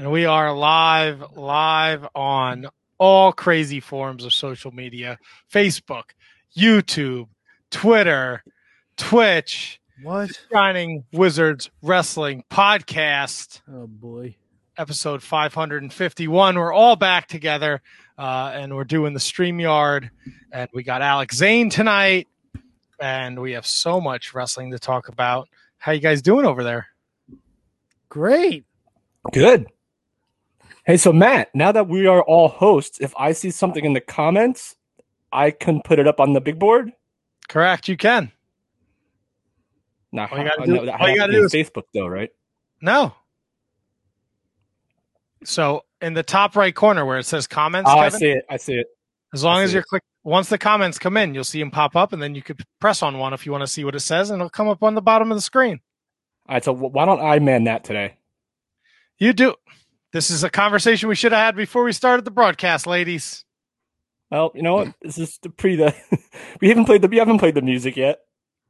and we are live, live on all crazy forms of social media Facebook, YouTube, Twitter, Twitch, What? Shining Wizards Wrestling Podcast, Oh boy. episode 551. We're all back together, uh, and we're doing the StreamYard, and we got Alex Zane tonight, and we have so much wrestling to talk about. How you guys doing over there? Great. Good. Hey, so Matt, now that we are all hosts, if I see something in the comments, I can put it up on the big board. Correct, you can. Now, All you gotta I do- that all you gotta do is- Facebook, though, right? No. So in the top right corner where it says comments, Oh, I see it. I see it. as long as you're it. click, once the comments come in, you'll see them pop up, and then you could press on one if you want to see what it says, and it'll come up on the bottom of the screen. All right, so why don't I man that today? You do. This is a conversation we should have had before we started the broadcast, ladies. Well, you know what? This is the pre the. we haven't played the. We haven't played the music yet.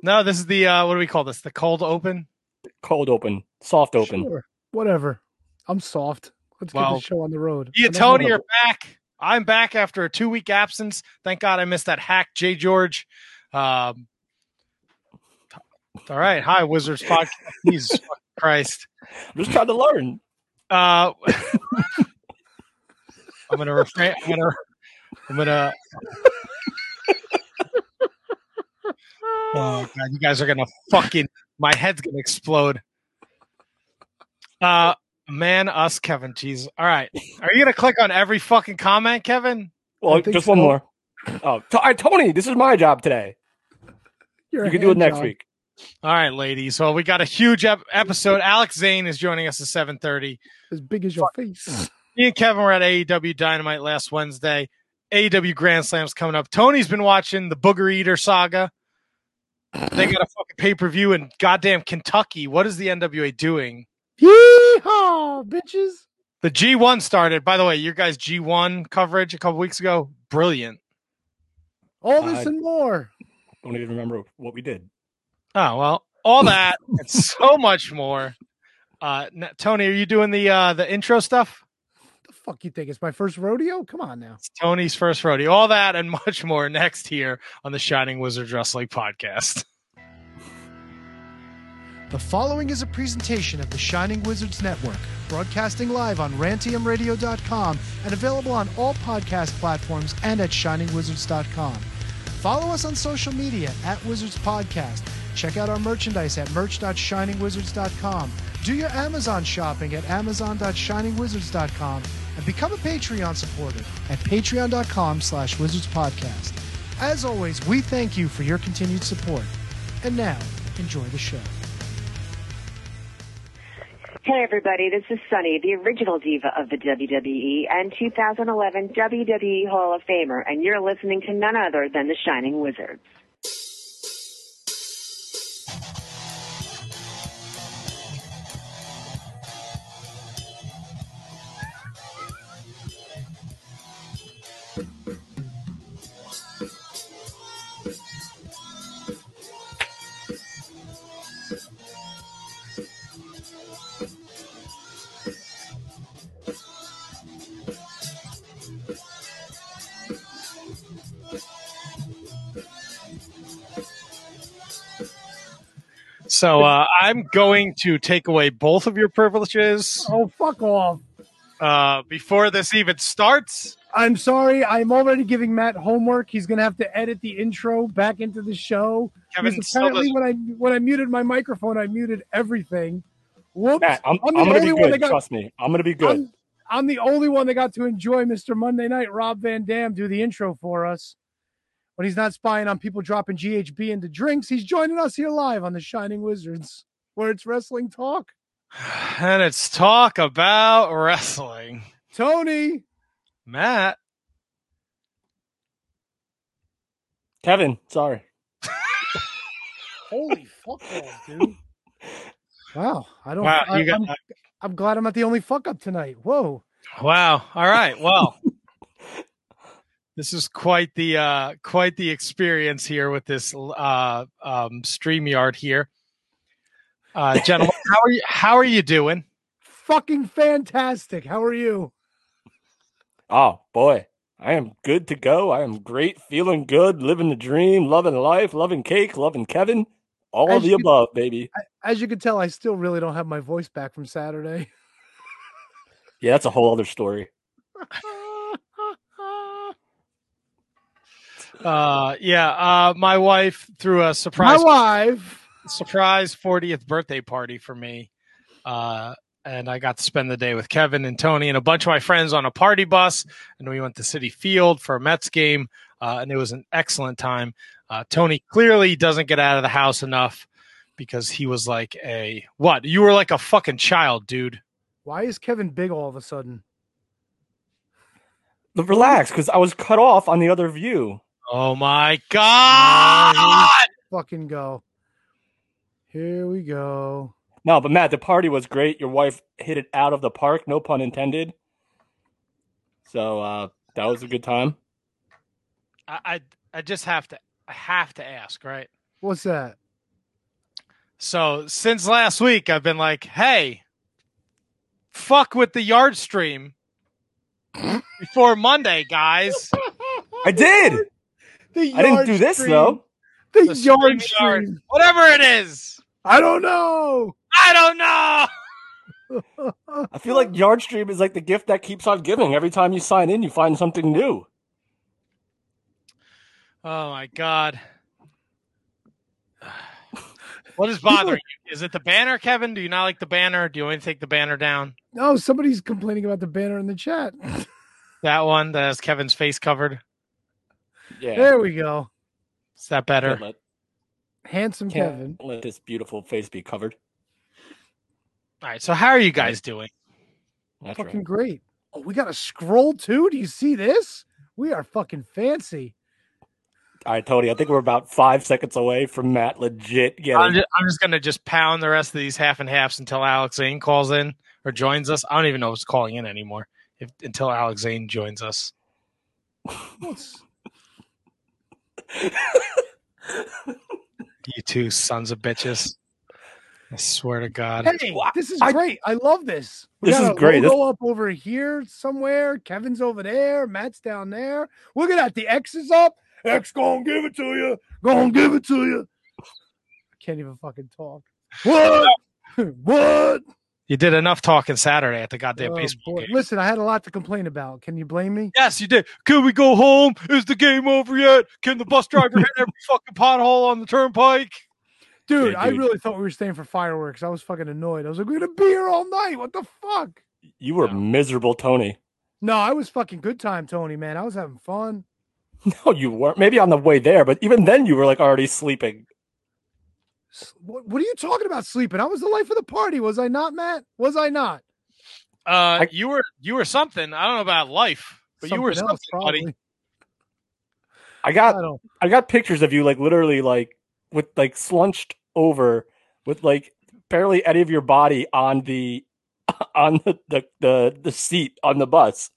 No, this is the uh, what do we call this? The cold open. Cold open, soft open. Sure. Whatever. I'm soft. Let's get Well, the show on the road. You, Tony, gonna- are back. I'm back after a two week absence. Thank God I missed that hack, Jay George. Um, all right. Hi, Wizards Podcast. Jesus Christ. I'm just trying to learn. Uh, I'm gonna refrain. I'm gonna. I'm gonna. Oh god, you guys are gonna fucking. My head's gonna explode. Uh, man, us, Kevin. Jeez. All right. Are you gonna click on every fucking comment, Kevin? Well, I think just one more. Oh, T- all right, Tony, this is my job today. You're You can do it next job. week. All right, ladies. Well, we got a huge ep- episode. Alex Zane is joining us at 7:30. As big as your face. Me and Kevin were at AEW Dynamite last Wednesday. AEW Grand Slam's coming up. Tony's been watching the Booger Eater saga. They got a fucking pay per view in goddamn Kentucky. What is the NWA doing? Yeehaw, bitches. The G1 started. By the way, your guys' G1 coverage a couple weeks ago, brilliant. All this Uh, and more. Don't even remember what we did. Oh well, all that and so much more. Uh, Tony, are you doing the uh, the intro stuff? The fuck you think? It's my first rodeo? Come on now. It's Tony's first rodeo. All that and much more next here on the Shining Wizards Wrestling Podcast. The following is a presentation of the Shining Wizards Network, broadcasting live on rantiumradio.com and available on all podcast platforms and at shiningwizards.com. Follow us on social media at Wizards Podcast. Check out our merchandise at merch.shiningwizards.com. Do your Amazon shopping at amazon.shiningwizards.com and become a Patreon supporter at patreon.com slash wizardspodcast. As always, we thank you for your continued support. And now, enjoy the show. Hey everybody, this is Sunny, the original diva of the WWE and 2011 WWE Hall of Famer, and you're listening to none other than the Shining Wizards. So uh, I'm going to take away both of your privileges Oh, fuck off. uh, before this even starts. I'm sorry. I'm already giving Matt homework. He's going to have to edit the intro back into the show. Kevin Because apparently, when I when I muted my microphone, I muted everything. Whoops! Matt, I'm, I'm I'm, the gonna be only one good. got- Trust me, I'm gonna be good. I'm, I'm the only one that got to enjoy Mr. Monday Night Rob Van Dam do the intro for us. When he's not spying on people dropping GHB into drinks, he's joining us here live on the Shining Wizards, where it's wrestling talk. And it's talk about wrestling. Tony, Matt, Kevin, sorry. holy fuck off, dude! Wow, I don't. wow, I, you got I'm, I'm glad I'm not the only fuck up tonight. Whoa. wow. All right, well, this is quite the uh, quite the experience here with this uh, um, Streamyard here, uh, gentlemen. how are you? How are you doing? fucking fantastic. How are you? Oh boy, I am good to go. I am great, feeling good, living the dream, loving life, loving cake, loving Kevin. All As of the you- above, baby. As you can tell, I still really don't have my voice back from Saturday. Yeah, that's a whole other story. Uh, yeah. Uh, my wife threw a surprise. my surprise wife. surprise 40th birthday party for me. Uh, and I got to spend the day with Kevin and Tony and a bunch of my friends on a party bus. And we went to Citi Field for a Mets game. Uh, and it was an excellent time. Uh, Tony clearly doesn't get out of the house enough because he was like a what? You were like a fucking child, dude. Why is Kevin big all of a sudden? But relax, because I was cut off on the other view. Oh my god! Fucking go. Here we go. No, but Matt, the party was great. Your wife hit it out of the park, no pun intended. So uh, that was a good time. I, I I just have to I have to ask, right? What's that? So since last week, I've been like, hey, fuck with the yard stream before Monday, guys. I did. The I didn't do this stream. though. The, The yard stream yard. stream. Whatever it is. I don't know. I don't know. I feel like Yardstream is like the gift that keeps on giving. Every time you sign in, you find something new. Oh my god. What is bothering you? Is it the banner, Kevin? Do you not like the banner? Do you want me to take the banner down? No, somebody's complaining about the banner in the chat. That one that has Kevin's face covered. Yeah. There we go. Is that better? Let, Handsome Kevin. let this beautiful face be covered. All right. So how are you guys doing? That's Fucking right. great. Oh, we got a scroll too. Do you see this? We are fucking fancy. All right, Tony. I think we're about five seconds away from Matt legit I'm getting. just, I'm just gonna just pound the rest of these half and halves until Alex Zane calls in or joins us. I don't even know who's calling in anymore. If until Alex Zane joins us. What's- You two sons of bitches. I swear to God. Hey, this is I- great. I love this. We This got is a great. This- Logo up over here somewhere. Kevin's over there. Matt's down there. Look at that. The X is up. X gonna give it to you. Gonna give it to you. I can't even fucking talk. What? what? You did enough talking Saturday at the goddamn Oh, baseball boy. game. Listen, I had a lot to complain about. Can you blame me? Yes, you did. Can we go home? Is the game over yet? Can the bus driver hit every fucking pothole on the turnpike? Dude, Yeah, I really thought we were staying for fireworks. I was fucking annoyed. I was like, we're gonna be here all night. What the fuck? you were Yeah. miserable, Tony. No, I was fucking good time, Tony, man. I was having fun. No, you weren't. Maybe on the way there, but even then, you were like already sleeping. S- What, what are you talking about sleeping? I was the life of the party, was I not, Matt? Was I not? Uh, you were you were something. I don't know about life, but you were Something something, else, buddy. I got I. I got pictures of you like literally like with like slunched over with like barely any of your body on the on the the the, the seat on the bus.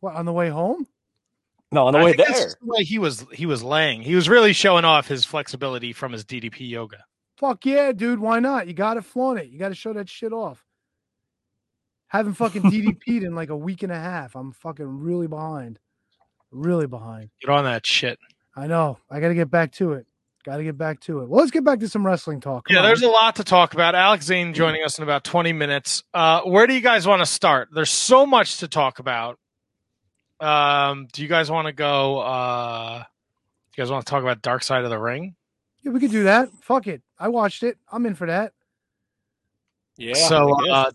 What on the way home? No, on the I way think that's there. just the way he was he was laying. He was really showing off his flexibility from his DDP yoga. Fuck yeah, dude. Why not? You got to flaunt it. You got to show that shit off. Haven't fucking DDP'd in like a week and a half. I'm fucking really behind. Really behind. Get on that shit. I know. I got to get back to it. Got to get back to it. Well, let's get back to some wrestling talk. Come yeah, on. there's a lot to talk about. Alex Zane joining us in about 20 minutes. Uh, where do you guys want to start? There's so much to talk about. Um, do you guys want to go? Uh, you guys want to talk about Dark Side of the Ring? Yeah, we could do that. Fuck it. I watched it. I'm in for that. Yeah. so, uh,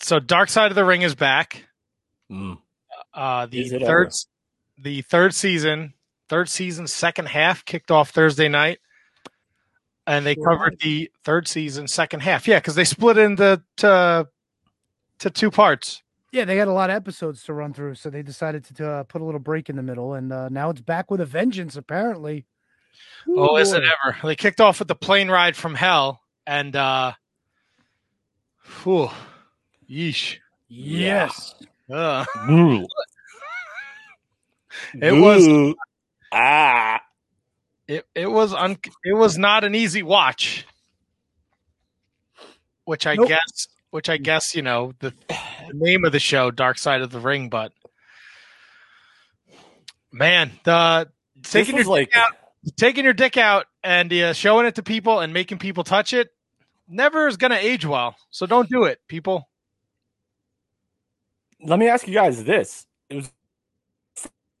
so Dark Side of the Ring is back. Mm. Uh, the Is third, ever? the third season, third season, second half kicked off Thursday night, and they Sure covered the third season, second half. Yeah, because they split into to, to two parts. Yeah, they had a lot of episodes to run through, so they decided to uh, put a little break in the middle, and uh, now it's back with a vengeance. Apparently. Oh, Ooh, is it ever? They kicked off with the plane ride from hell, and uh, whew, yeesh. Yes. Ugh. Ooh. It was- ah. It it was un, it was not an easy watch, which I Nope. guess which I guess you know the, the name of the show, Dark Side of the Ring. But man, the taking your like dick out, taking your dick out and uh, showing it to people and making people touch it never is gonna age well. So don't do it, people. let me ask you guys this. It was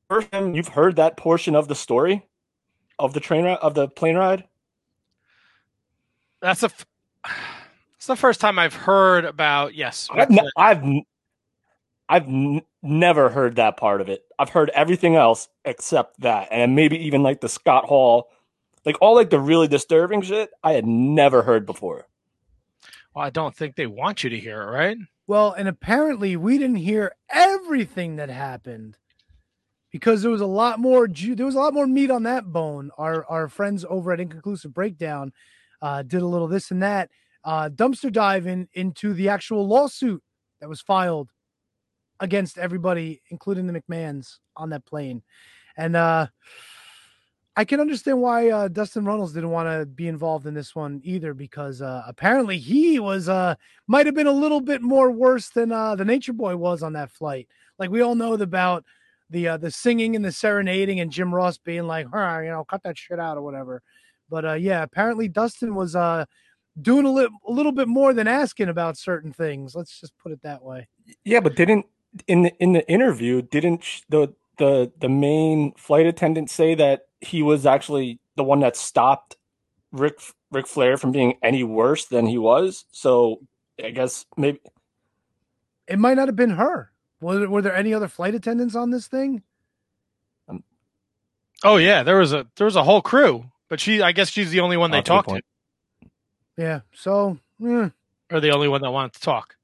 first time you've heard that portion of the story of the train ride of the plane ride. That's a. F- it's the first time I've heard about yes. I've, ne- I've, n- I've n- never heard that part of it. I've heard everything else except that, and maybe even like the Scott Hall, like all like the really disturbing shit. I had never heard before. Well, I don't think they want you to hear it, right? Well, and apparently we didn't hear everything that happened because there was a lot more ju- there was a lot more meat on that bone. Our our friends over at Inconclusive Breakdown uh, did a little this and that, uh, dumpster diving into the actual lawsuit that was filed against everybody, including the McMahons on that plane, and uh, I can understand why uh, Dustin Runnels didn't want to be involved in this one either, because uh, apparently he was uh, might have been a little bit more worse than uh, the Nature Boy was on that flight. Like we all know about the uh, the singing and the serenading, and Jim Ross being like, you know, cut that shit out or whatever. But uh, yeah, apparently Dustin was uh, doing a, li- a little bit more than asking about certain things. Let's just put it that way. Yeah, but didn't in the in the interview didn't sh- the the the main flight attendant say that he was actually the one that stopped Ric Ric Flair from being any worse than he was? So I guess maybe It might not have been her. Were there, were there any other flight attendants on this thing? Um, oh yeah, there was a there was a whole crew, but she I guess she's the only one they oh, that's a good talked to, point. Yeah. So, eh. or the only one that wanted to talk.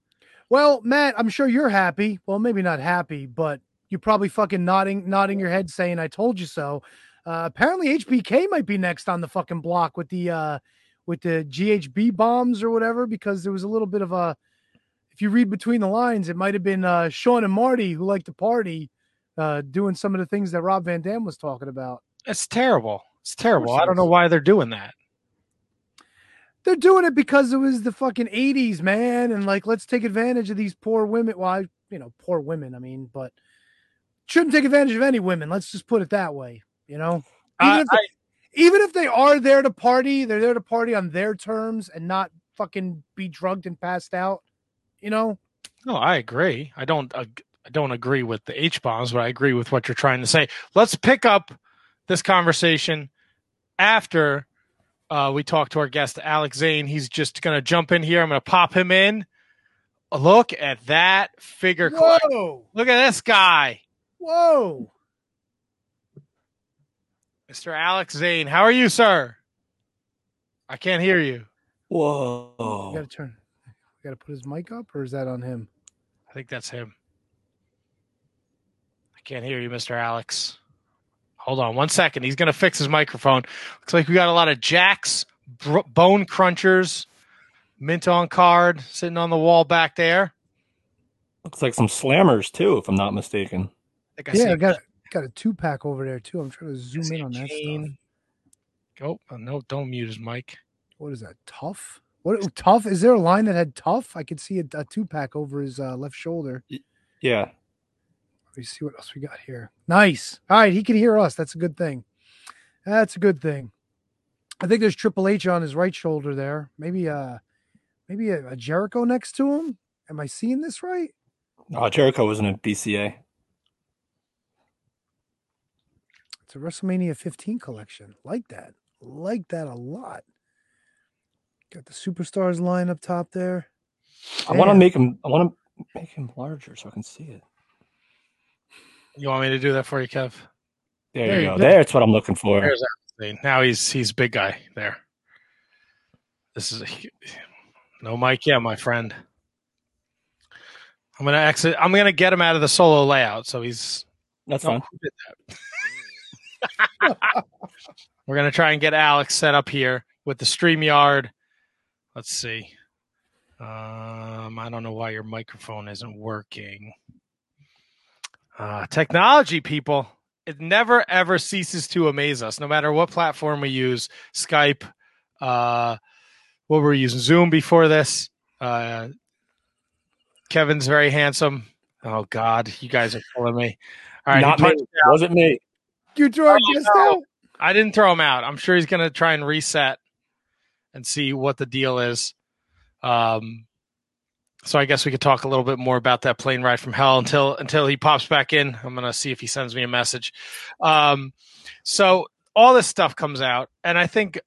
well, Matt, I'm sure you're happy. Well, maybe not happy, but you're probably fucking nodding, nodding your head, saying "I told you so." Uh, apparently, HBK might be next on the fucking block with the uh, with the GHB bombs or whatever, because there was a little bit of a. If you read between the lines, it might have been uh, Shawn and Marty who like to party, uh, doing some of the things that Rob Van Dam was talking about. It's terrible. It's terrible. I don't know why they're doing that. They're doing it because it was the fucking 80s, man. And like, let's take advantage of these poor women. Well, I, you know, poor women, I mean, but shouldn't take advantage of any women. Let's just put it that way, you know? Even, I- if, they, even if they are there to party, they're there to party on their terms and not fucking be drugged and passed out, you know? No, I agree. I don't. Uh, I don't agree with the H bombs, but I agree with what you're trying to say. Let's pick up this conversation after uh, we talk to our guest Alex Zane. He's just going to jump in here. I'm going to pop him in. Look at that figure. collection. Whoa! Look at this guy, Whoa! Mr. Alex Zane. How are you, sir? I can't hear you. You whoa. gotta turn, you gotta put his mic up, or is that on him? I think that's him. I can't hear you, Mr. Alex. Hold on one second. He's going to fix his microphone. Looks like we got a lot of Jakks br- Bone Crunchers, mint on card, sitting on the wall back there. Looks like some slammers too, if I'm not mistaken. I I Yeah, see I got got a two pack over there too. I'm trying to zoom in on that stuff. chain. Go. Oh, no, don't mute his mic. what is that tough what tough is there a line that had tough i could see a, a two pack over his uh, left shoulder Yeah. Let me see what else we got here. Nice. All right he can hear us. That's a good thing. That's a good thing. I think there's triple h on his right shoulder there. Maybe uh maybe a, a jericho next to him? Am i seeing this right? Oh, Jericho was in a BCA. it's a wrestlemania 15 collection. Like that. Like that a lot. Got the superstars line up top there. I want to make him. I want to make him larger so I can see it. You want me to do that for you, Kev? There, There you you go. go. That's what I'm looking for. There's Now he's he's big guy there. This is a, no Mike. Yeah, my friend. I'm gonna exit. I'm gonna get him out of the solo layout, so he's That's No, fine. did that? We're gonna try and get Alex set up here with the StreamYard. Let's see. Um, I don't know why your microphone isn't working. Uh, technology, people, it never ever ceases to amaze us. No matter what platform we use, Skype, uh, what were we using? Zoom before this. Uh, Kevin's very handsome. Oh God, you guys are killing me. All right, Not me. punched Wasn't me. You threw our guest out. I didn't throw him out. I'm sure he's going to try and reset and see what the deal is. Um, so I guess we could talk a little bit more about that plane ride from hell until until he pops back in. I'm going to see if he sends me a message. Um, so all this stuff comes out, and I think,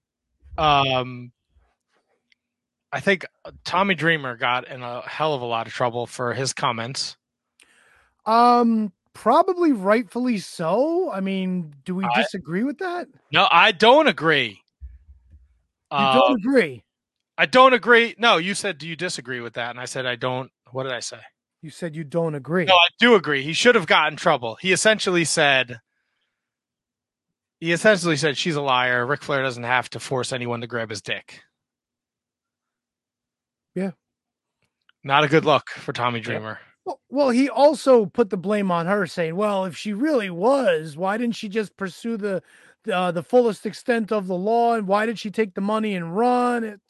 um, I think Tommy Dreamer got in a hell of a lot of trouble for his comments. Um, probably rightfully so. I mean, do we I- disagree with that? No, I don't agree. You don't agree. I don't agree. No, you said, do you disagree with that? And I said, I don't. What did I say? You said you don't agree. No, I do agree. He should have gotten trouble. He essentially said, he essentially said she's a liar. Ric Flair doesn't have to force anyone to grab his dick. Yeah. Not a good look for Tommy Dreamer. Well, well, he also put the blame on her, saying, "Well, if she really was, why didn't she just pursue the uh, the fullest extent of the law, and why did she take the money and run?" It,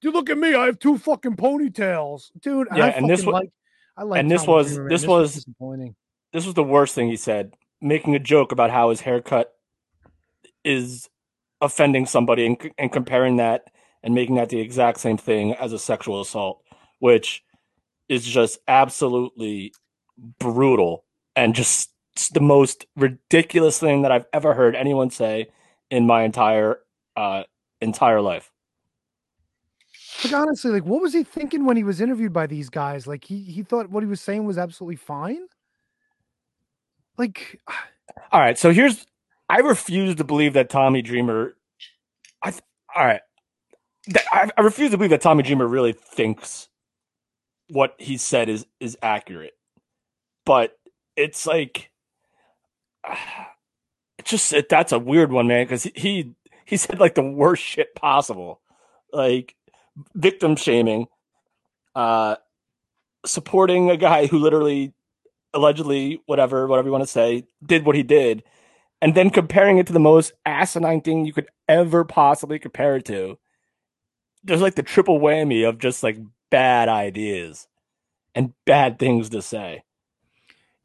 dude, look at me! I have two fucking ponytails, dude. Yeah, I and this fucking wa- like, I like. and this was- Dreamer, this was- disappointing. This was the worst thing he said, making a joke about how his haircut is offending somebody and, and comparing that and making that the exact same thing as a sexual assault, which is just absolutely brutal and just the most ridiculous thing that I've ever heard anyone say in my entire uh entire life. Like honestly, like what was he thinking when he was interviewed by these guys? Like he he thought what he was saying was absolutely fine. Like All right, so here's I refuse to believe that Tommy Dreamer. I all right, Th- I, I refuse to believe that Tommy Dreamer really thinks what he said is is accurate, but it's like it's just it, that's a weird one, man, because he he said like the worst shit possible, like victim shaming, uh, supporting a guy who literally allegedly whatever whatever you want to say did what he did and then comparing it to the most asinine thing you could ever possibly compare it to there's like the triple whammy of just like bad ideas and bad things to say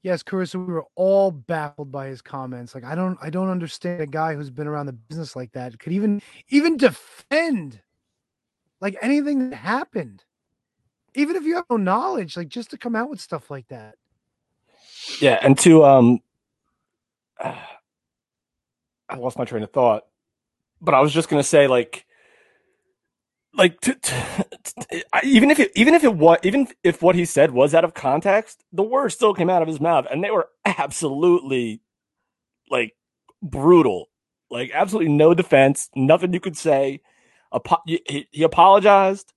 Yes, Carissa, we were all baffled by his comments. Like, I don't, I don't understand a guy who's been around the business like that could even, even defend, like anything that happened, even if you have no knowledge, like just to come out with stuff like that. yeah and to um i lost my train of thought but i was just gonna say like like to, to, to- even if it even if it was even if what he said was out of context the words still came out of his mouth and they were absolutely like brutal. Like absolutely no defense nothing you could say he, he apologized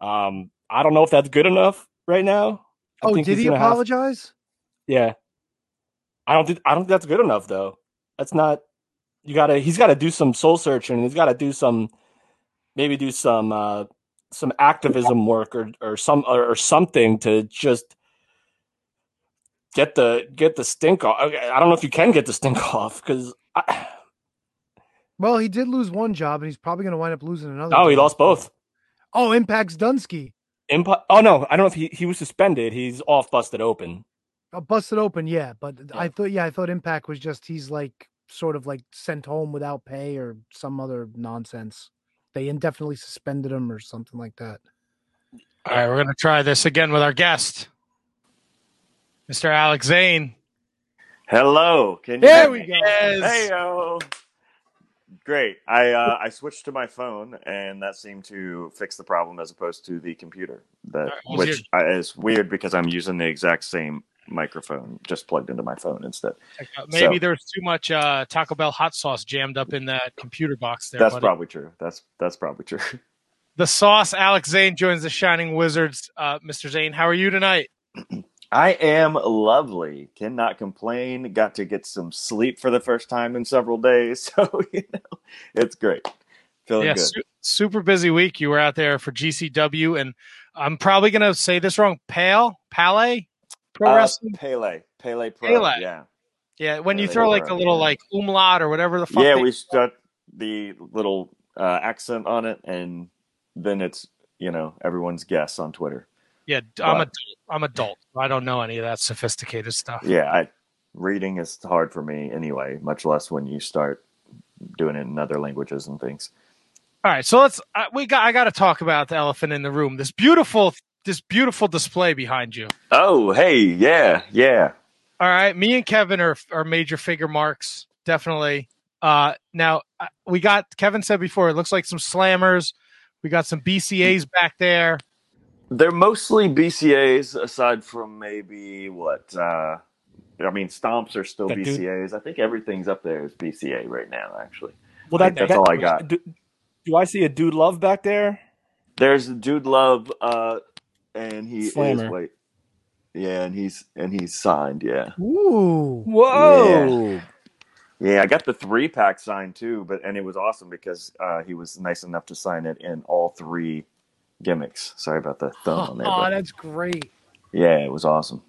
um i don't know if that's good enough right now I Oh, think did he gonna have- apologize? yeah. I don't think I don't think that's good enough though. That's not you gotta he's gotta do some soul searching, he's gotta do some maybe do some uh some activism work or or some or, or something to just get the get the stink off. I I don't know if you can get the stink off because Well, he did lose one job, and he's probably going to wind up losing another. oh he lost both. Oh, Impact's Dunsky. Impo- oh no, I don't know if he, he was suspended. He's off busted open. Oh, busted open, yeah. But I thought, yeah, I thought Impact was just he's like sort of like sent home without pay or some other nonsense. They indefinitely suspended him or something like that. All right, we're going to try this again with our guest, Mr. Alex Zane. Hello. Can you There hear we me? go. Yes. Hey yo. Great. I uh, I switched to my phone, and that seemed to fix the problem as opposed to the computer. That well, which I, is weird because I'm using the exact same microphone just plugged into my phone instead. Maybe So- there was too much uh, Taco Bell hot sauce jammed up in that computer box there. that's buddy. probably true. That's that's probably true. the sauce. Alex Zane joins the Shining Wizards. Uh, Mr. Zane, how are you tonight? I am lovely. Cannot complain. Got to get some sleep for the first time in several days, so you know it's great. Feeling yeah, good. su- super busy week. You were out there for GCW, and I'm probably going to say this wrong. Pale, Pale, pro Uh, wrestling. Pele, Pele Pro. Pele. Yeah. Yeah, when you throw like a little yeah. like umlaut or whatever the fuck. yeah, we stuck the little uh, accent on it, and then it's you know everyone's guess on Twitter. Yeah, I'm But- adult. I'm adult. I don't know any of that sophisticated stuff. Yeah, I, reading is hard for me anyway, much less when you start doing it in other languages and things. All right, so let's. Uh, we got. I got to talk about the elephant in the room. This beautiful, this beautiful display behind you. Oh, hey, yeah, yeah. All right, me and Kevin are are major figure marks, definitely. Uh, now uh, we got Kevin said before. It looks like some slammers. We got some BCA's back there. They're mostly BCAs, aside from maybe what? Uh, I mean, stomps are still That dude- BCAs. I think everything's up there is BCA right now. Actually, Well, that, That's that- all I got. Do, do I see a dude love back there? there's a Dude Love, uh, and he Slammer. is wait, yeah, and he's and he's signed. Yeah, Ooh. Whoa! yeah. I got the three pack signed too, but and it was awesome because uh, he was nice enough to sign it in all three gimmicks. Sorry about the thumb on there. Oh, but that's great. yeah, it was awesome.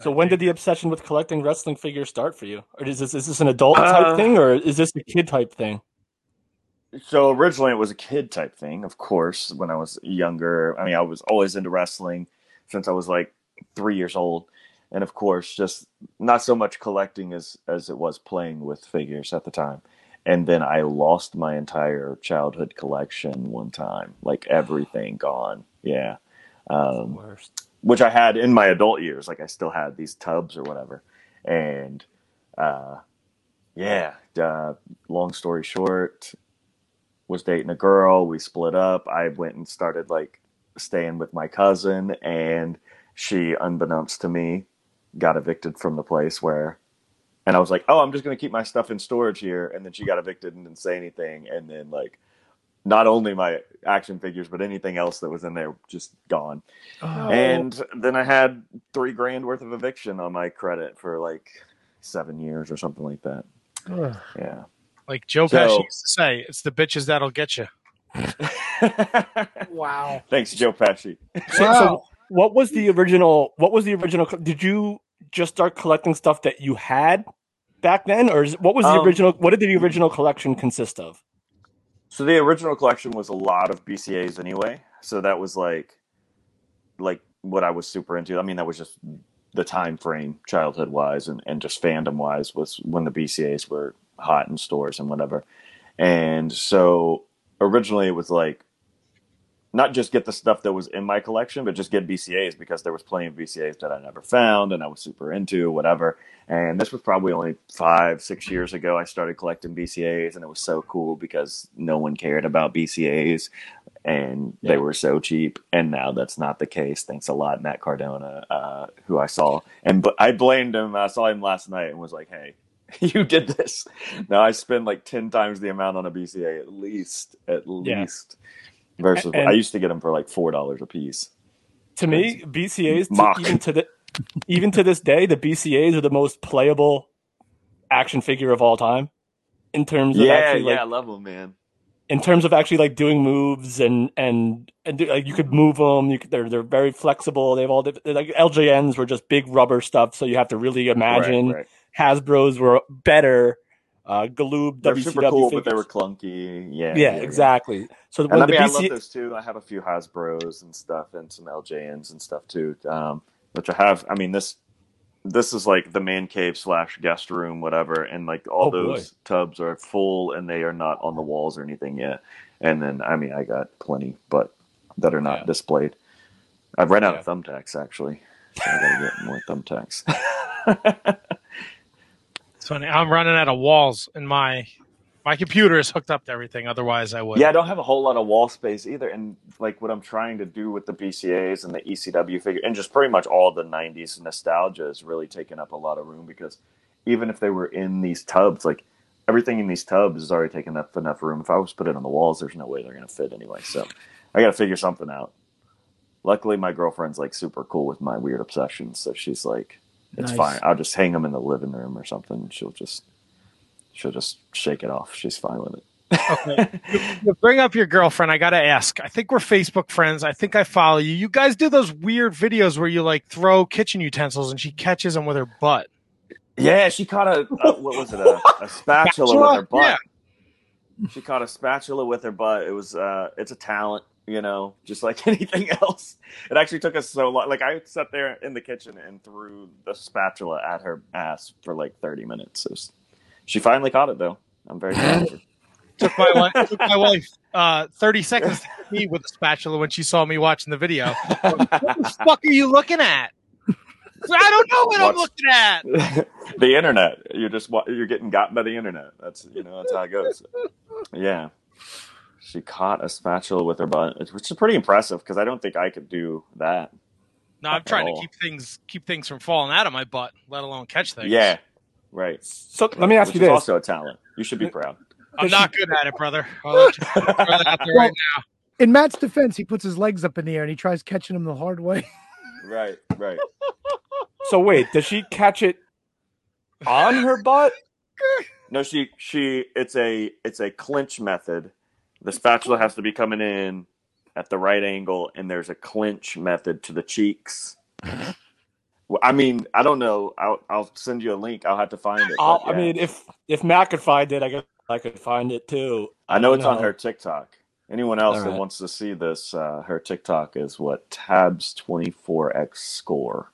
So when did the obsession with collecting wrestling figures start for you? Or is this is this an adult Uh, type thing, or is this a kid type thing? So originally it was a kid type thing, of course, when I was younger. I mean, I was always into wrestling since I was like three years old. And of course, just not so much collecting as, as it was playing with figures at the time. And then I lost my entire childhood collection one time, like everything gone. Yeah. Um, Worst. which I had in my adult years. Like I still had these tubs or whatever. And uh, yeah, uh, long story short, was dating a girl. We split up. I went and started like staying with my cousin, and she, unbeknownst to me, got evicted from the place where. And I was like, "Oh, I'm just going to keep my stuff in storage here." And then she got evicted and didn't say anything. And then like, not only my action figures, but anything else that was in there just gone. Oh. And then I had three grand worth of eviction on my credit for like seven years or something like that. Ugh. Yeah. Like Joe So- Pesci used to say, "It's the bitches that'll get you." wow. Thanks, Joe Pesci. So, Wow. so what was the original? What was the original? Did you just start collecting stuff that you had back then, or is, what was the Um, original? What did the original collection consist of? So the original collection was a lot of BCAs anyway. So that was like, like what I was super into. I mean, that was just the time frame, childhood wise, and, and just fandom wise, was when the BCAs were hot in stores and whatever. And so originally it was like, not just get the stuff that was in my collection, but just get BCAs because there was plenty of BCAs that I never found and I was super into, whatever. And this was probably only five, six years ago. I started collecting BCAs, and it was so cool because no one cared about BCAs, and they were so cheap. And now that's not the case. Thanks a lot, Matt Cardona, uh, who I saw, and but I blamed him. I saw him last night and was like, "Hey, you did this." Now I spend like ten times the amount on a BCA at least, at Yeah. least. Versus, And- I used to get them for like four dollars a piece. To me, BCA's to, even to the even to this day, the BCA's are the most playable action figure of all time. In terms of Yeah, actually, yeah, like, I love them, man. in terms of actually like doing moves and and and do, like you could move them. You could, they're they're very flexible. They have all the, like LJNs were just big rubber stuff, so you have to really imagine. Right, right. Hasbro's were better. Uh, Galoob They're WCW super cool, but they were clunky. Yeah, yeah, exactly. So And when I the mean, I love those too. I have a few Hasbro's and stuff, and some LJNs and stuff too. Um, which I have. I mean, this this is like the man cave slash guest room, whatever, and like all Oh, boy. those tubs are full, and they are not on the walls or anything yet. And then, I mean, I got plenty, but that are not Yeah. displayed. I've run out Yeah. of thumbtacks actually. So I gotta get more thumbtacks. It's funny. I'm running out of walls, and my my computer is hooked up to everything. Otherwise, I would. Yeah, I don't have a whole lot of wall space either. And like what I'm trying to do with the BCAs and the ECW figure, and just pretty much all the '90s nostalgia is really taking up a lot of room because even if they were in these tubs, like everything in these tubs is already taking up enough room. If I was put it on the walls, there's no way they're to fit anyway. So I got to figure something out. Luckily, my girlfriend's like super cool with my weird obsessions, so she's like, "It's Nice. fine. I'll just hang them in the living room or something." She'll just she'll just shake it off. She's fine with it. Okay. You bring up your girlfriend. I got to ask. I think we're Facebook friends. I think I follow you. You guys do those weird videos where you like throw kitchen utensils and she catches them with her butt. Yeah, she caught a, a what was it a, a spatula, with her butt. Yeah. She caught a spatula with her butt. It was uh, it's a talent. You know, just like anything else. It actually took us so long. Like I sat there in the kitchen and threw the spatula at her ass for like 30 minutes. It was, she finally caught it though. I'm very proud of her. took my wife took my wife uh, 30 seconds to hit me with a spatula when she saw me watching the video. what the fuck are you looking at? I don't know what I'm looking at. the internet. You're just you're getting gotten by the internet. That's you know that's how it goes. Yeah, she caught a spatula with her butt, which is pretty impressive because I don't think I could do that. No, I'm trying to Oh. keep things keep things from falling out of my butt, let alone catch things. Yeah, right. So let me ask Which you this: also a talent. You should be proud. I'm not good at it, brother. I'll let you throw that out there right now. In Matt's defense, he puts his legs up in the air and he tries catching them the hard way. right, right. So wait, does she catch it on her butt? No, she she it's a it's a clinch method. The spatula has to be coming in at the right angle, and there's a clinch method to the cheeks. I mean, I don't know. I'll I'll send you a link. I'll have to find it. I'll, I mean, if if Matt could find it, I guess I could find it too. I know it's on her TikTok. Anyone else that wants to see this, uh, her TikTok is what tabs twenty four x score.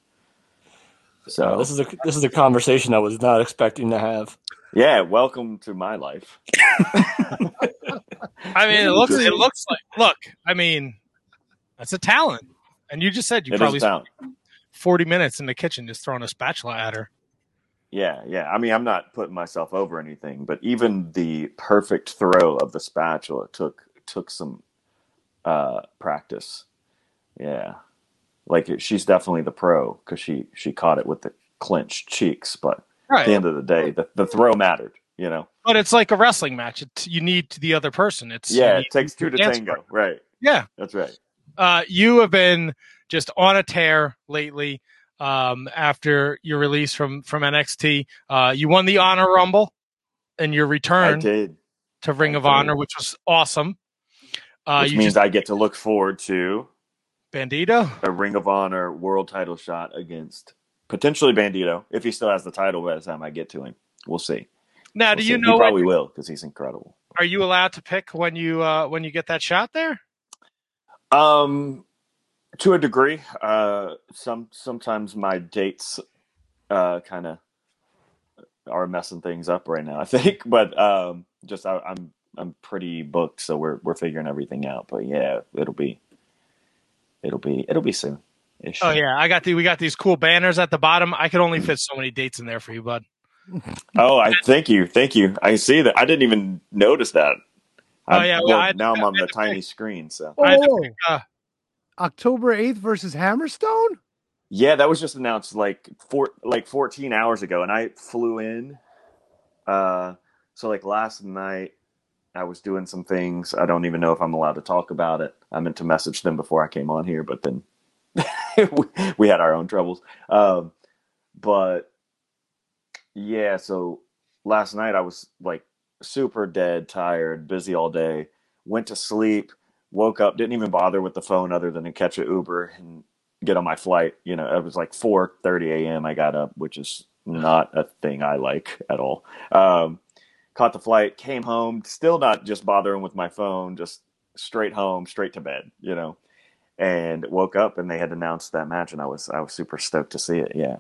So Uh, this is a this is a conversation I was not expecting to have. yeah, welcome to my life. I mean, it looks it looks like look. I mean, that's a talent. And you just said you It probably spent 40 minutes in the kitchen just throwing a spatula at her. Yeah, yeah. I mean, I'm not putting myself over anything, but even the perfect throw of the spatula took took some uh, practice. Yeah, like it, she's definitely the pro because she she caught it with the clenched cheeks. But at the end of the day, the, the throw mattered. You know. But it's like a wrestling match. It's, you need the other person. It's Yeah, it takes two to tango. Right. Yeah. That's right. Uh, you have been just on a tear lately. Um, after your release from from NXT, uh, you won the Honor Rumble, and your return to Ring I of did. Honor, which was awesome. Uh, which you means just I get to look forward to Bandito. a Ring of Honor world title shot against potentially Bandito if he still has the title by the time I get to him. We'll see. Now, We'll do see. you He know? When, probably will because he's incredible. are you allowed to pick when you uh, when you get that shot there? Um, to a degree, uh, some sometimes my dates uh, kind of are messing things up right now. I think, but um, just I, I'm I'm pretty booked, so we're we're figuring everything out. But yeah, it'll be it'll be it'll be soon. Ish. Oh yeah, I got the we got these cool banners at the bottom. I could only fit so many dates in there for you, bud. Oh, I thank you, thank you. I see that. I didn't even notice that. Oh, I'm- yeah, well, well, I to- now I'm on the to tiny pick. screen, so. I had to Oh, pick, uh, October 8th versus Hammerstone? Yeah, that was just announced like four like 14 hours ago, and I flew in. Uh, so like last night, I was doing some things. I don't even know if I'm allowed to talk about it. I meant to message them before I came on here, but then we, we had our own troubles. Um, but yeah, so last night I was like super dead, tired, busy all day. Went to sleep, woke up, didn't even bother with the phone other than to catch an Uber and get on my flight. You know, it was like 4:30 a.m. I got up, which is not a thing I like at all. Um, caught the flight, came home, still not just bothering with my phone, just straight home, straight to bed. You know, and woke up and they had announced that match, and I was I was super stoked to see it. Yeah,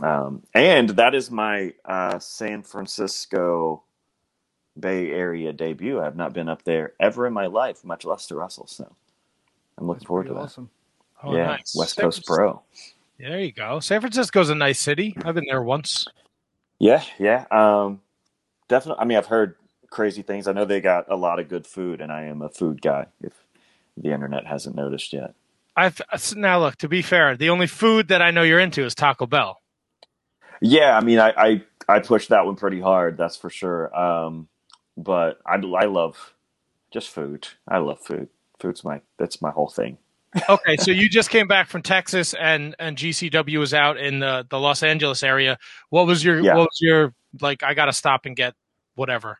um, and that is my uh, San Francisco Bay Area debut. I've not been up there ever in my life, much less to wrestle. So I'm looking forward to that. awesome. oh, yeah, nice. West San Coast Pro. There you go. San Francisco's a nice city. I've been there once. Yeah, yeah. Um, definitely. I mean, I've heard crazy things. I know they got a lot of good food, and I am a food guy. If the internet hasn't noticed yet. I've now look. To be fair, the only food that I know you're into is Taco Bell. Yeah, I mean, I I, I pushed that one pretty hard. That's for sure. Um, but I I love just food. I love food. Food's my that's my whole thing. Okay, so you just came back from Texas, and and GCW was out in the the Los Angeles area. What was your Yeah. what was your like? I got to stop and get whatever.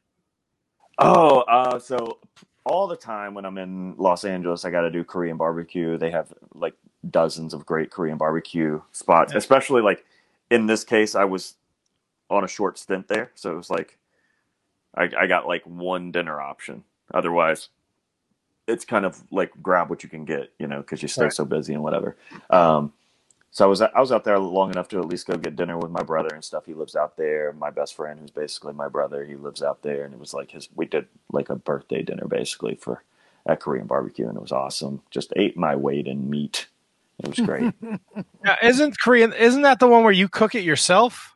Oh, uh, so all the time when I'm in Los Angeles, I got to do Korean barbecue. They have like dozens of great Korean barbecue spots, Yeah. especially like in this case, I was on a short stint there. So it was like, I, I got like one dinner option. Otherwise, it's kind of like grab what you can get, you know, because you stay Right. so busy and whatever. Um, so I was I was out there long enough to at least go get dinner with my brother and stuff. He lives out there. My best friend, who's basically my brother, he lives out there, and it was like his. We did like a birthday dinner basically for at Korean barbecue, and it was awesome. Just ate my weight in meat. It was great. Now, isn't Korean? Isn't that the one where you cook it yourself?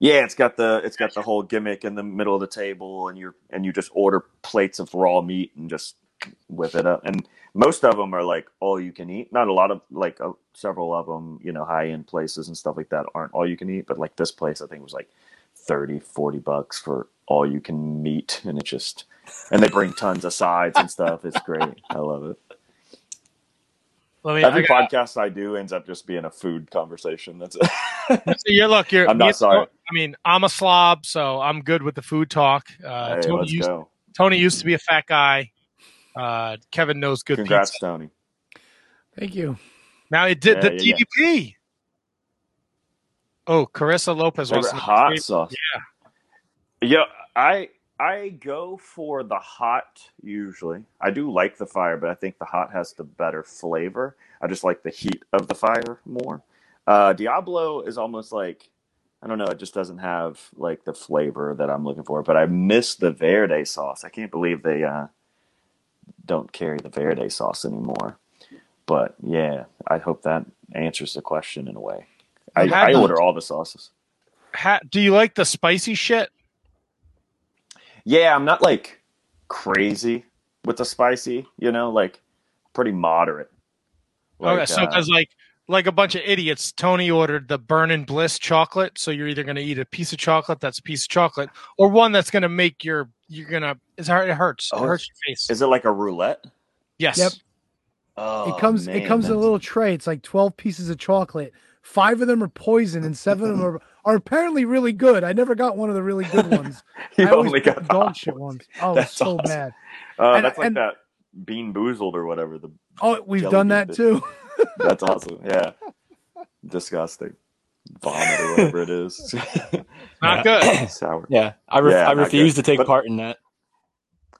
yeah, it's got the it's got the whole gimmick in the middle of the table, and you're and you just order plates of raw meat and just whip it up. And most of them are like all you can eat. Not a lot of like uh, several of them, you know, high end places and stuff like that aren't all you can eat. But like this place, I think was like 30, 40 bucks for all you can meat, and it just and they bring tons of sides and stuff. It's great. I love it. Let me. Every I got, podcast I do ends up just being a food conversation. That's it. so you're look. You're. I'm not me- sorry. I mean, I'm a slob, so I'm good with the food talk. Uh, hey, Tony, let's used, go. Tony used to be a fat guy. Uh, Kevin knows good things. Congrats, pizza. Tony. Thank you. Now it did Yeah, the yeah, DDP. Oh, Carissa Lopez Favorite wants to know hot favorite- sauce. Yeah. Yeah, I I go for the hot usually. I do like the fire, but I think the hot has the better flavor. I just like the heat of the fire more. Uh, Diablo is almost like I don't know. It just doesn't have like the flavor that I'm looking for. But I miss the Verde sauce. I can't believe they uh, don't carry the Verde sauce anymore. But yeah, I hope that answers the question in a way. I, I order all the sauces. Ha, do you like the spicy shit? Yeah, I'm not like crazy with the spicy, you know, like pretty moderate. Like, okay, so uh, because like like a bunch of idiots, Tony ordered the Burnin' Bliss chocolate. So you're either going to eat a piece of chocolate that's a piece of chocolate, or one that's going to make your you're gonna it's hard. It hurts. Oh, it hurts your face. is it like a roulette? yes. Yep. Oh, it comes man, it comes in a little tray. It's like 12 pieces of chocolate. Five of them are poison and seven of them are, are apparently really good. I never got one of the really good ones. You I only got the the dog hot shit ones. ones. Oh, That's so awesome. bad. Uh, and- that's like and- that bean boozled or whatever. The Oh, we've done that bit. too. that's awesome. Yeah, disgusting. Vomit or whatever it is. Not good. Sour. Yeah, I, ref- Yeah, I refuse good. to take But- part in that.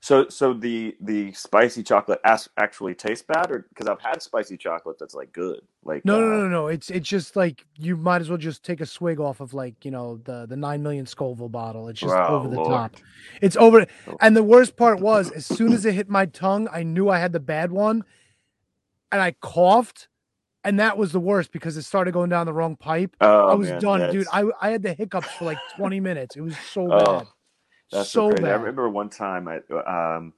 So, so the the spicy chocolate as- actually tastes bad, or because I've had spicy chocolate that's like good, like No, uh, no, no, no, no. It's it's just like you might as well just take a swig off of like you know the the nine million Scoville bottle. It's just Oh, over the Lord. top. It's over. Oh. And the worst part was, as soon as it hit my tongue, I knew I had the bad one, and I coughed, and that was the worst because it started going down the wrong pipe. Oh, I was man, done, dude. I I had the hiccups for like twenty minutes. It was so Oh, bad, That's so, so crazy. I remember one time I um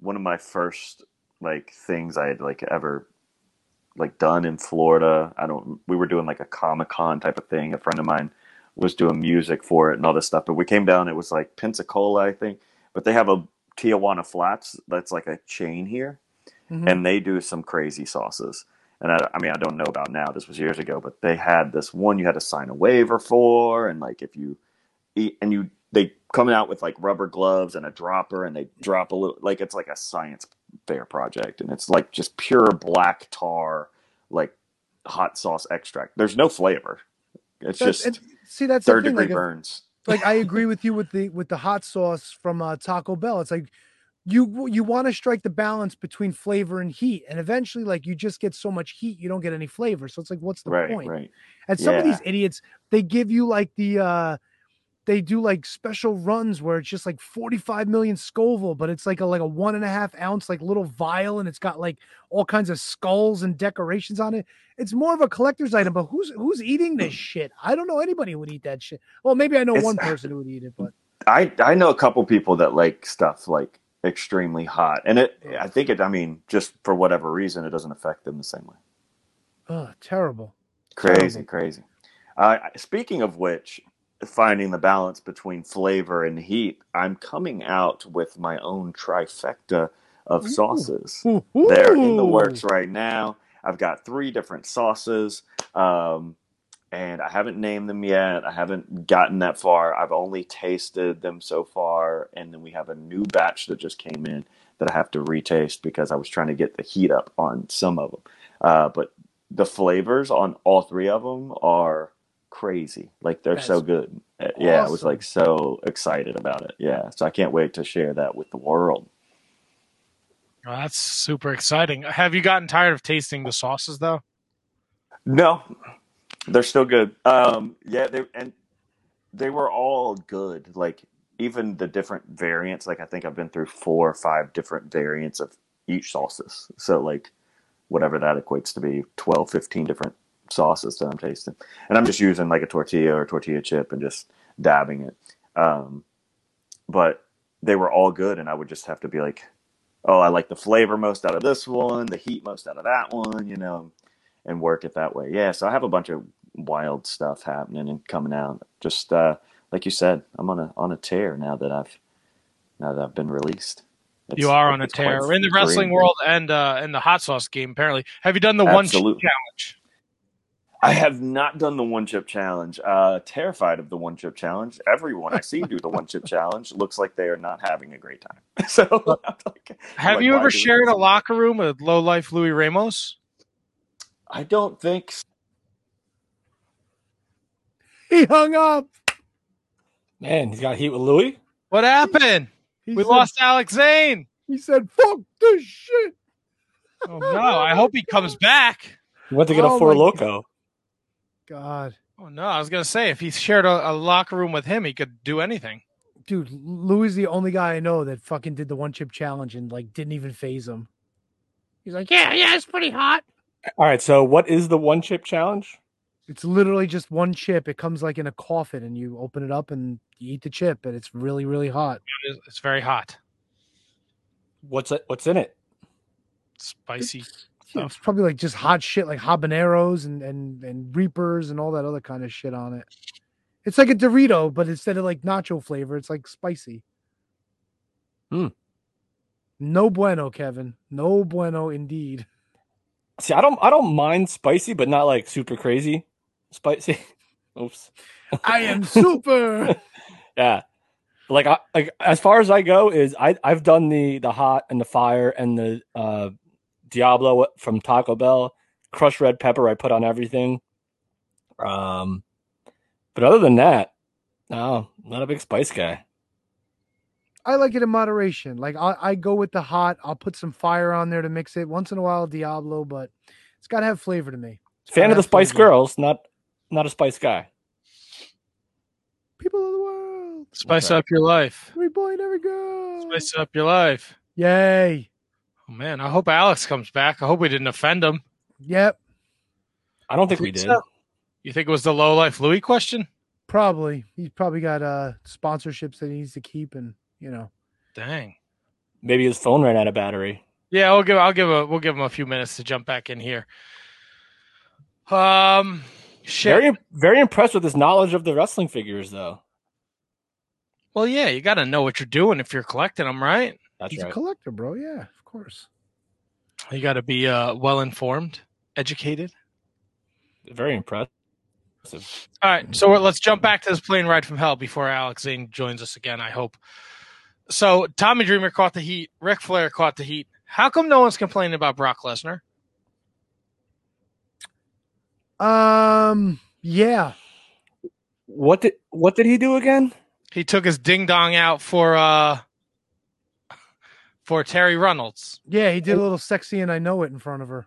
one of my first like things I had like ever like done in Florida. I don't we were doing like a Comic Con type of thing. A friend of mine was doing music for it and all this stuff. But we came down, it was like Pensacola, I think. But they have a Tijuana Flats that's like a chain here. Mhm. And they do some crazy sauces. And I, I mean, I don't know about now. This was years ago, but they had this one you had to sign a waiver for, and like if you eat and you they come out with like rubber gloves and a dropper and they drop a little like it's like a science fair project and it's like just pure black tar like hot sauce extract there's no flavor it's That's- just see, that's third thing. degree Like, burns like I agree with you with the with the hot sauce from uh, Taco Bell. It's like you you want to strike the balance between flavor and heat, and eventually, like you just get so much heat, you don't get any flavor. So it's like, what's the right point? right And some of these idiots, they give you like the uh they do like special runs where it's just like 45 million Scoville, but it's like a like a one and a half ounce like little vial, and it's got like all kinds of skulls and decorations on it. It's more of a collector's item, but who's who's eating this shit? I don't know anybody who would eat that shit. Well, maybe I know It's- one person who would eat it, but i i know a couple people that like stuff like extremely hot and it i think it i mean just for whatever reason it doesn't affect them the same way oh, terrible. Crazy, Terrible. crazy. Uh, speaking of which, finding the balance between flavor and heat, I'm coming out with my own trifecta of sauces. Ooh, They're in the works right now. I've got three different sauces, um, and I haven't named them yet. I haven't gotten that far. I've only tasted them so far, and then we have a new batch that just came in that I have to retaste because I was trying to get the heat up on some of them. Uh, but the flavors on all three of them are crazy. Like they're so good. Uh, Yeah, I was like so excited about it. Yeah, so I can't wait to share that with the world. Well, that's super exciting. Have you gotten tired of tasting the sauces though? No, they're still good. Um, yeah, they and they were all good. Like even the different variants. Like I think I've been through four or five different variants of each sauces. So like whatever that equates to be 12, 15 different sauces that I'm tasting. And I'm just using like a tortilla or tortilla chip and just dabbing it. Um, but they were all good, and I would just have to be like, oh, I like the flavor most out of this one, the heat most out of that one, you know, and work it that way. Yeah, so I have a bunch of wild stuff happening and coming out. Just uh, like you said, I'm on a on a tear now that I've now that I've been released. It's, you are on a tear in the wrestling world and uh, in the hot sauce game. Apparently, have you done the one Absolutely. challenge? I have not done the one chip challenge. Uh, terrified of the one chip challenge. Everyone I see do the one chip challenge looks like they are not having a great time. So like, Have like, you ever shared a locker room with low life Louie Ramos? I don't think so. He hung up. Man, he's got heat with Louis. What happened? He we said, lost Alex Zayne. He said, "Fuck this shit." Oh no! I hope he comes back. He went to get Oh a four my loco. God, Oh no! I was gonna say if he shared a, a locker room with him, he could do anything. dude, Louis is the only guy I know that fucking did the one chip challenge and like didn't even phase him. He's like, "Yeah, yeah, it's pretty hot." All right, so what is the one chip challenge? It's literally just one chip. It comes like in a coffin, and you open it up and you eat the chip, and it's really, really hot. It's- It's very hot, What's it? What's in it? spicy. It's probably like just hot shit, like habaneros and and and reapers and all that other kind of shit on it. It's like a Dorito, but instead of like nacho flavor, it's like spicy. Hmm. No bueno, Kevin. No bueno indeed. See, I don't, I don't mind spicy, but not like super crazy spicy. Oops. I am super. Yeah. Like I like as far as I go is I I've done the the hot and the fire and the uh Diablo from Taco Bell, crushed red pepper I put on everything. Um but other than that, no, not a big spice guy. I like it in moderation. Like I, I go with the hot. I'll put some fire on there to mix it. Once in a while, Diablo, but it's got to have flavor to me. It's Fan of the Spice flavor. Girls, not not a spice guy. People of the world, Spice Okay. up your life. every boy and every girl. Spice up your life. Yay! Oh man, I hope Alex comes back. I hope we didn't offend him. Yep, I don't think we Think did. so? You think it was the low life Louis question? probably. He's probably got uh sponsorships that he needs to keep, and you know. Dang. Maybe his phone ran out of battery. Yeah, we'll give I'll give a we'll give him a few minutes to jump back in here. Um shit. Very very impressed with his knowledge of the wrestling figures though. well, yeah, you got to know what you're doing if you're collecting them, right? That's He's a collector, bro. Yeah, of course. You got to be uh, well informed, educated. Very impressive. All right, so let's jump back to this plane ride from hell before Alex Zayne joins us again. I hope. So Tommy Dreamer caught the heat. Ric Flair caught the heat. How come no one's complaining about Brock Lesnar? Um, yeah, What did what did he do again? He took his ding dong out for uh for Terry Reynolds. yeah. He did a little sexy, and I know it in front of her.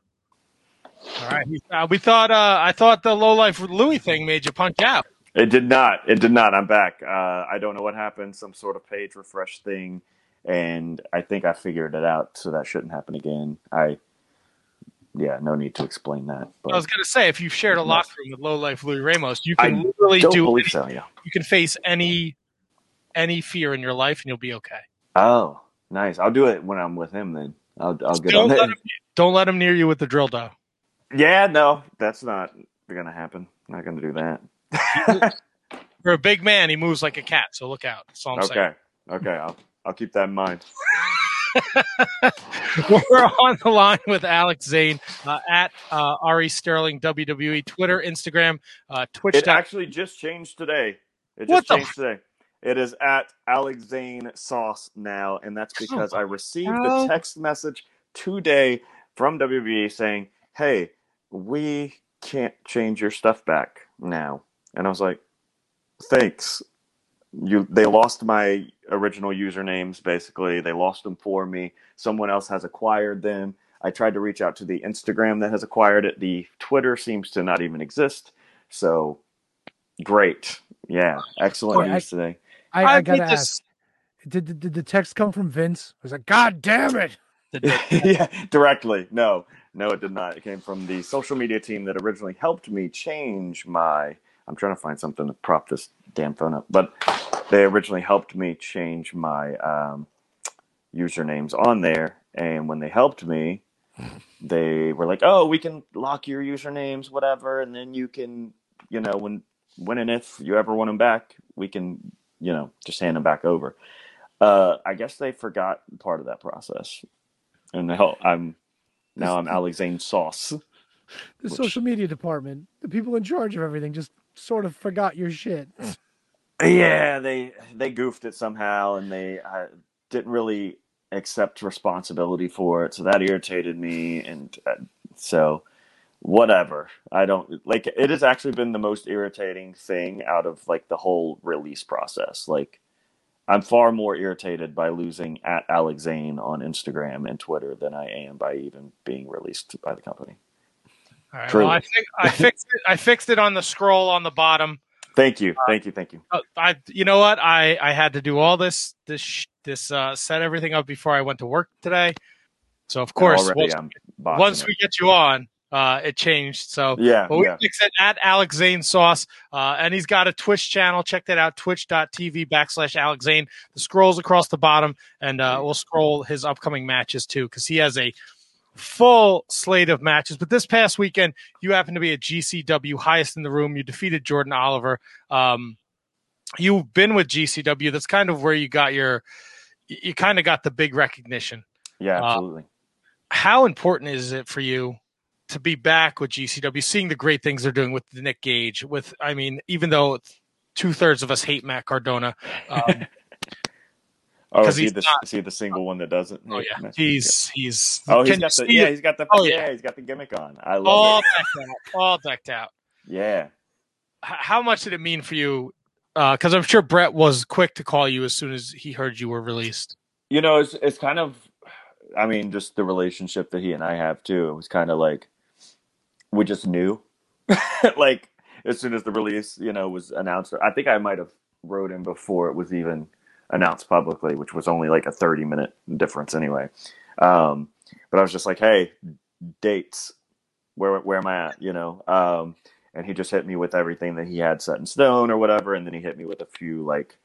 All right, uh, we thought uh, I thought the low life Louis thing made you punch out. It did not. It did not. I'm back. Uh, I don't know what happened. Some sort of page refresh thing, and I think I figured it out. So that shouldn't happen again. I, yeah, no need to explain that. But I was gonna say if you've shared a locker room with low life Louie Ramos, you I can literally don't do believe so. Yeah. you can face any any fear in your life and you'll be okay. Oh, nice. I'll do it when I'm with him. Then I'll I'll get Don't on let him, don't let him near you with the drill dough. Yeah, no, that's not gonna happen. Not gonna do that. For a big man, he moves like a cat, so look out. That's all I'm saying. okay. Okay. I'll I'll keep that in mind. We're on the line with Alex Zayne uh, at uh, Ari Sterling WWE, Twitter, Instagram, uh, Twitch. It actually just changed today. It What just the changed today. It is at Alexane Sauce now, and that's because I received a text message today from WWE saying, "Hey, we can't change your stuff back now." And I was like, "Thanks." you they lost my original usernames basically. They lost them for me. Someone else has acquired them. I tried to reach out to the instagram that has acquired it. The twitter seems to not even exist. So great. Yeah excellent news today I, I I gotta need ask. Did, did, did the text come from Vince? I was like, God damn it! yeah directly no no it did not it came from the social media team that originally helped me change my i'm trying to find something to prop this damn phone up but they originally helped me change my um, usernames on there and when they helped me they were like oh we can lock your usernames whatever and then you can you know when when and if you ever want them back we can you know just hand them back over uh, i guess they forgot part of that process and now i'm now i'm alexane sauce The Which- social media department, the people in charge of everything, just sort of forgot your shit. Yeah, they they goofed it somehow, and they uh, didn't really accept responsibility for it. So that irritated me, and uh, so whatever. I don't like. It has actually been the most irritating thing out of like the whole release process. Like, I'm far more irritated by losing at Alex Zayne on Instagram and Twitter than I am by even being released by the company. All right. Truly. Well, I think I fixed it. I fixed it on the scroll on the bottom. Thank you, thank you, thank you. Uh, I, you know what? I, I had to do all this, this, sh- this, uh, set everything up before I went to work today. So of course, already once, I'm once it. we get you on, uh, it changed. So, yeah, but we yeah. fix it at Alex Zayne Sauce. Uh, and he's got a Twitch channel. Check that out. Twitch.tv backslash Alex Zayne. The scrolls across the bottom and, uh, we'll scroll his upcoming matches too, cause he has a full slate of matches. But this past weekend, you happened to be at GCW highest in the room. You defeated Jordan Oliver. Um, you've been with GCW. That's kind of where you got your, you kind of got the big recognition. Yeah, Uh, absolutely. How important is it for you to be back with GCW, seeing the great things they're doing with the Nick Gage? With, I mean, even though two thirds of us hate Matt Cardona, um, Oh, 'cause is he he's the not- is he the single one that doesn't? oh yeah, Matt? he's he's. Oh, he's can got the yeah, it? he's got the Oh, yeah. yeah. he's got the gimmick on. I love all it. decked out, all decked out. Yeah, How much did it mean for you? Because I'm sure Brett was quick to call you as soon as he heard you were released. you know, it's it's kind of, I mean, just the relationship that he and I have too. It was kind of like we just knew, like as soon as the release, you know, was announced. I think I might have wrote him before it was even announced publicly, which was only like a thirty minute difference anyway. Um, but I was just like, hey, dates. Where where am I at? You know. Um, and he just hit me with everything that he had set in stone or whatever, and then he hit me with a few like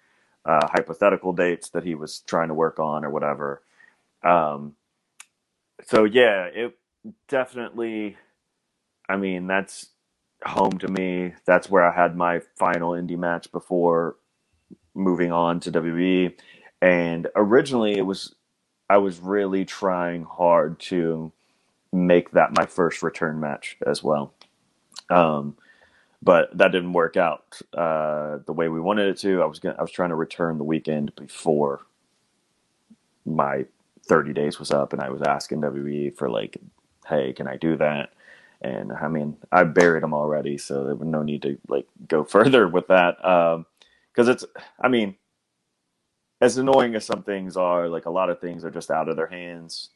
uh, hypothetical dates that he was trying to work on or whatever. Um, so yeah, it definitely. I mean, that's home to me. That's where I had my final indie match before moving on to WWE. And originally, it was I was really trying hard to make that my first return match as well. Um, but that didn't work out uh, the way we wanted it to. I was gonna, I was trying to return the weekend before my 30 days was up, and I was asking WWE for like, hey, can I do that? And I mean, I buried them already, so there was no need to like go further with that. Because it's, I mean, as annoying as some things are, like a lot of things are just out of their hands,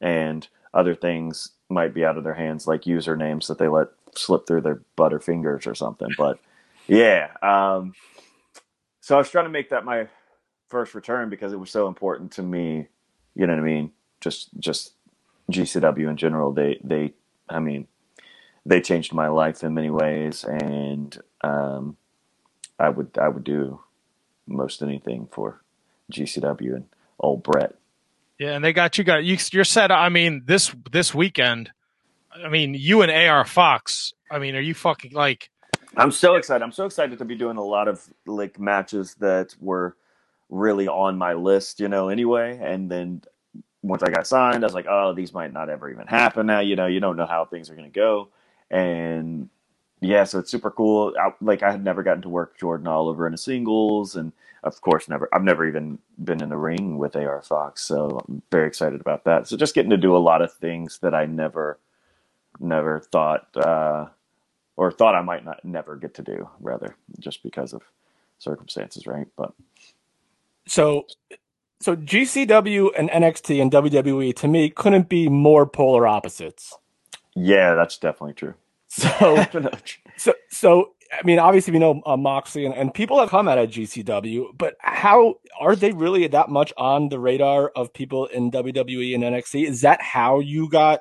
and other things might be out of their hands, like usernames that they let slip through their butter fingers or something. But yeah, um, so I was trying to make that my first return because it was so important to me. You know what I mean? Just just GCW in general. They they I mean they changed my life in many ways, and um, I would I would do most anything for GCW and old Brett. Yeah, and they got you got you. You're set. I mean, this this weekend. I mean, you and AR Fox. I mean, are you fucking like? I'm so excited. I'm so excited to be doing a lot of like matches that were really on my list, you know, anyway. And then once I got signed, I was like, oh, these might not ever even happen now. You know, you don't know how things are going to go. And yeah, so it's super cool. I, like I had never gotten to work Jordan Oliver in a singles, and of course, never. I've never even been in a ring with AR Fox, so I'm very excited about that. So just getting to do a lot of things that I never, never thought. Uh, or thought I might not never get to do, rather, just because of circumstances, right? But So, so GCW and NXT and WWE to me couldn't be more polar opposites. yeah, that's definitely true. So, so, so I mean, obviously we know uh, Moxley and, and people have come out of GCW, but how are they really that much on the radar of people in WWE and NXT? Is that how you got?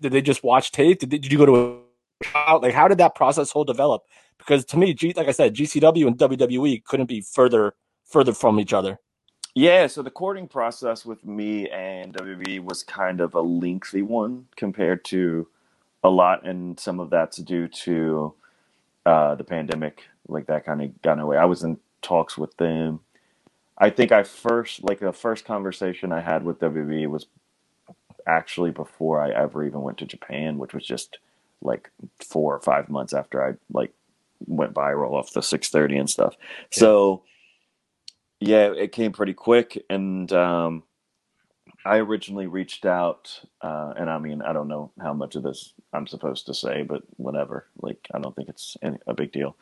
Did they just watch tape? Did, did you go to a like? How did that process whole develop? Because to me, G, like I said, GCW and WWE couldn't be further further from each other. Yeah, so the courting process with me and WWE was kind of a lengthy one compared to a lot, and some of that's due to uh, the pandemic. Like that kind of got in the way. I was in talks with them. I think I first, like the first conversation I had with WWE was actually before I ever even went to Japan, which was just like four or five months after I like went viral off the 630 and stuff. So yeah, it came pretty quick. And um, I originally reached out, uh, and I mean, I don't know how much of this I'm supposed to say, but whatever. Like, I don't think it's any, a big deal.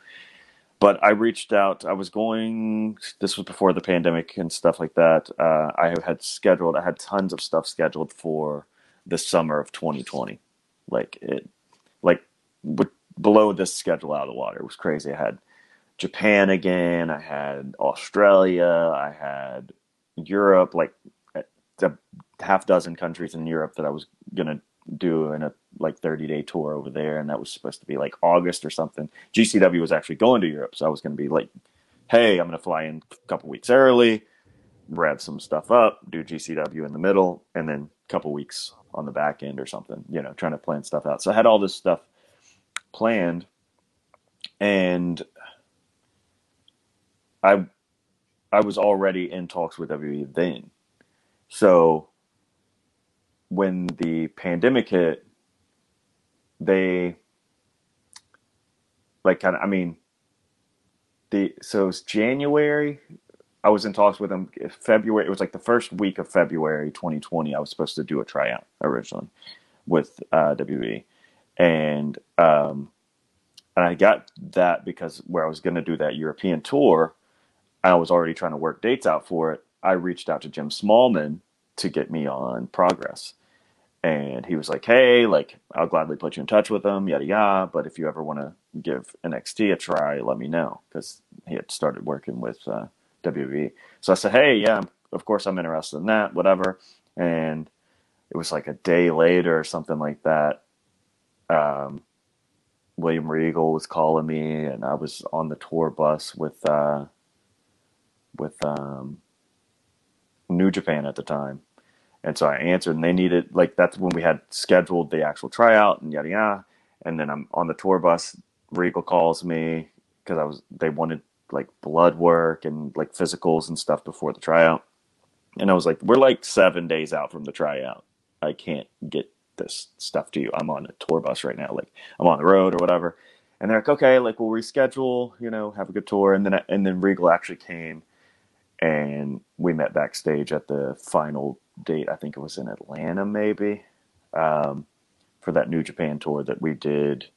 But I reached out. I was going. This was before the pandemic and stuff like that. Uh, I had scheduled. I had tons of stuff scheduled for the summer of 2020. Like it, like with, below this schedule out of the water. It was crazy. I had Japan again. I had Australia. I had Europe. Like a half dozen countries in Europe that I was gonna do in a like 30 day tour over there, and that was supposed to be like August or something. GCW was actually going to Europe, so I was gonna be like, "Hey, I'm gonna fly in a couple weeks early, rev some stuff up, do GCW in the middle, and then a couple weeks on the back end or something." You know, trying to plan stuff out. So I had all this stuff planned, and I I was already in talks with WWE then. So when the pandemic hit, they like kind of I mean the so it was January. I was in talks with them February. It was like the first week of February 2020. I was supposed to do a tryout originally with uh, WWE, and um, and I got that because where I was going to do that European tour, I was already trying to work dates out for it. I reached out to Jim Smallman to get me on Progress, and he was like, "Hey, like I'll gladly put you in touch with them, yada yada. But if you ever want to give NXT a try, let me know." Because he had started working with uh, WWE. So I said, "Hey, yeah, of course I'm interested in that, whatever." And it was like a day later or something like that. Um, William Regal was calling me, and I was on the tour bus with uh, with um, New Japan at the time. And so I answered, and they needed like that's when we had scheduled the actual tryout and yada yada. And then I'm on the tour bus. Regal calls me because I was they wanted like blood work and like physicals and stuff before the tryout. And I was like, we're like seven days out from the tryout. I can't get this stuff to you. I'm on a tour bus right now. Like I'm on the road or whatever. And they're like, okay, like we'll reschedule, you know, have a good tour. And then and then Regal actually came and we met backstage at the final date. I think it was in Atlanta, maybe, um, for that New Japan tour that we did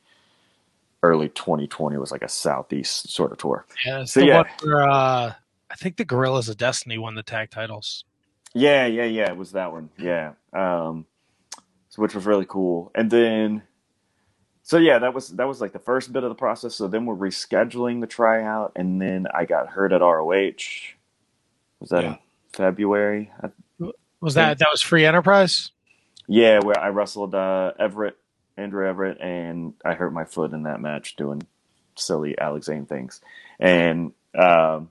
early 2020. It was like a southeast sort of tour. Yeah, So, yeah. where uh, I think the Guerrillas of Destiny won the tag titles. Yeah, yeah, yeah. It was that one. Yeah. Um, so which was really cool. And then, so yeah, that was that was like the first bit of the process. So then we're rescheduling the tryout, and then I got hurt at ROH. Was that Yeah. February? Was that that was Free Enterprise? Yeah, where I wrestled uh, Everett, Andrew Everett, and I hurt my foot in that match doing silly Alex Zayne things, and um,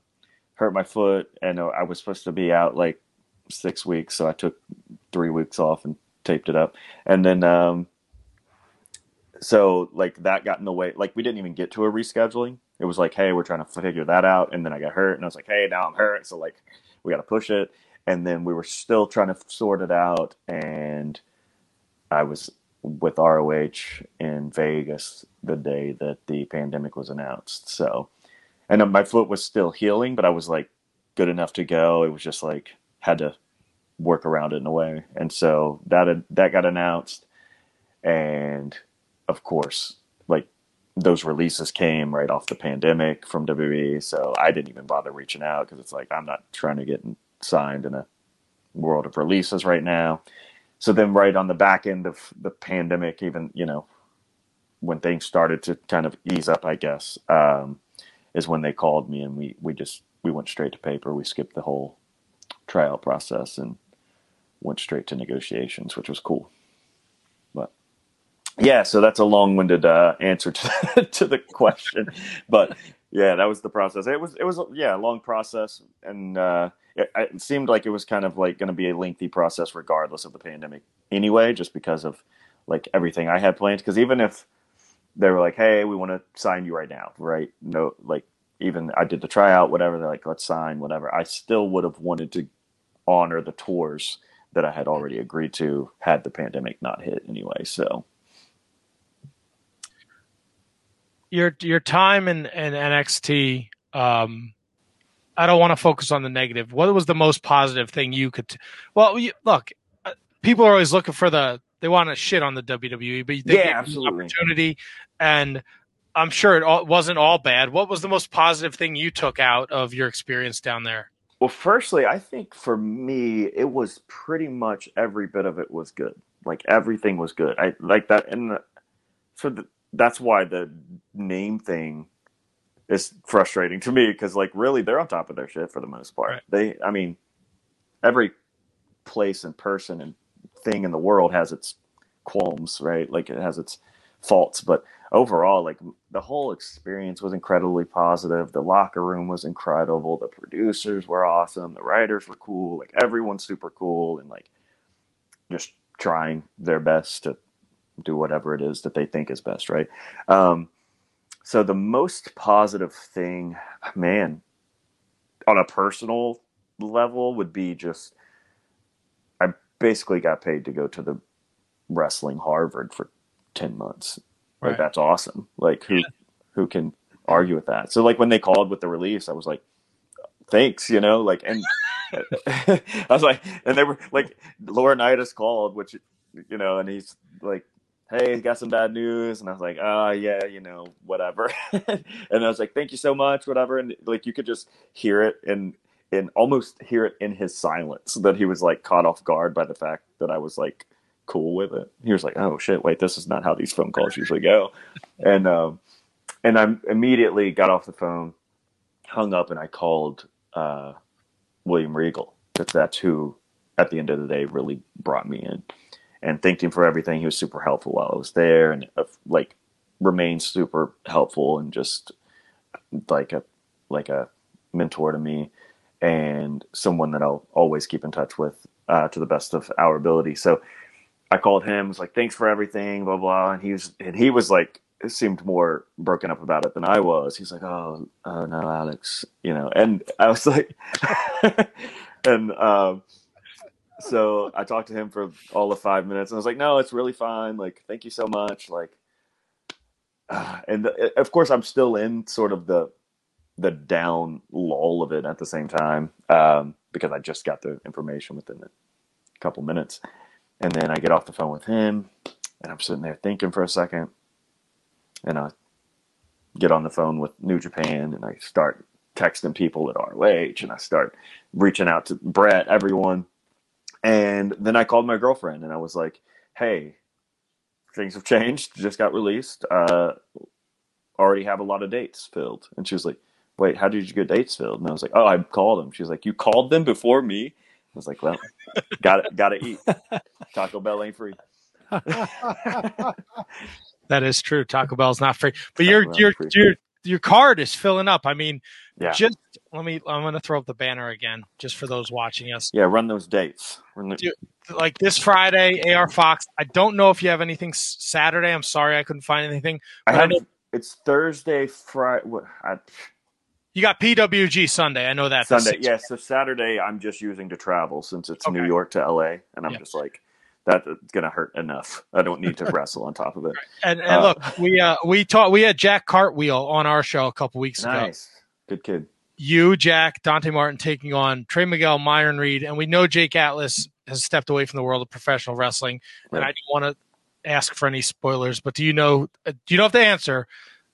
hurt my foot, and I was supposed to be out like six weeks, so I took three weeks off and taped it up, and then um, so like that got in the way. Like we didn't even get to a rescheduling. It was like, hey, we're trying to figure that out, and then I got hurt, and I was like, hey, now I'm hurt, so like we got to push it. And then we were still trying to sort it out. And i was with roh in vegas the day that the pandemic was announced. So and my foot was still healing but i was like good enough to go. It was just like had to work around it in a way. And so that that got announced. And of course those releases came right off the pandemic from WWE, so I didn't even bother reaching out because it's like I'm not trying to get signed in a world of releases right now. So then, right on the back end of the pandemic, even you know, when things started to kind of ease up, I guess, um, is when they called me and we we just we went straight to paper. We skipped the whole tryout process and went straight to negotiations, which was cool. Yeah, so that's a long-winded uh, answer to to the question, but yeah, that was the process. It was it was yeah a long process, and uh, it, it seemed like it was kind of like going to be a lengthy process regardless of the pandemic anyway, just because of like everything I had planned. Because even if they were like, "Hey, we want to sign you right now," right? No, like even I did the tryout, whatever. They're like, "Let's sign," whatever. I still would have wanted to honor the tours that I had already agreed to had the pandemic not hit anyway. So your your time in, in NXT. Um, I don't want to focus on the negative. What was the most positive thing you could? T- well, you, look, uh, people are always looking for the they want to shit on the WWE, but they Yeah, absolutely. opportunity, and I'm sure it all, wasn't all bad. What was the most positive thing you took out of your experience down there? Well, firstly, I think for me, it was pretty much every bit of it was good. Like everything was good. I like that, and the, so the, that's why the name thing is frustrating to me because, like, really, they're on top of their shit for the most part. Right. They, I mean, every place and person and thing in the world has its qualms, right? Like it has its faults, but overall, like the whole experience was incredibly positive. The locker room was incredible. The producers were awesome. The writers were cool. Like everyone's super cool and like just trying their best to do whatever it is that they think is best, right? Um, so the most positive thing, man, on a personal level would be just I basically got paid to go to the wrestling Harvard for 10 months. Like Right. that's awesome. Like who who can argue with that? So like when they called with the release, I was like thanks, you know, like and I was like and they were like Laurinaitis called which you know and he's like hey, got some bad news and I was like, "Ah, yeah, you know, whatever." and I was like, "Thank you so much, whatever." And like you could just hear it and and almost hear it in his silence that he was like caught off guard by the fact that I was like cool with it. He was like, "Oh shit, wait, this is not how these phone calls usually go." And um and I immediately got off the phone, hung up and I called uh William Regal. Because that's who at the end of the day really brought me in. And thanked him for everything. He was super helpful while I was there and uh, like remained super helpful and just like a like a mentor to me and someone that I'll always keep in touch with uh, to the best of our ability. So I called him, was like, "Thanks for everything," blah blah, and he was and he was like, seemed more broken up about it than I was. He's like, "Oh, oh no, Alex," you know, and I was like, and um, so I talked to him for all of five minutes, and I was like, "No, it's really fine. Like, thank you so much." Like, uh, and uh, of course, I'm still in sort of the the down lull of it at the same time um, because I just got the information within a couple minutes, and then I get off the phone with him, and I'm sitting there thinking for a second, and I get on the phone with New Japan, and I start texting people at ROH, and I start reaching out to Brett, everyone, and then I called my girlfriend, and I was like, "Hey, things have changed. Just got released. Uh, already have a lot of dates filled." And she was like, "Wait, how did you get dates filled?" And I was like, "Oh, I called them." She was like, "You called them before me?" I was like, "Well, got to got to eat. Taco Bell ain't free." That is true. Taco Bell's not free, but your Bell's your free. your your card is filling up. I mean, Yeah, just let me. I'm going to throw up the banner again, just for those watching us. yeah. Run those dates. Run the, Dude. Like this Friday, AR Fox. I don't know if you have anything Saturday. I'm sorry, I couldn't find anything. I but I It's Thursday, Friday. What, I, You got PWG Sunday. I know that. Sunday. six- Yeah. So Saturday, I'm just using to travel since it's Okay. New York to LA, and I'm Yeah. just like, that's gonna hurt enough. I don't need to wrestle on top of it. And, and Uh, look, we uh we taught we had Jack Cartwheel on our show a couple weeks ago. Good kid. You, Jack, Dante Martin taking on Trey Miguel, Myron Reed, and we know Jake Atlas has stepped away from the world of professional wrestling. And I don't want to ask for any spoilers, but do you know? uh, Do you know if the answer?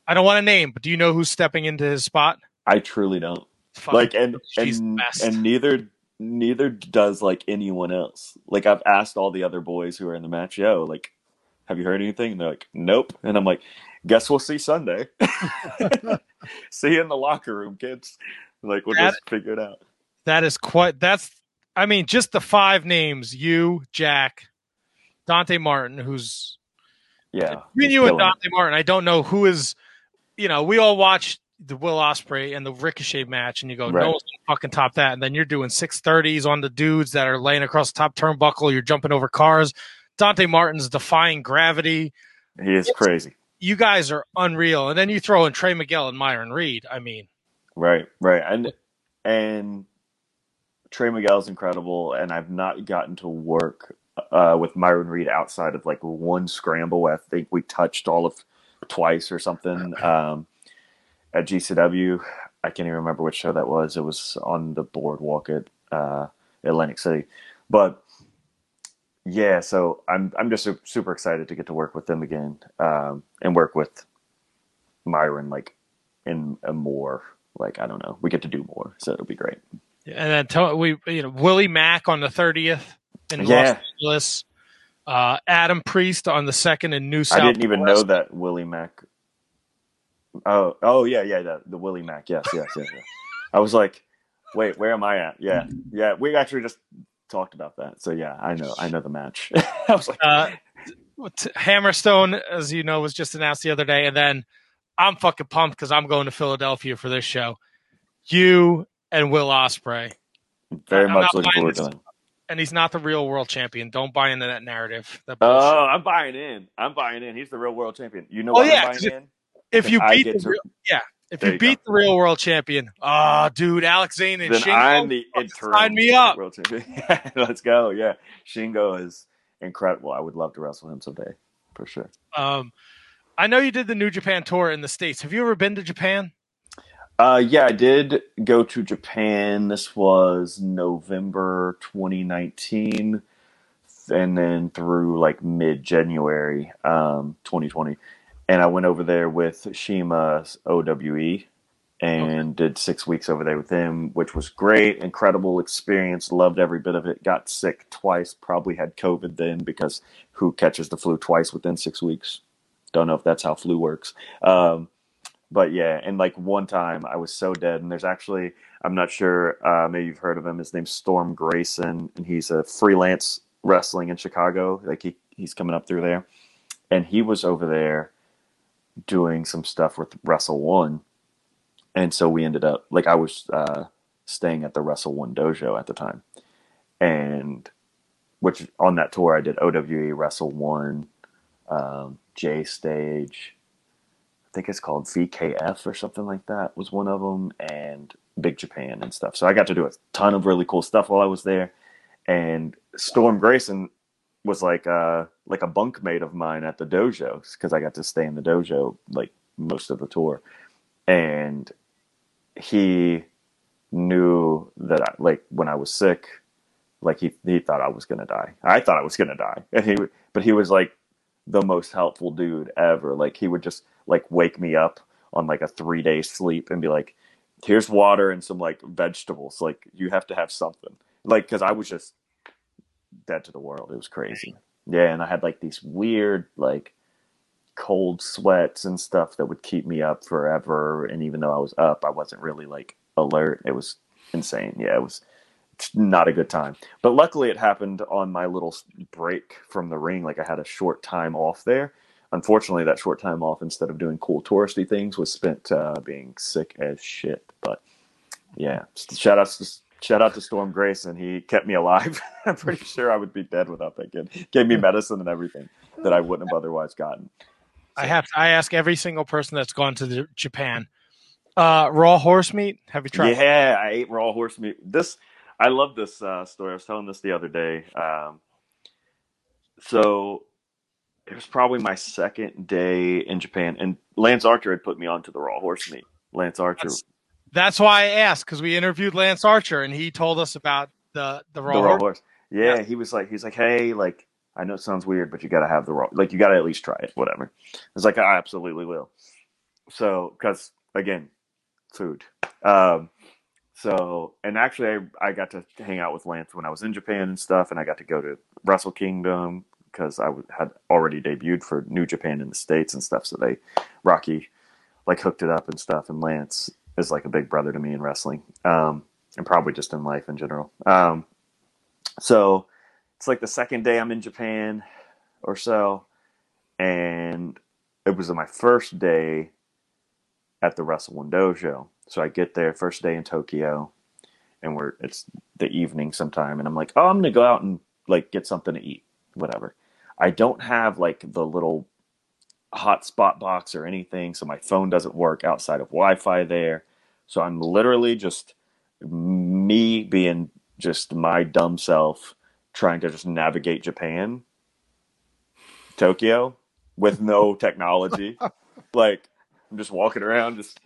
I don't want to name, but do you know who's stepping into his spot? I truly don't. Fuck, like and she's and and neither neither does like anyone else. Like I've asked all the other boys who are in the match, yo, like, have you heard anything? And they're like, nope. And I'm like, guess we'll see Sunday. see you in the locker room, kids. Like we'll That- just figure it out. that is quite. That's. I mean, just the five names: you, Jack, Dante Martin, who's Yeah. between you and it. Dante Martin. I don't know who is. You know, we all watched the Will Ospreay and the Ricochet match, and you go, Right. no one's gonna fucking top that. And then you're doing six thirties on the dudes that are laying across the top turnbuckle. You're jumping over cars. Dante Martin's defying gravity. He is crazy. You guys are unreal. And then you throw in Trey Miguel and Myron Reed. I mean, Right, right. And and Trey Miguel's incredible and I've not gotten to work uh, with Myron Reed outside of like one scramble. I think we touched all of twice or something um, at GCW. I can't even remember which show that was. It was on the boardwalk at uh, Atlantic City. But yeah, so I'm I'm just super excited to get to work with them again um, and work with Myron like in a more like I don't know. We get to do more, so it'll be great. Yeah, and then to, we, you know, Willie Mack on the thirtieth in Los Angeles. Uh, Adam Priest on the second in New South. I didn't even know that Willie Mack. Oh, oh yeah, yeah, the, the Willie Mack. Yes, yes, yes, yes. I was like, wait, where am I at? Yeah, yeah. We actually just talked about that. So yeah, I know, I know the match. I was like, Uh, Hammerstone, as you know, was just announced the other day, and then I'm fucking pumped because I'm going to Philadelphia for this show. You and Will Ospreay, very I'm much looking forward to that. and he's not the real world champion. Don't buy into that narrative. That Oh. I'm buying in. I'm buying in. He's the real world champion. You know Oh, what yeah, I'm buying in? if you beat the real, yeah, if There you beat the real world champion, ah, dude, Alex Zayne and then Shingo, I'm the interim sign me up. world champion. Let's go. Yeah, Shingo is incredible. I would love to wrestle him someday for sure. Um, I know you did the New Japan tour in the states. Have you ever been to Japan? Uh, yeah, I did go to Japan. This was November 2019, and then through like mid January um, 2020. And I went over there with CIMA's OWE and did six weeks over there with him, which was great, incredible experience. Loved every bit of it. Got sick twice. Probably had COVID then because who catches the flu twice within six weeks? Don't know if that's how flu works. Um, but yeah, and like one time I was so dead, and there's actually I'm not sure, uh, maybe you've heard of him. His name's Storm Grayson, and he's a freelance wrestling in Chicago. Like he he's coming up through there, and he was over there doing some stuff with Wrestle One, and so we ended up like I was uh, staying at the Wrestle One dojo at the time, and which on that tour I did OWE Wrestle One, um, J Stage. I think it's called VKF or something like that was one of them, and Big Japan and stuff. So I got to do a ton of really cool stuff while I was there. And Storm Grayson was like uh like a bunkmate of mine at the dojo because I got to stay in the dojo like most of the tour, and he knew that I, like when I was sick, like he he thought I was gonna die. I thought I was gonna die, and he but he was like the most helpful dude ever. Like he would just like wake me up on like a three day sleep and be like, "Here's water and some like vegetables. Like you have to have something." Like because I was just dead to the world. It was crazy. Yeah, and I had like these weird like cold sweats and stuff that would keep me up forever. And even though I was up, I wasn't really like alert. It was insane. Yeah, it was not a good time. But luckily, it happened on my little break from the ring. Like I had a short time off there. Unfortunately, that short time off, instead of doing cool touristy things, was spent uh, being sick as shit. But yeah, shout out to shout out to Storm Grayson. He kept me alive. I'm pretty sure I would be dead without that kid. Gave me medicine and everything that I wouldn't have otherwise gotten. I have. To, I ask every single person that's gone to the, Japan. Uh, raw horse meat. Have you tried? Yeah, I ate raw horse meat. This I love this uh, story. I was telling this the other day. Um, so it was probably my second day in Japan, and Lance Archer had put me onto the raw horse meat. Lance Archer, That's, that's why I asked because we interviewed Lance Archer and he told us about the the raw, the raw horse. horse. Yeah, Yeah. he was like, he's like, hey, like I know it sounds weird, but you got to have the raw. Like you got to at least try it. Whatever. I was like, I absolutely will. so because again, food. Um, so and actually, I, I got to hang out with Lance when I was in Japan and stuff, and I got to go to Wrestle Kingdom because I w- had already debuted for New Japan in the states and stuff. So they Rocky like hooked it up and stuff, and Lance is like a big brother to me in wrestling, um, and probably just in life in general. Um, so it's like the second day I'm in Japan or so, and it was my first day at the Wrestle One Dojo. So I get there first day in Tokyo, and we're it's the evening sometime, and I'm like, oh, I'm gonna go out and like get something to eat, whatever. I don't have like the little hotspot box or anything, so my phone doesn't work outside of Wi-Fi there. So I'm literally just me being just my dumb self trying to just navigate Japan, Tokyo, with no technology. like I'm just walking around, just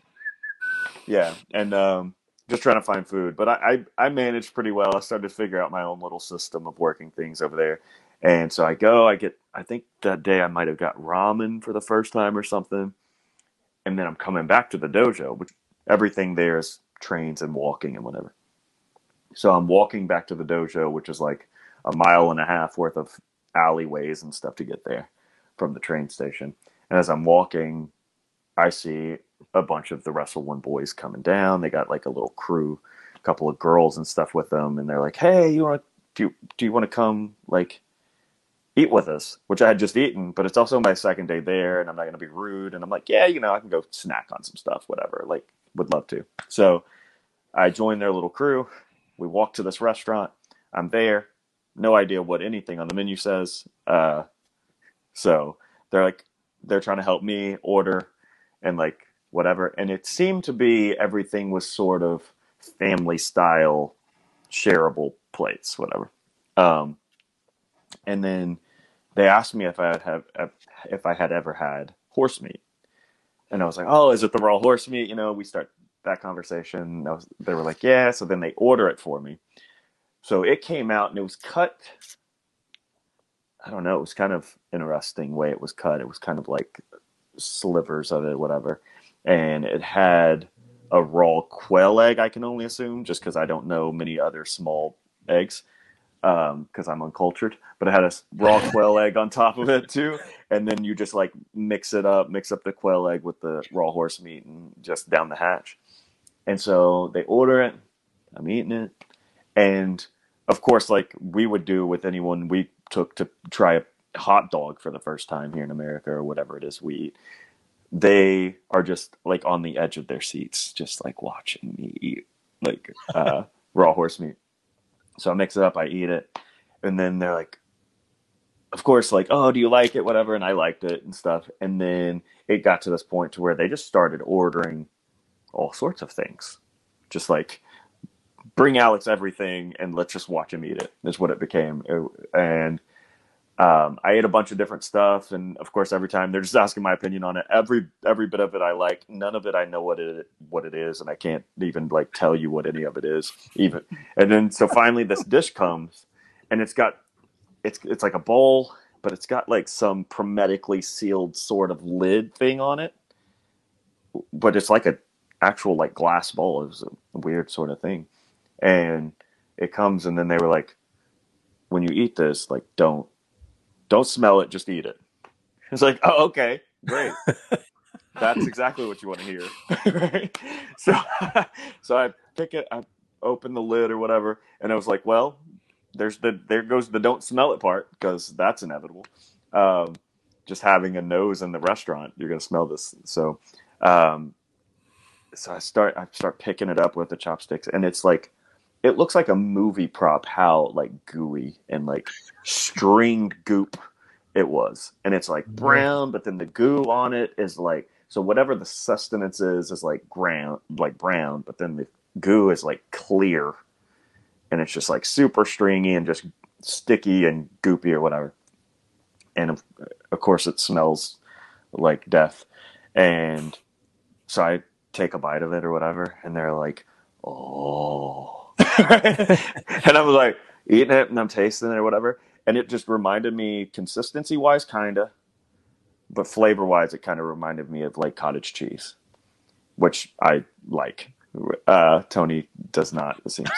yeah, and um, just trying to find food. But I, I I managed pretty well. I started to figure out my own little system of working things over there. And so I go, I get, I think that day I might have got ramen for the first time or something. And then I'm coming back to the dojo, which everything there is trains and walking and whatever. So I'm walking back to the dojo, which is like a mile and a half worth of alleyways and stuff to get there from the train station. And as I'm walking, I see a bunch of the Wrestle One boys coming down. They got like a little crew, a couple of girls and stuff with them, and they're like, "Hey, you want do you, do you want to come like eat with us?" Which I had just eaten, but it's also my second day there, and I'm not going to be rude. And I'm like, "Yeah, you know, I can go snack on some stuff, whatever. Like, would love to." So I joined their little crew. We walk to this restaurant. I'm there. No idea what anything on the menu says. Uh, so they're like, they're trying to help me order and like whatever. And it seemed to be everything was sort of family style, shareable plates, whatever. Um, and then they asked me if I had have if I had ever had horse meat, and I was like, "Oh, is it the raw horse meat?" You know, we start that conversation. Was, they were like, "Yeah." So then they order it for me. So it came out and it was cut. I don't know. It was kind of interesting way it was cut. It was kind of like slivers of it, whatever. And it had a raw quail egg, I can only assume, just because I don't know many other small eggs, because um, I'm uncultured. But it had a raw quail egg on top of it too, and then you just like mix it up, mix up the quail egg with the raw horse meat, and just down the hatch. And so they order it. I'm eating it, and of course, like we would do with anyone we took to try a hot dog for the first time here in America or whatever it is we eat, they are just like on the edge of their seats, just like watching me eat like uh, raw horse meat. So I mix it up, I eat it, and then they're like, of course, like, oh, do you like it? Whatever. And I liked it and stuff. And then it got to this point to where they just started ordering all sorts of things. Just like bring Alex everything and let's just watch him eat it is what it became. And um, I ate a bunch of different stuff, and of course, every time they're just asking my opinion on it. Every every bit of it I like. None of it I know what it what it is, and I can't even like tell you what any of it is. Even and then so finally this dish comes, and it's got it's it's like a bowl, but it's got like some hermetically sealed sort of lid thing on it. But it's like a actual like glass bowl. It was a weird sort of thing, and it comes, and then they were like, when you eat this, like don't don't smell it, just eat it. It's like, oh, okay, great. That's exactly what you want to hear. right? So, so I pick it, I open the lid or whatever, and I was like, well, there's the there goes the don't smell it part because that's inevitable. Um, just having a nose in the restaurant, you're gonna smell this. So, um, so I start I start picking it up with the chopsticks, and it's like it looks like a movie prop how like gooey and like stringed goop it was. And it's like brown but then the goo on it is like so whatever the sustenance is is like ground like brown but then the goo is like clear. And it's just like super stringy and just sticky and goopy or whatever. And of, of course it smells like death. And so i take a bite of it or whatever and they're like oh and I was like eating it and I'm tasting it or whatever. And it just reminded me consistency wise, kinda, but flavor wise, it kind of reminded me of like cottage cheese, which I like. Uh, Tony does not. It seems.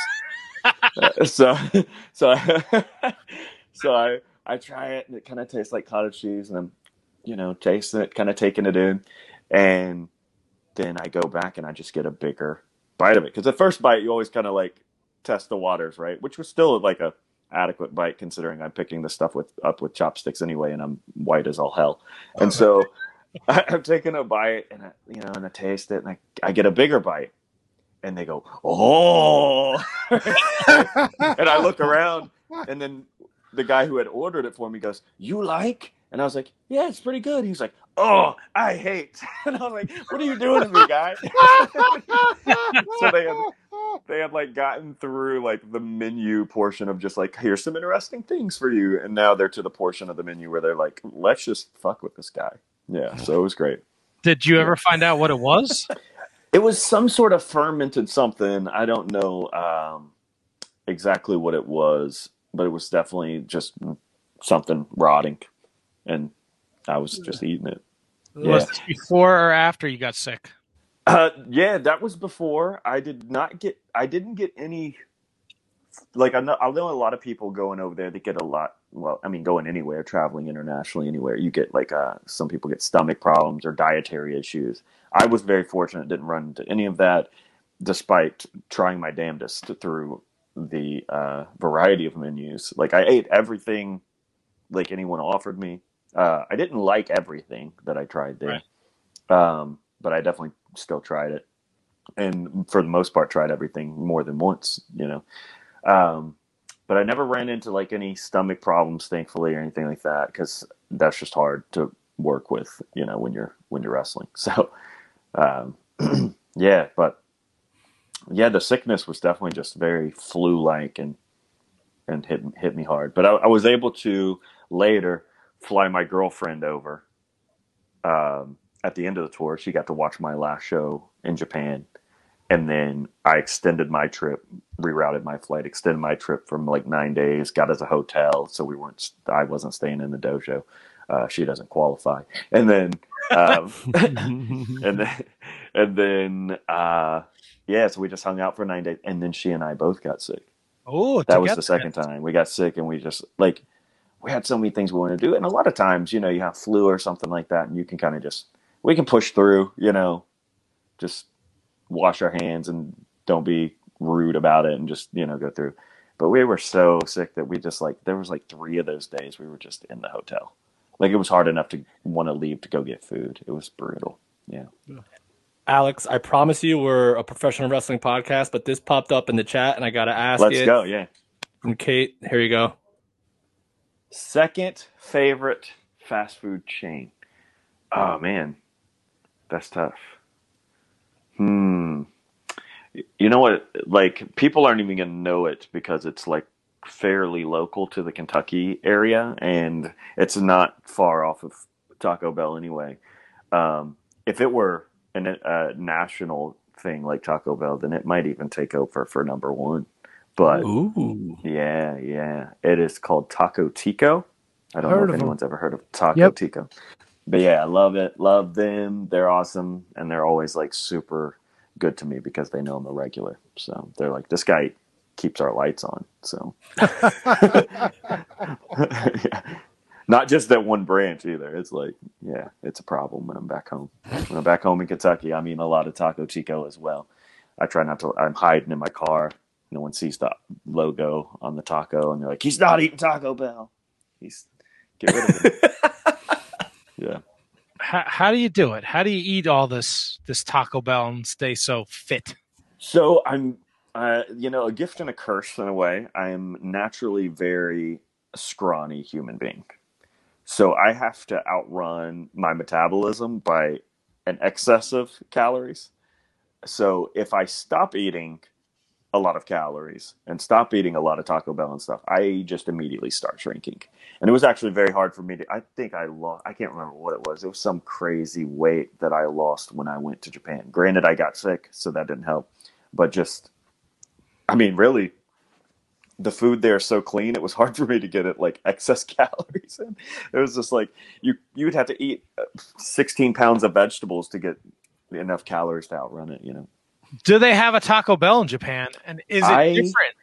Uh, so, so, I, so I I try it and it kind of tastes like cottage cheese, and I'm, you know, tasting it, kind of taking it in, and then I go back and I just get a bigger bite of it because the first bite you always kind of like test the waters, right? Which was still like a adequate bite considering I'm picking the stuff with up with chopsticks anyway, and I'm white as all hell. And so I, I'm taking a bite, and I, you know, and I taste it, and I, I get a bigger bite, and they go, "Oh!" and I look around, and then the guy who had ordered it for me goes, "You like?" And I was like, "Yeah, it's pretty good." He's like, "Oh, I hate." And I was like, "What are you doing to me, guy?" so they had they had like gotten through like the menu portion of just like here's some interesting things for you, and now they're to the portion of the menu where they're like, let's just fuck with this guy. Yeah, so it was great. Did you ever find out what it was? It was some sort of fermented something. I don't know um, exactly what it was, but it was definitely just something rotting, and I was just eating it. Was this before or after you got sick? Uh, yeah, that was before. I did not get. I didn't get any. Like I know, I know a lot of people going over there. They get a lot. Well, I mean, going anywhere, traveling internationally, anywhere, you get like uh, some people get stomach problems or dietary issues. I was very fortunate; didn't run into any of that, despite trying my damnedest through the uh, variety of menus. Like I ate everything, like anyone offered me. Uh, I didn't like everything that I tried there, um, but I definitely still tried it, and for the most part, tried everything more than once. You know, um, but I never ran into like any stomach problems, thankfully, or anything like that, because that's just hard to work with. You know, when you're when you're wrestling. So, um, yeah, but yeah, the sickness was definitely just very flu like and and hit hit me hard. But I, I was able to later fly my girlfriend over um, at the end of the tour. She got to watch my last show in Japan, and then I extended my trip, rerouted my flight, extended my trip from like nine days. Got us a hotel, so we weren't. I wasn't staying in the dojo. Uh, she doesn't qualify, and then um, and then and then uh, yeah, so we just hung out for nine days, and then she and I both got sick. Oh, That was the second time we got sick, and we just like we had so many things we wanted to do, and a lot of times, you know, you have flu or something like that, and you can kind of just we can push through, you know, just wash our hands and don't be rude about it, and just you know go through. But we were so sick that we just like there was like three of those days we were just in the hotel. Like it was hard enough to want to leave to go get food. It was brutal. Yeah. Alex, I promise you we're a professional wrestling podcast, but this popped up in the chat and I got to ask Let's it go. Yeah. from Kate. Here you go. Second favorite fast food chain. Oh man, that's tough. Hmm. You know what? Like people aren't even gonna know it because it's like fairly local to the Kentucky area, and it's not far off of Taco Bell anyway. Um, if it were an, a national thing like Taco Bell, then it might even take over for number one. But Ooh. yeah, yeah. It is called Taco Tico. I don't Heard know if anyone's ever heard of Taco Yep. Tico. But yeah, I love it. Love them. They're awesome. And they're always like super good to me because they know I'm a regular. So they're like, this guy keeps our lights on. So yeah. not just that one branch either. It's like, yeah, it's a problem when I'm back home. When I'm back home in Kentucky, I mean a lot of Taco Tico as well. I try not to. I'm hiding in my car. No one sees the logo on the taco, and they're like, "He's not eating Taco Bell. He's get rid of him." yeah. How, how do you do it? How do you eat all this this Taco Bell and stay so fit? So I'm, uh, you know, a gift and a curse in a way. I am naturally very scrawny human being, so I have to outrun my metabolism by an excess of calories. So if I stop eating a lot of calories and stop eating a lot of Taco Bell and stuff, I just immediately start shrinking. And it was actually very hard for me to. I think I lost. I can't remember what it was. It was some crazy weight that I lost when I went to Japan. Granted, I got sick, so that didn't help. But just, I mean, really, the food there is so clean. It was hard for me to get it like excess calories in. It was just like you you'd have to eat uh, 16 pounds of vegetables to get enough calories to outrun it. You know. Do they have a Taco Bell in Japan? And is it I- different?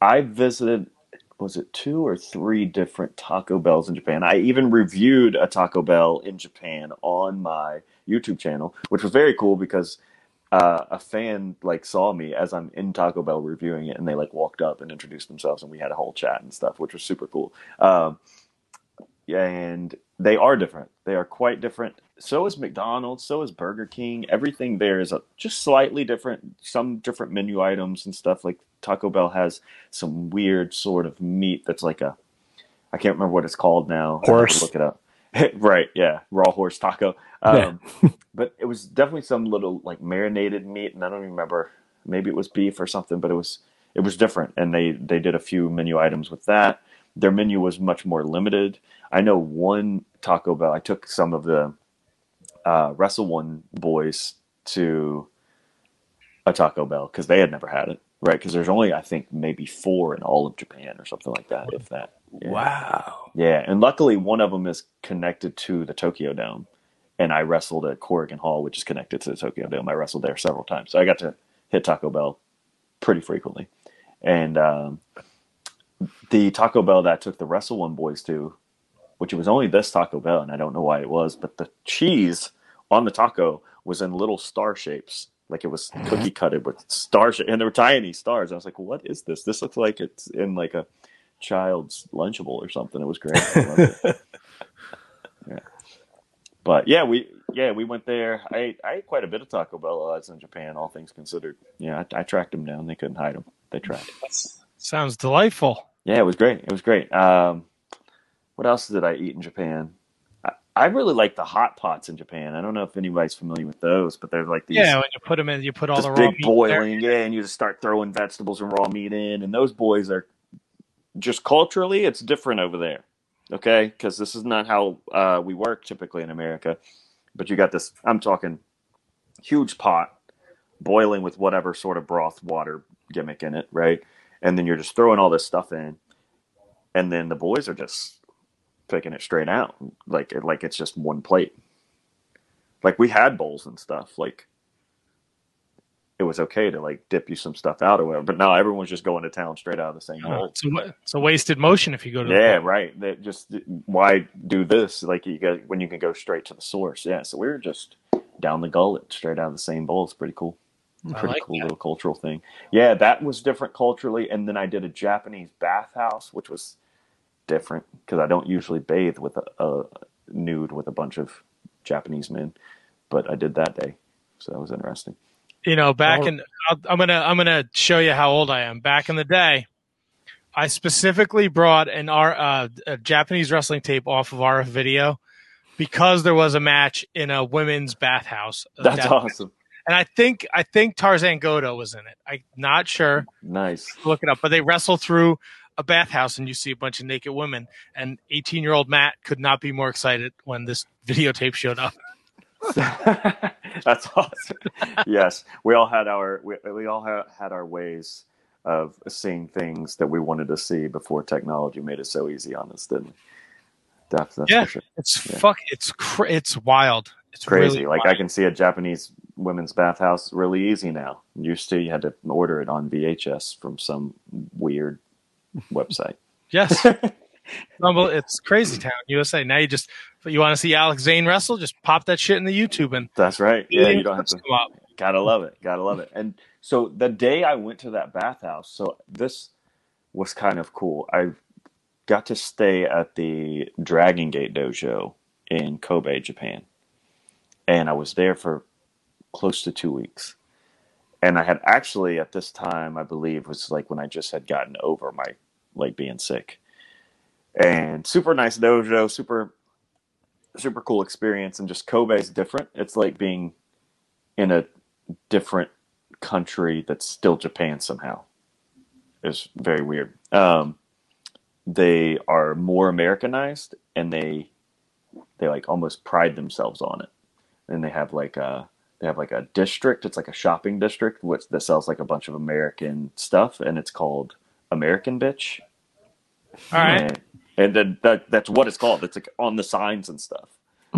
I visited was it two or three different Taco Bells in Japan. I even reviewed a Taco Bell in Japan on my YouTube channel, which was very cool because uh, a fan like saw me as I'm in Taco Bell reviewing it, and they like walked up and introduced themselves, and we had a whole chat and stuff, which was super cool. Um, yeah, and they are different. They are quite different. So is McDonald's. So is Burger King. Everything there is a, just slightly different. Some different menu items and stuff. Like Taco Bell has some weird sort of meat that's like a, I can't remember what it's called now. I have to Horse. Look it up. right. Yeah. Raw horse taco. Um, but it was definitely some little like marinated meat, and I don't even remember. Maybe it was beef or something, but it was it was different, and they they did a few menu items with that. Their menu was much more limited. I know one Taco Bell. I took some of the uh, Wrestle One boys to a Taco Bell because they had never had it, right? Because there's only I think maybe four in all of Japan or something like that, if that. Yeah. Wow. Yeah, and luckily one of them is connected to the Tokyo Dome, and I wrestled at Korakuen Hall, which is connected to the Tokyo Dome. I wrestled there several times, so I got to hit Taco Bell pretty frequently. And um, the Taco Bell that I took the Wrestle One boys to, which it was only this Taco Bell, and I don't know why it was, but the cheese on the taco was in little star shapes. Like it was cookie cutted with star shape, and they were tiny stars. I was like, "What is this? This looks like it's in like a child's lunchable or something." It was great. It. yeah. But yeah, we yeah we went there. I ate, I ate quite a bit of Taco Bell while I was in Japan, all things considered. Yeah, I, I tracked them down. They couldn't hide them. They tracked. Sounds delightful. Yeah, it was great. It was great. Um, what else did I eat in Japan? I, I really like the hot pots in Japan. I don't know if anybody's familiar with those, but they're like these Yeah, when you put them in, you put all the raw big meat there. boiling, yeah, and you just start throwing vegetables and raw meat in, and those boys are just culturally, it's different over there, okay? Because this is not how uh, we work typically in America. But you got this, I'm talking huge pot boiling with whatever sort of broth water gimmick in it, right? And then you're just throwing all this stuff in, and then the boys are just picking it straight out, like like it's just one plate. Like we had bowls and stuff, like it was okay to like dip you some stuff out or whatever. But now everyone's just going to town straight out of the same uh, bowl. It's a, it's a wasted motion if you go to Yeah, right. That just why do this? Like you got when you can go straight to the source. Yeah, so we were just down the gullet, straight out of the same bowl. It's pretty cool. I Pretty like cool that. little cultural thing. Yeah, that was different culturally. And then I did a Japanese bathhouse, which was different because I don't usually bathe with a, a nude with a bunch of Japanese men, but I did that day, so that was interesting. You know, back Oh. in I'll, I'm gonna I'm gonna show you how old I am. Back in the day, I specifically brought an our uh, a Japanese wrestling tape off of RF video because there was a match in a women's bathhouse. That's that- awesome. And I think I think Tarzan Goto was in it. I'm not sure. Nice. Look it up. But they wrestle through a bathhouse and you see a bunch of naked women. And 18 year old Matt could not be more excited when this videotape showed up. That's awesome. yes, we all had our we, we all had, had our ways of seeing things that we wanted to see before technology made it so easy on us, didn't that's Yeah. sure. It's Yeah. fuck. It's cr- it's wild. It's Crazy. Really like wild. I can see a Japanese women's bathhouse really easy now. Used to you had to order it on VHS from some weird website. Yes. Unbel- it's crazy town, USA. Now you just you want to see Alex Zayne wrestle, just pop that shit in the YouTube and That's right. Yeah, you don't have to. Gotta love it. Gotta love it. And so the day I went to that bathhouse, so this was kind of cool. I got to stay at the Dragon Gate Dojo in Kobe, Japan. And I was there for close to two weeks. And I had actually at this time, I believe, was like when I just had gotten over my like being sick. And super nice dojo, super super cool experience and just Kobe's different. It's like being in a different country that's still Japan somehow. It's very weird. Um, they are more Americanized and they they like almost pride themselves on it. And they have like a they have like a district. It's like a shopping district which that sells like a bunch of American stuff, and it's called American bitch. All right. And, and then that that's what it's called. It's like on the signs and stuff.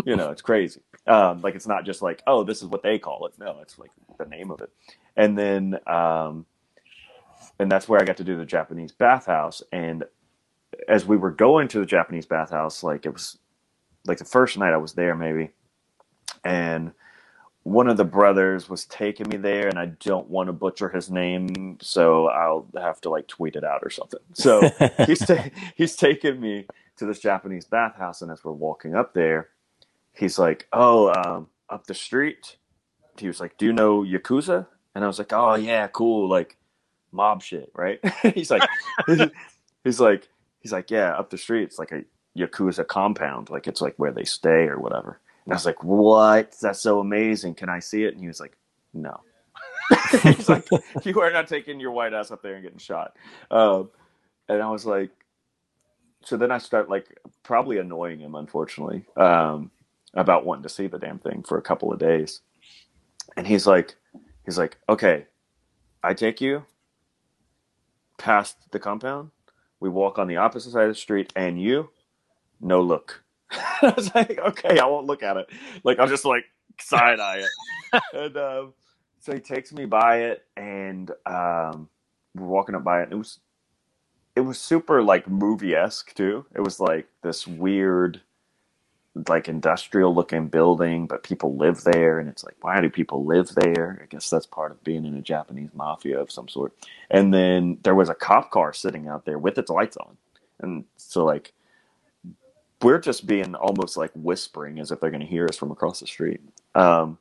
You know, it's crazy. Um, like it's not just like, oh, this is what they call it. No, it's like the name of it. And then um, and that's where I got to do the Japanese bathhouse. And as we were going to the Japanese bathhouse, like it was like the first night I was there, maybe, and one of the brothers was taking me there, and I don't want to butcher his name, so I'll have to like tweet it out or something. So he's ta- he's taking me to this Japanese bathhouse, and as we're walking up there, he's like, "Oh, um, up the street." He was like, "Do you know Yakuza?" And I was like, "Oh yeah, cool, like mob shit, right?" he's like, he's like, he's like, "Yeah, up the street, it's like a Yakuza compound, like it's like where they stay or whatever." And I was like, "What? That's so amazing! Can I see it?" And he was like, "No." he's like, "You are not taking your white ass up there and getting shot." Um, and I was like, so then I start like probably annoying him, unfortunately, um, about wanting to see the damn thing for a couple of days. And he's like, he's like, okay, I take you past the compound. We walk on the opposite side of the street, and you, no look. I was like, okay, I won't look at it. Like I'll just like side eye it. and um, so he takes me by it, and um, we're walking up by it. It was it was super like movie esque too. It was like this weird, like industrial looking building, but people live there, and it's like, why do people live there? I guess that's part of being in a Japanese mafia of some sort. And then there was a cop car sitting out there with its lights on, and so like we're just being almost like whispering as if they're going to hear us from across the street. Um,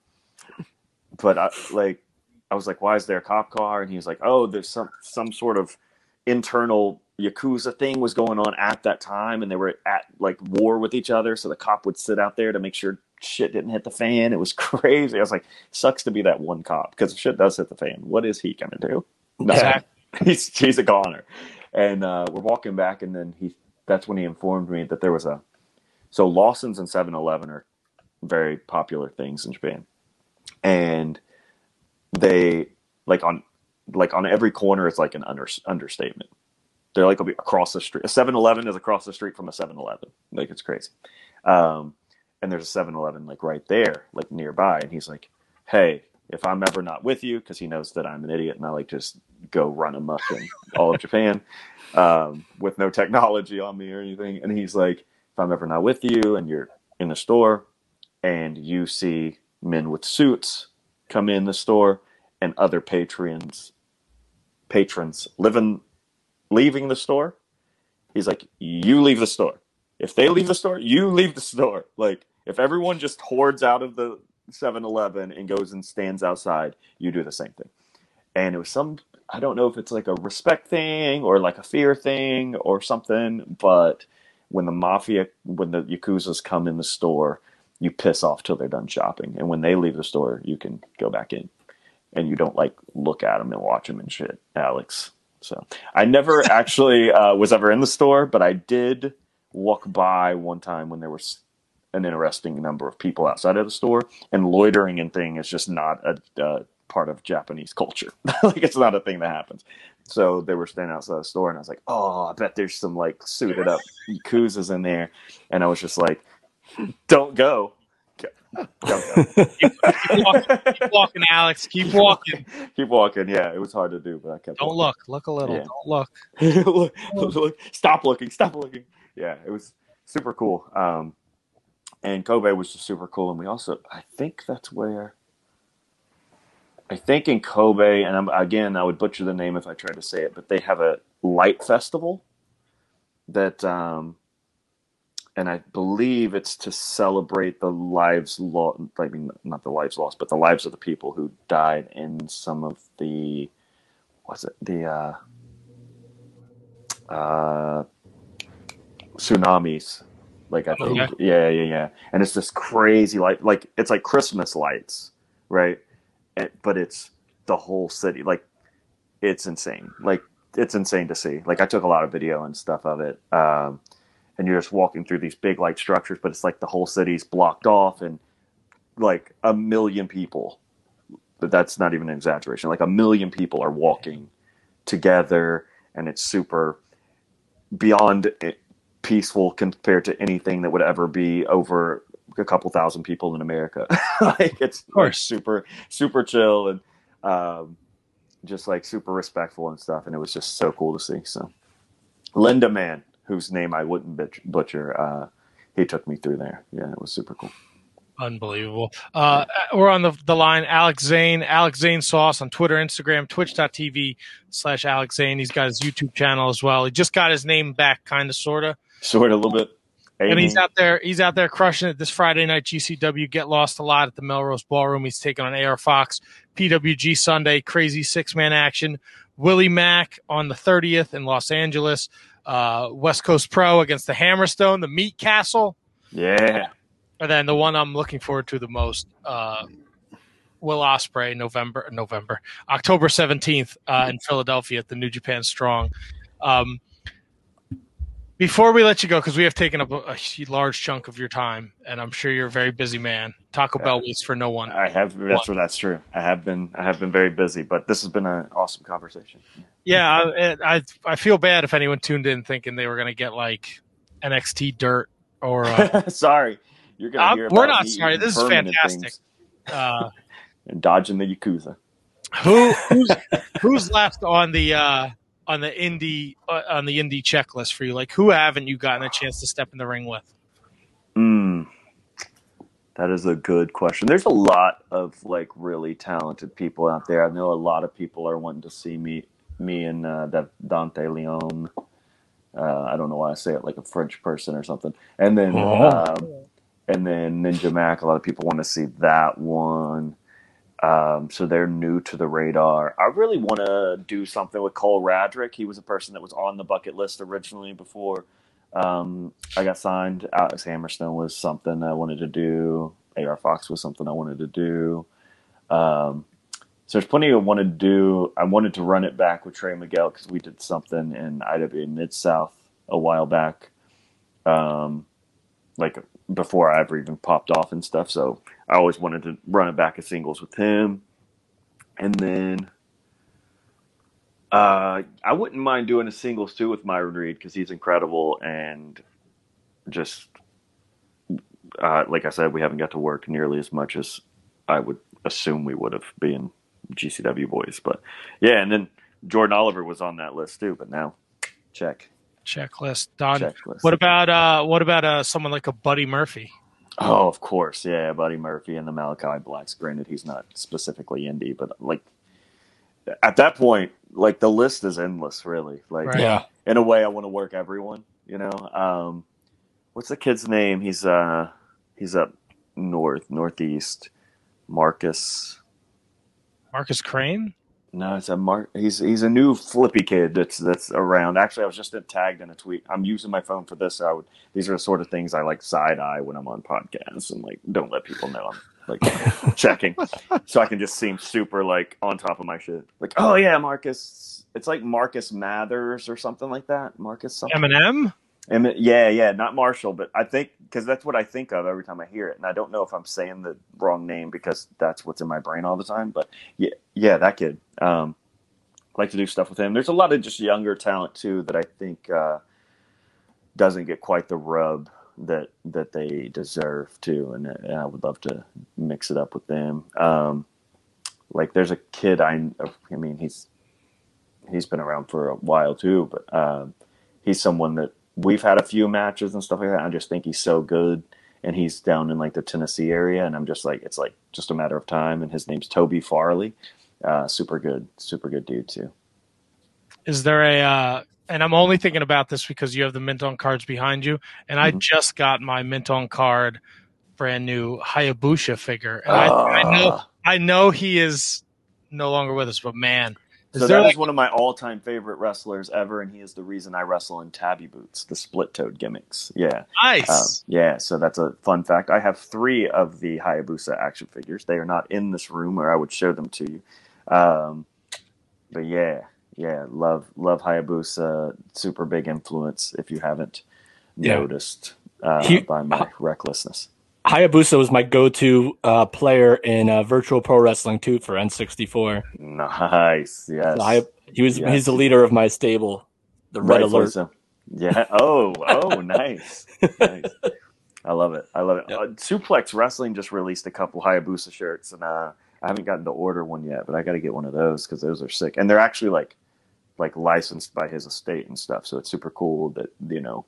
but I, like, I was like, "Why is there a cop car?" And he was like, "Oh, there's some some sort of internal yakuza thing was going on at that time, and they were at like war with each other. So the cop would sit out there to make sure shit didn't hit the fan. It was crazy. I was like, "Sucks to be that one cop because if shit does hit the fan, what is he gonna do?" No, he's he's a goner." And uh, we're walking back, and then he that's when he informed me that there was a so Lawson's and 7-Eleven are very popular things in Japan, and they like on like on every corner it's like an under, understatement. They're like across the street. A 7-Eleven is across the street from a 7-Eleven. Like it's crazy. Um, and there's a 7-Eleven like right there, like nearby. And he's like, "Hey, if I'm ever not with you, because he knows that I'm an idiot and I like just go run amok in all of Japan um, with no technology on me or anything." And he's like, "If I'm ever not with you and you're in the store and you see men with suits come in the store and other patrons patrons living leaving the store he's like you leave the store if they leave the store you leave the store like if everyone just hoards out of the 7-eleven and goes and stands outside you do the same thing. And it was some i don't know if it's like a respect thing or like a fear thing or something but when the mafia when the yakuzas come in the store you piss off till they're done shopping. And when they leave the store you can go back in. And you don't like look at them and watch them and shit, Alex. So I never actually uh, was ever in the store, but I did walk by one time when there was an interesting number of people outside of the store, and loitering and thing is just not a uh, part of Japanese culture. like it's not a thing that happens. So they were standing outside the store, and I was like, "Oh, I bet there's some like suited up yakuzas in there," and I was just like, "Don't go." keep, keep, walking, keep, walking, Alex. Keep walking. Keep walking. Yeah, it was hard to do, but I kept. Don't walking. look. Look a little. Yeah. Don't look. look, look. Stop looking. Stop looking. Yeah, it was super cool. Um, and Kobe was just super cool. And we also, I think that's where. I think in Kobe, and I'm, again, I would butcher the name if I tried to say it, but they have a light festival that um, and I believe it's to celebrate the lives lost. I mean, not the lives lost, but the lives of the people who died in some of the was it the uh, uh, tsunamis? Like I think, okay. yeah, yeah, yeah. And it's this crazy light, like it's like Christmas lights, right? And, but it's the whole city. Like it's insane. Like it's insane to see. Like I took a lot of video and stuff of it. Um, and you're just walking through these big like structures, but it's like the whole city's blocked off and like a million people. But that's not even an exaggeration. Like a million people are walking together and it's super beyond it, peaceful compared to anything that would ever be over a couple thousand people in America. like it's super super chill and um, just like super respectful and stuff, and it was just so cool to see. So Lindaman, whose name I wouldn't butcher, uh, he took me through there. Yeah, it was super cool. Unbelievable. Uh, we're on the, the line. Alex Zayne, Alex Zayne Sauce on Twitter, Instagram, twitch.tv slash Alex Zayne. He's got his YouTube channel as well. He just got his name back, kind of, sort of. Sort of, a little bit. And he's out there. He's out there crushing it this Friday night. GCW get lost a lot at the Melrose Ballroom. He's taking on AR Fox. PWG Sunday, crazy six man action. Willie Mack on the 30th in Los Angeles. Uh, West Coast Pro against the Hammerstone, the Meat Castle. Yeah. And then the one I'm looking forward to the most, uh, Will Ospreay, November, November, October 17th uh, in Philadelphia at the New Japan Strong. Um, before we let you go, because we have taken up a, a, large chunk of your time, and I'm sure you're a very busy man. Taco Bell waits for no one. I have. That's what that's true. I have been. I have been very busy, but this has been an awesome conversation. Yeah, I, I, I feel bad if anyone tuned in thinking they were going to get like NXT dirt or. Uh, sorry, you're going to hear. We're not sorry. This is fantastic. Uh, and dodging the yakuza. Who who's who's left on the uh, on the indie uh, on the indie checklist for you? Like, who haven't you gotten a chance to step in the ring with? Hmm, that is a good question. There's a lot of like really talented people out there. I know a lot of people are wanting to see me, me and uh, that Dante Leon. Uh, I don't know why I say it like a French person or something. And then, oh. um, and then Ninja Mac. A lot of people want to see that one. Um, so they're new to the radar. I really want to do something with Cole Radrick. He was a person that was on the bucket list originally before um, I got signed. Alex Hammerstone was something I wanted to do. AR Fox was something I wanted to do. Um, so there's plenty I wanted to do. I wanted to run it back with Trey Miguel because we did something in IWA Mid South a while back, um, like before I ever even popped off and stuff. So I always wanted to run it back as singles with him. And then uh, I wouldn't mind doing a singles too with Myron Reed because he's incredible and just uh, like I said, we haven't got to work nearly as much as I would assume we would have being GCW boys. But yeah, and then Jordan Oliver was on that list too. But now, check checklist done. Checklist. What about uh, what about uh, someone like a Buddy Murphy? Oh, of course, yeah, Buddy Murphy and the Malakai Blacks. Granted, he's not specifically indie, but like at that point, like the list is endless, really. Like, right. yeah, in a way, I want to work everyone. You know, um, what's the kid's name? He's uh, he's up north, northeast. Marcus. Marcus Crane. No, it's a Mark. He's he's a new flippy kid that's that's around. Actually, I was just tagged in a tweet. I'm using my phone for this. So I would. These are the sort of things I like side eye when I'm on podcasts and like don't let people know I'm like checking, so I can just seem super like on top of my shit. Like, oh yeah, Marcus. It's like Marcus Mathers or something like that. Marcus something. Eminem. And yeah, yeah, not Marshall, but I think because that's what I think of every time I hear it, and I don't know if I'm saying the wrong name because that's what's in my brain all the time. But yeah, yeah, that kid. Um, like to do stuff with him. There's a lot of just younger talent too that I think uh, doesn't get quite the rub that that they deserve to, and, and I would love to mix it up with them. Um, like there's a kid I, I mean he's he's been around for a while too, but uh, he's someone that we've had a few matches and stuff like that. I just think he's so good, and he's down in like the Tennessee area, and I'm just like, it's like just a matter of time. And his name's Toby Farley, uh, super good, super good dude too. Is there a? Uh, and I'm only thinking about this because you have the mint on cards behind you, and mm-hmm. I just got my mint on card, brand new Hayabusa figure, and uh. I, I know ah. I know he is no longer with us, but man, is so that like... is one of my all-time favorite wrestlers ever, and he is the reason I wrestle in tabi boots, the split-toed gimmicks. Yeah, nice. Um, yeah, so that's a fun fact. I have three of the Hayabusa action figures. They are not in this room, or I would show them to you. Um, but yeah, yeah, love love Hayabusa. Super big influence. If you haven't yeah. noticed uh, he, by my recklessness. Hayabusa was my go-to uh, player in uh, Virtual Pro Wrestling 2 for N64. Nice, yes. So He was Yes. he's the leader of my stable, the Red Rightfully Alert. so. Yeah. Oh, oh, nice. nice. I love it. I love it. Yep. Uh, Suplex Wrestling just released a couple Hayabusa shirts, and uh, I haven't gotten to order one yet, but I got to get one of those because those are sick, and they're actually like like licensed by his estate and stuff. So it's super cool that you know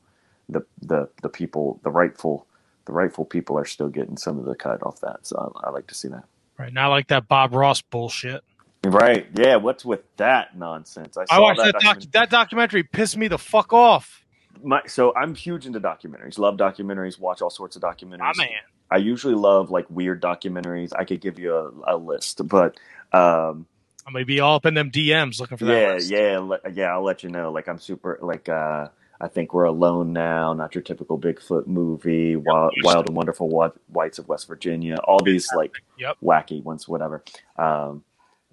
the the the people, the rightful the rightful people are still getting some of the cut off that. So I, I like to see that. Right. Not like that Bob Ross bullshit. Right? Yeah. What's with that nonsense? I saw watched that, doc- documentary. that documentary pissed me the fuck off. my so I'm huge into documentaries. Love documentaries. Watch all sorts of documentaries. My man. I usually love like weird documentaries. I could give you a, a list, but um, I'm gonna be all up in them DMs looking for that. yeah, list. yeah, yeah. I'll let you know. Like I'm super like uh, I think we're alone now. Not your typical Bigfoot movie. Wild, Wild and Wonderful Whites of West Virginia. All these like Yep. wacky ones, whatever. Um,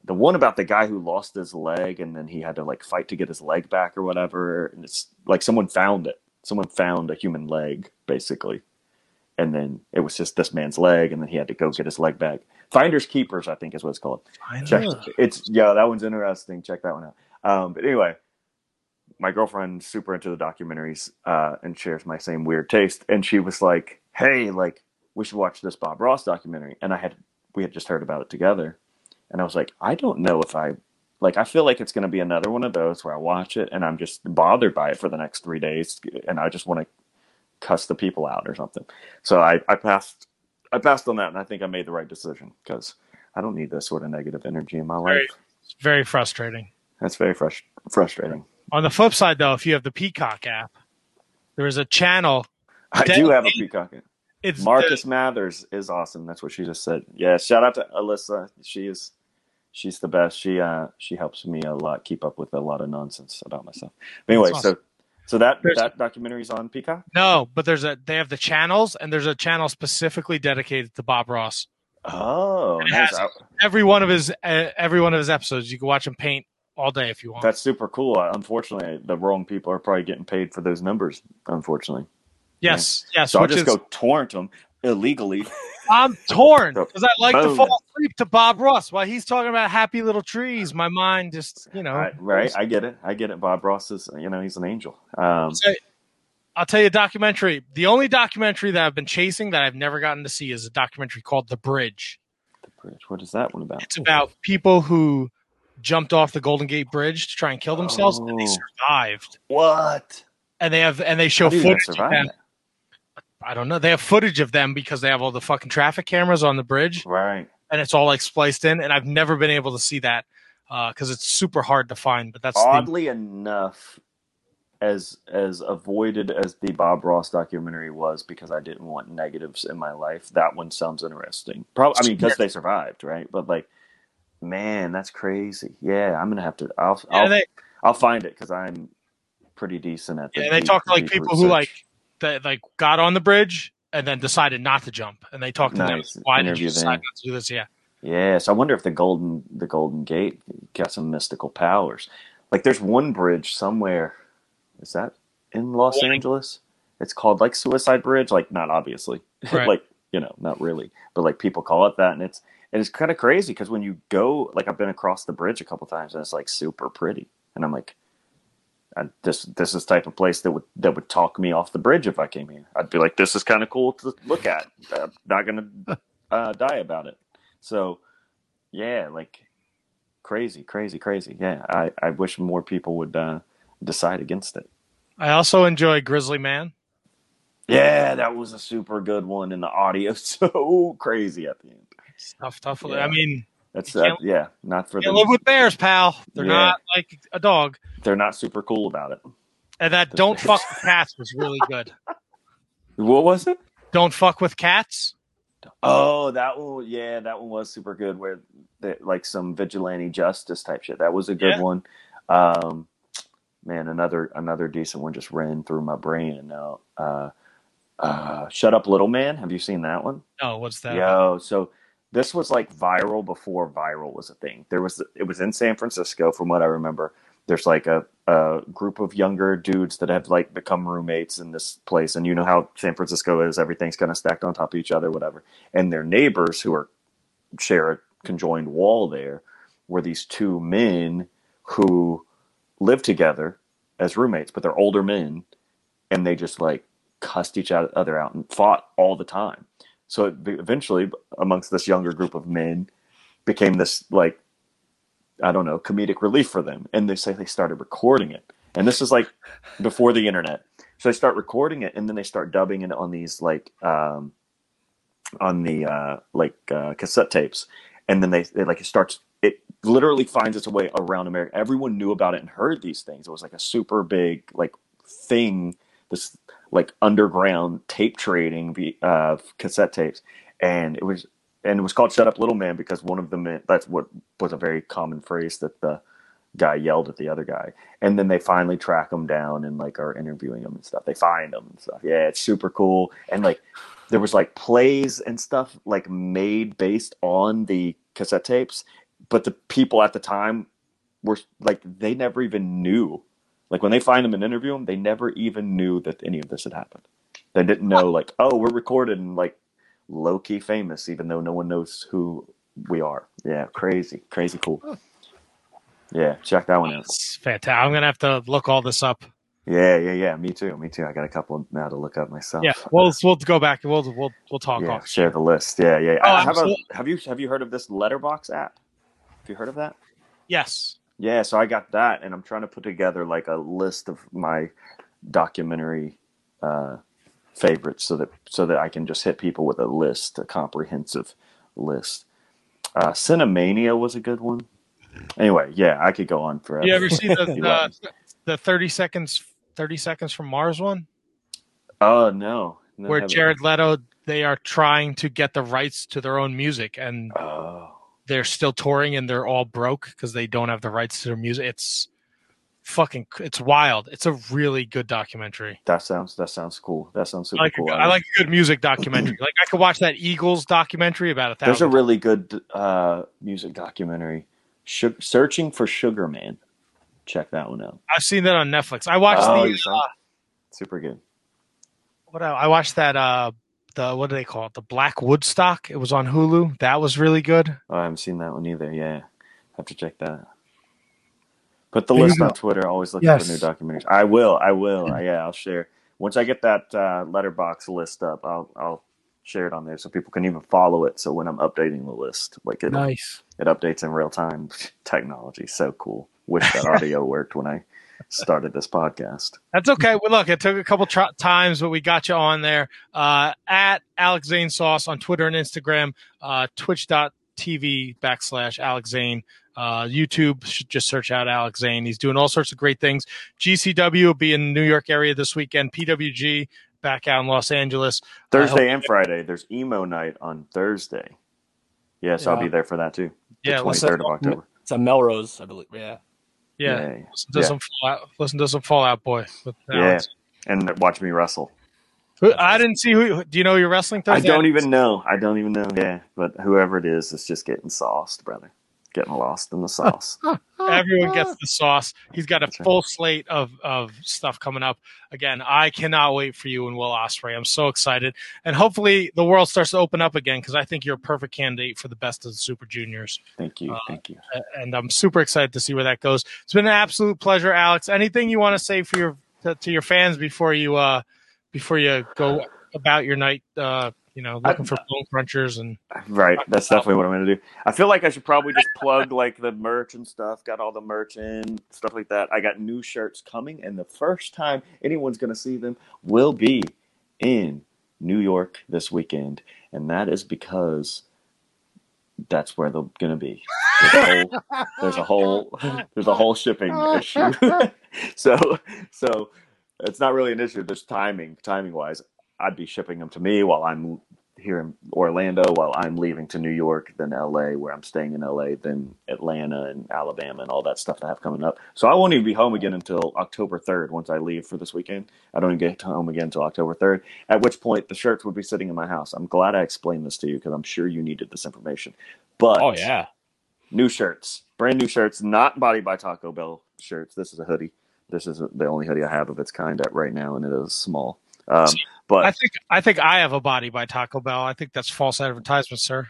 the one about the guy who lost his leg and then he had to like fight to get his leg back or whatever. And it's like someone found it. Someone found a human leg, basically. And then it was just this man's leg, and then he had to go get his leg back. Finders keepers, I think is what it's called. Check it's yeah, that one's interesting. Check that one out. Um, but anyway, my girlfriend's super into the documentaries uh, and shares my same weird taste. And she was like, "Hey, like we should watch this Bob Ross documentary." And I had we had just heard about it together, and I was like, "I don't know if I like. I feel like it's going to be another one of those where I watch it and I'm just bothered by it for the next three days, and I just want to cuss the people out or something." So I, I passed. I passed on that, and I think I made the right decision because I don't need this sort of negative energy in my life. Very- It's very frustrating. That's very frus- frustrating. On the flip side, though, if you have the Peacock app, there is a channel. I do have a peacock. It's Marcus Mathers is awesome. That's what she just said. Yeah, shout out to Alyssa. She is she's the best. She uh she helps me a lot keep up with a lot of nonsense about myself. But anyway, That's so so that There's- that documentary's on Peacock. no, but there's a they have the channels, and there's a channel specifically dedicated to Bob Ross. Oh, nice. Every one of his uh, every one of his episodes, you can watch him paint all day if you want. that's super cool. Unfortunately, the wrong people are probably getting paid for those numbers. Unfortunately, yes, yes. so I'll just is go torrent them illegally. I'm torn because I like to fall asleep to Bob Ross while he's talking about happy little trees. My mind just you know. I- right? I get it. I get it. Bob Ross is you know he's an angel. Um, So, I'll tell you a documentary. The only documentary that I've been chasing that I've never gotten to see is a documentary called The Bridge. the bridge. What is that one about? It's about people who jumped off the Golden Gate Bridge to try and kill themselves, and they Oh. survived. What? And they have and they show footage of them. I don't know. They have footage of them because they have all the fucking traffic cameras on the bridge, Right. and it's all like spliced in. And I've never been able to see that uh, because it's super hard to find. But that's the, Oddly enough, as as avoided as the Bob Ross documentary was, because I didn't want negatives in my life, that one sounds interesting. Probably, I mean, because they survived, right? But like, man, that's crazy. Yeah, I'm gonna have to. I'll yeah, I'll, they, I'll find it because I'm pretty decent at. The yeah, they deep- talk to like people who like that like got on the bridge and then decided not to jump, and they talk to Nice. them. Why did you decide them. not to do this? Yeah. Yeah, so I wonder if the golden the Golden Gate got some mystical powers. Like there's one bridge somewhere. Is that in Los Yeah. Angeles? It's called like Suicide Bridge, like not obviously. Right. like, you know, not really, but like people call it that and it's and it's kind of crazy because when you go like I've been across the bridge a couple times and it's like super pretty. And I'm like I, this this is the type of place that would that would talk me off the bridge if I came here. I'd be like, this is kind of cool to look at. I'm not gonna uh, die about it. So, yeah, like crazy, crazy, crazy. Yeah, I, I wish more people would uh, decide against it. I also enjoy Grizzly Man. Yeah, that was a super good one, and the audio so crazy at the end. It's tough, tough. Yeah. I mean, That's uh, yeah, not for you live with bears, pal. They're Yeah. not like a dog. They're not super cool about it. And that "Don't fuck with cats" was really good. What was it? Don't fuck with cats. Oh, that one. Yeah, that one was super good. Where they, like some vigilante justice type shit. That was a good Yeah. one. Um, man, another another decent one just ran through my brain. And now, uh, uh, shut up, little man. Have you seen that one? No, what's that? Yo, so this was like viral before viral was a thing. There was it was in San Francisco, from what I remember. There's like a, a group of younger dudes that have like become roommates in this place, and you know how San Francisco is. Everything's kind of stacked on top of each other, whatever. And their neighbors, who are share a conjoined wall there, were these two men who live together as roommates, but they're older men, and they just like cussed each other out and fought all the time. So it eventually, amongst this younger group of men, became this like I don't know comedic relief for them, and they say they started recording it. And this is like before the internet, so they start recording it, and then they start dubbing it on these like um, on the uh, like uh, cassette tapes, and then they, they like it starts it literally finds its way around America. Everyone knew about it and heard these things. It was like a super big like thing. This like underground tape trading of uh, cassette tapes, and it was and it was called "Shut Up, Little Man" because one of them that's what was a very common phrase that the guy yelled at the other guy, and then they finally track him down and like are interviewing him and stuff. They find him and stuff. Yeah, it's super cool. And like there was like plays and stuff like made based on the cassette tapes, but the people at the time were like they never even knew. Like when they find them and interview them, they never even knew that any of this had happened. They didn't know like, oh, we're recorded and like low key famous, even though no one knows who we are. Yeah, crazy, crazy cool. Yeah, check that one out. It's fantastic. I'm gonna have to look all this up. Yeah, yeah, yeah. Me too. Me too. I got a couple now to look up myself. Yeah, we'll we'll go back and we'll we'll we'll talk. Yeah, off. share the list. Yeah, yeah. Oh, have, a, have you have you heard of this Letterboxd app? Have you heard of that? Yes. Yeah, so I got that, and I'm trying to put together like a list of my documentary uh, favorites, so that so that I can just hit people with a list, a comprehensive list. Uh, Cinemania was a good one. Anyway, yeah, I could go on forever. You ever see the the thirty seconds thirty seconds from Mars one Oh no, no where. Jared Leto they are trying to get the rights to their own music and Oh, they're still touring and they're all broke because they don't have the rights to their music. It's fucking it's wild. It's a really good documentary. that sounds that sounds cool. That sounds super I like, cool. a, I like a good music documentary. like I could watch that Eagles documentary about a thousand. There's a really good uh, music documentary, "Searching for Sugar Man." Check that one out. I've seen that on Netflix. I watched Oh, the uh. Super good. what I, I watched that uh the what do they call it the Black Woodstock. It was on Hulu. That was really good. Oh, I haven't seen that one either. Yeah, have to check that. Put the There list on. Twitter. Always looking Yes. for new documentaries. I will. I will. Yeah, I'll share once I get that uh, Letterboxd list up. I'll I'll share it on there so people can even follow it. So when I'm updating the list, like it Nice. it updates in real time. Technology so cool. Wish that audio worked when I started this podcast. That's okay. Well, look, it took a couple tr- times, but we got you on there. Uh, at Alex Zayne Sauce on Twitter and Instagram, uh, twitch.tv backslash Alex Zayne. Uh, YouTube should just search out Alex Zayne. He's doing all sorts of great things. GCW will be in the New York area this weekend. PWG back out in Los Angeles. Thursday and Friday. There's emo night on Thursday. Yes, I'll be there for that too. The Yeah, 23rd of October. It's at Melrose, I believe. Yeah. Yeah, Yay. listen to Yeah. some Fallout. Listen to some Fallout Boy. Yeah. And watch me wrestle. I didn't see who. Do you know you're wrestling I don't even know. I don't even know. Yeah, but whoever it is, is just getting sauced, brother. Getting lost in the sauce. Everyone gets the sauce. He's got a That's right. full slate of, of stuff coming up. Again, I cannot wait for you and Will Ospreay. I'm so excited, and hopefully the world starts to open up again because I think you're a perfect candidate for the best of the Super Juniors, Thank you. Uh, Thank you. and I'm super excited to see where that goes. It's been an absolute pleasure, Alex. Anything you want to say for your to, to your fans before you uh before you go about your night? Uh, you know, looking for bone crunchers and Right. That's definitely what I'm to do. I feel like I should probably just plug like the merch and stuff. Got all the merch in, stuff like that. I got new shirts coming, and the first time anyone's going to see them will be in New York this weekend. And that is because that's where they're going to be. There's a whole, there's a whole, there's a whole shipping issue. so, so it's not really an issue. There's timing, timing wise. I'd be shipping them to me while I'm here in Orlando, while I'm leaving to New York, then LA, where I'm staying in LA, then Atlanta and Alabama and all that stuff that I have coming up. So I won't even be home again until October 3rd once I leave for this weekend. I don't even get home again until October 3rd, at which point the shirts would be sitting in my house. I'm glad I explained this to you because I'm sure you needed this information. But Oh yeah. new shirts, brand new shirts, not Body by Taco Bell shirts. This is a hoodie. This is the only hoodie I have of its kind at right now, and it is small. Um, but I think I think I have a body by Taco Bell. I think that's false advertisement, sir.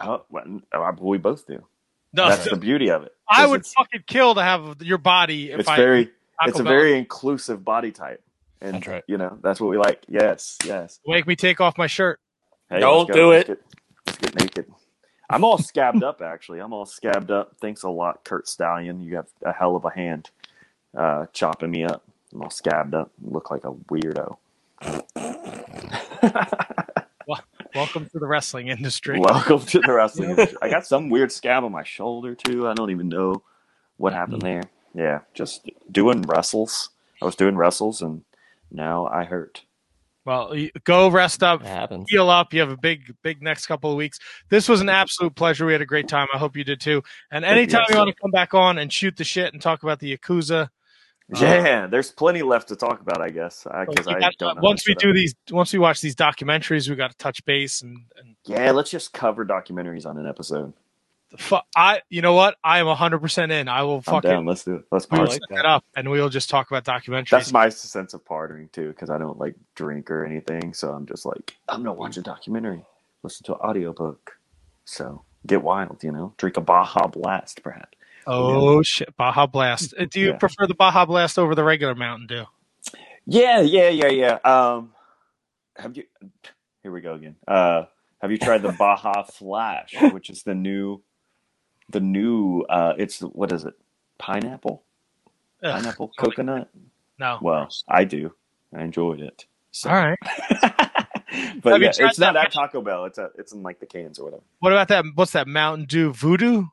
Well, uh, we both do. No, That's the beauty of it. I would fucking kill to have your body if it's I. very. Taco It's a Bell. very inclusive body type, and That's right. you know that's what we like. Yes, yes. make me take off my shirt. Hey, Don't let's do Let's it. Get, let's get naked. I'm all scabbed up. Actually, I'm all scabbed up. Thanks a lot, Curt Stallion. You have a hell of a hand uh, chopping me up. I'm all scabbed up. Look like a weirdo. Welcome to the wrestling industry. Welcome to the wrestling. industry. I got some weird scab on my shoulder too. I don't even know what happened mm. there. Yeah, just doing wrestles. I was doing wrestles, and now I hurt. Well, go rest up, heal up. You have a big, big next couple of weeks. This was an absolute pleasure. We had a great time. I hope you did too. And Thank you, anytime you want to come back on and shoot the shit and talk about the Yakuza, Uh, Yeah, there's plenty left to talk about. I guess because I got- don't once we to do these, once we watch these documentaries, we got to touch base and, and Yeah, let's just cover documentaries on an episode. fu- I, you know what? I am hundred percent in. I will fucking. Let's do it. Let's party. that. that up and we'll just talk about documentaries. That's my sense of partying too, because I don't like drink or anything. So I'm just like, I'm gonna watch a documentary, listen to an audiobook. So get wild, you know. Drink a Baja Blast, perhaps. Oh shit, Baja Blast. Uh, Do you Yeah. prefer the Baja Blast over the regular Mountain Dew? Yeah, yeah, yeah, yeah. Um, have you? Here we go again. Uh, have you tried the Baja Flash, which is the new, the new? Uh, it's what is it? Pineapple, Ugh, pineapple, coconut. no. Well, I do. I enjoyed it. So. All right. but Have yeah, it's not at Taco Bell. It's at, it's in like the cans or whatever. What about that? What's that Mountain Dew Voodoo?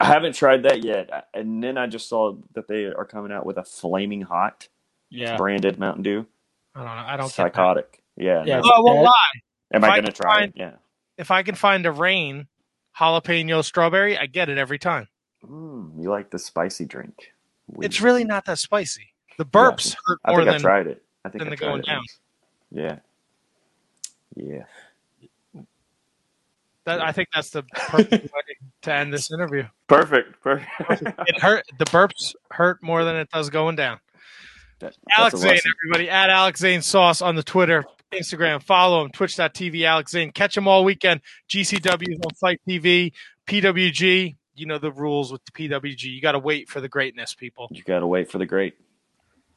I haven't tried that yet. And then I just saw that they are coming out with a flaming hot Yeah. branded Mountain Dew. I don't know. I don't get that. Psychotic. Yeah. Yeah. no. Oh, I won't lie. Am if I I going to can try find- it? Yeah. If I can find a rain jalapeno strawberry, I get it every time. Mm, you like the spicy drink? Weird. It's really not that spicy. The burps hurt I more think I than tried it. I think than I the tried going it. down. Yeah. Yeah. That. I think that's the perfect way to end this interview. Perfect. Perfect. It hurt. The burps hurt more than it does going down. That- Alex that's Zayne, everybody, at Alex Zayne Sauce on the Twitter, Instagram. Follow him, twitch.tv, Alex Zayne. Catch him all weekend. GCW's on FITE TV, PWG. You know the rules with the PWG. You got to wait for the greatness, people. You got to wait for the great.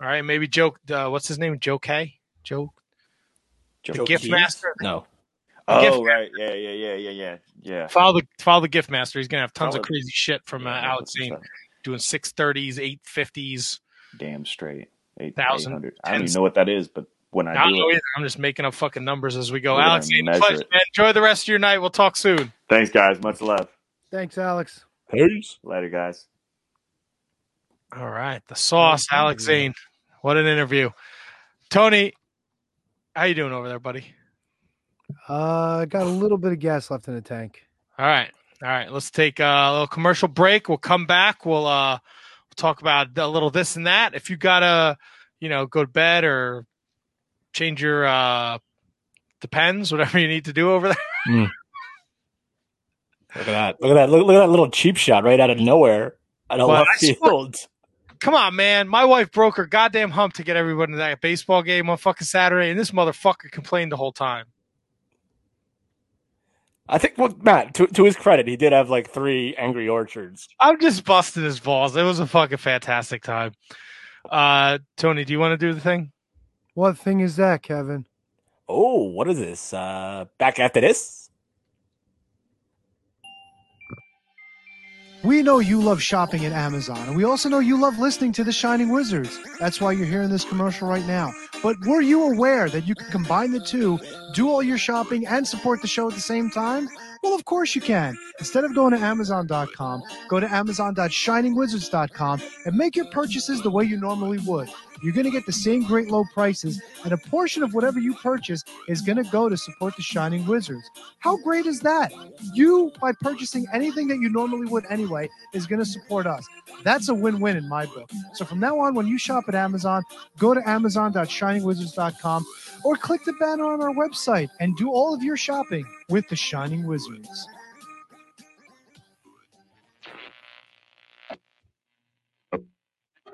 All right, maybe Joe. Uh, what's his name? Joe K. Joe. Joe The Gift Master. No. Oh, Gift- right. Yeah, yeah, yeah, yeah, yeah. Yeah. Follow the follow the Gift Master. He's gonna have tons of Follow- crazy shit from uh, Yeah, Alex Zayne doing six thirties, eight fifties. Damn straight. Eight, Thousand, I don't even know what that is, but when I I don't know it. either. I'm just making up fucking numbers as we go. We're Alex Zayne, pleasure, man. Enjoy the rest of your night. We'll talk soon. Thanks, guys. Much love. Thanks, Alex. Peace. Later, guys. All right, the sauce, Alex Zayne. What an interview, Tony. How you doing over there, buddy? Uh, got a little bit of gas left in the tank. All right, all right. Let's take a little commercial break. We'll come back. We'll uh, we'll talk about a little this and that. If you gotta, you know, go to bed or change your uh, depends, whatever you need to do over there. Look at that. Look at that. Look, look at that little cheap shot right out of nowhere at a Well, left I swear- field. Come on, man. My wife broke her goddamn hump to get everyone to that baseball game on fucking Saturday, and this motherfucker complained the whole time. I think, well, Matt, to, to his credit, he did have like three angry orchards. I'm just busting his balls. It was a fucking fantastic time. Uh, Tony, do you want to do the thing? What thing is that, Kevin? Oh, what is this? Uh, back after this? We know you love shopping at Amazon, and we also know you love listening to The Shining Wizards. That's why you're hearing this commercial right now. But were you aware that you can combine the two, do all your shopping, and support the show at the same time? Well, of course you can. Instead of going to Amazon.com, go to Amazon.shiningwizards.com and make your purchases the way you normally would. You're going to get the same great low prices, and a portion of whatever you purchase is going to go to support the Shining Wizards. How great is that? You, by purchasing anything that you normally would anyway, is going to support us. That's a win win in my book. So from now on, when you shop at Amazon, go to Amazon.shiningwizards.com or click the banner on our website and do all of your shopping with the Shining Wizards.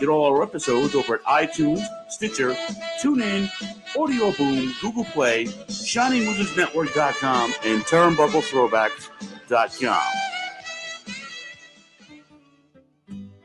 Get all our episodes over at iTunes, Stitcher, TuneIn, Audio Boom, Google Play, ShiningWizardsNetwork.com, and TurnbuckleThrowbacks.com.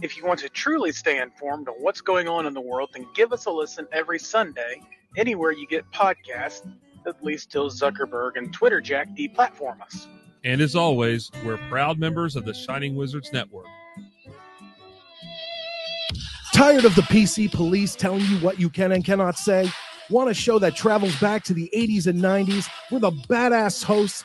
If you want to truly stay informed on what's going on in the world, then give us a listen every Sunday, anywhere you get podcasts, at least till Zuckerberg and Twitter Jack deplatform us. And as always, we're proud members of the Shining Wizards Network. Tired of the PC police telling you what you can and cannot say? Want a show that travels back to the 80s and 90s with the badass hosts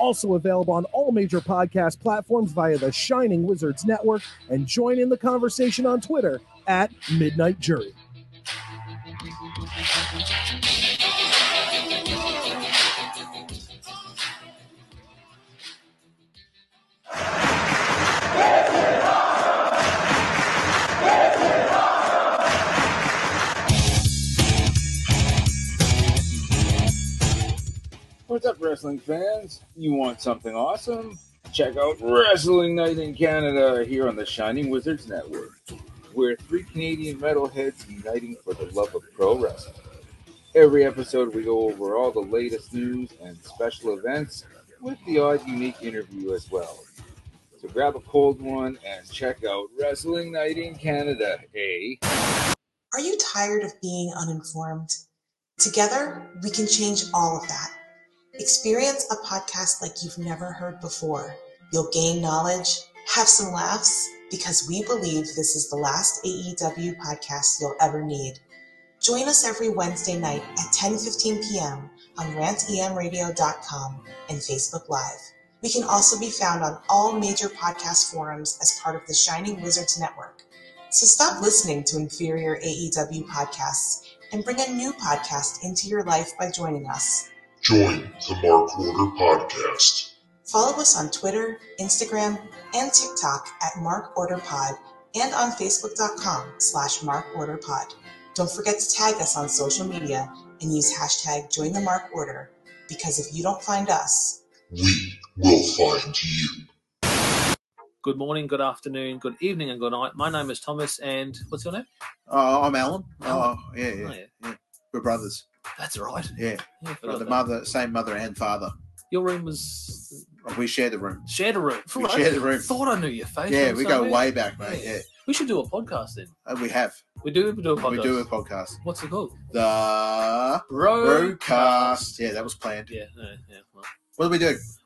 Also available on all major podcast platforms via the Shining Wizards Network, and join in the conversation on Twitter at Midnight Jury. What's up, wrestling fans? You want something awesome? Check out Wrestling Night in Canada here on the Shining Wizards Network. We're three Canadian metalheads uniting for the love of pro wrestling. Every episode, we go over all the latest news and special events with the odd unique interview as well. So grab a cold one and check out Wrestling Night in Canada, eh? Are you tired of being uninformed? Together, we can change all of that. Experience a podcast like you've never heard before. You'll gain knowledge, have some laughs, because we believe this is the last AEW podcast you'll ever need. Join us every Wednesday night at 10:15 p.m. on rantemradio.com and Facebook Live. We can also be found on all major podcast forums as part of the Shining Wizards Network. So stop listening to inferior AEW podcasts and bring a new podcast into your life by joining us. Join the Mark Order Podcast. Follow us on Twitter, Instagram, and TikTok at Mark Order Pod and on Facebook.com slash Mark Order Pod. Don't forget to tag us on social media and use hashtag Join the Mark Order because if you don't find us, We will find you. Good morning, good afternoon, good evening, and good night. My name is Thomas, and what's your name? Oh, I'm Alan. Alan. Oh, yeah, yeah, Oh, yeah. yeah. We're brothers. That's right. Yeah. Yeah, the mother, same mother and father. Your room was We share the room. shared a room. We Right. share the room. Thought I knew your face. Yeah, we go way back, mate. Yeah, We should do a podcast then. Uh, we have. We do. We do a podcast. We do a podcast. What's it called? The Road- Roadcast. Yeah, that was planned. Yeah. Yeah. yeah well. What do we do?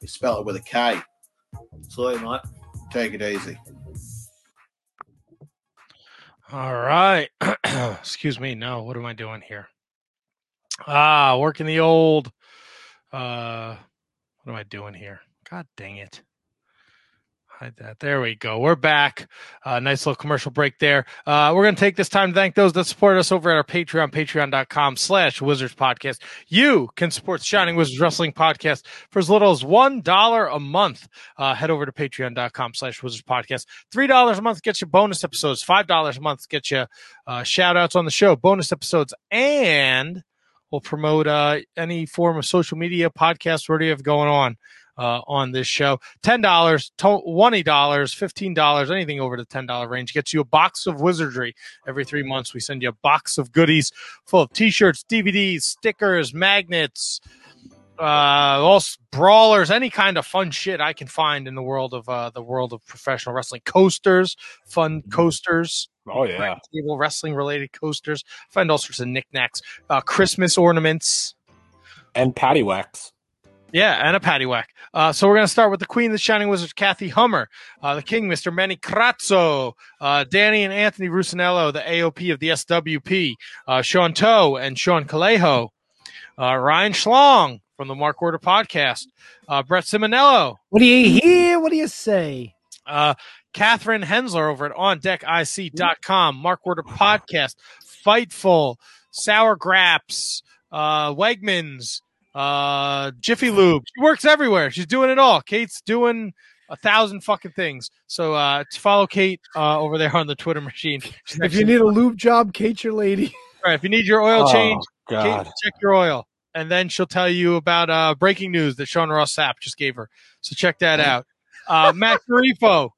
We spell it with a K. Sorry, mate. Take it easy. All right. Excuse me. No, what am I doing here? Ah, working the old. Uh, what am I doing here? God dang it. Hide that. There we go. We're back. Uh, nice little commercial break there. Uh, we're going to take this time to thank those that support us over at our Patreon, patreon.com slash Wizards Podcast. You can support Shining Wizards Wrestling Podcast for as little as $1 a month. Uh, head over to patreon.com slash Wizards Podcast. $3 a month gets you bonus episodes. $5 a month gets you uh, shout outs on the show, bonus episodes, and we'll promote uh, any form of social media, podcast, whatever you have going on uh, on this show. $10, $20, $15, anything over the $10 range gets you a box of wizardry. Every three months, we send you a box of goodies full of t shirts, DVDs, stickers, magnets, uh, all brawlers, any kind of fun shit I can find in the world of uh, the world of professional wrestling. Coasters, fun coasters. Oh, yeah. Table wrestling related coasters. Find all sorts of knickknacks. Uh, Christmas ornaments. And patty wax. Yeah, and a patty whack. Uh, so we're going to start with the Queen of the Shining Wizards, Kathy Hummer, uh, the King, Mr. Manny Crazzo, uh, Danny and Anthony Rusinello, the AOP of the SWP, uh, Sean Toe and Sean Calejo, uh, Ryan Schlong from the Mark Order podcast, uh, Brett Simonello, What do you hear? What do you say? uh, Catherine Hensler over at OnDeckIC.com, Mark Order Podcast, Fightful, Sour Graps, uh, Wegmans, uh, Jiffy Lube. She works everywhere. She's doing it all. Kate's doing a thousand fucking things. So uh, to follow Kate uh, over there on the Twitter machine. She's If you need a lube job, Kate your lady. Right, if you need your oil Oh, change, God. Kate, check your oil. And then she'll tell you about uh, breaking news that Sean Ross Sapp just gave her. So check that out. Uh, Matt Garifo,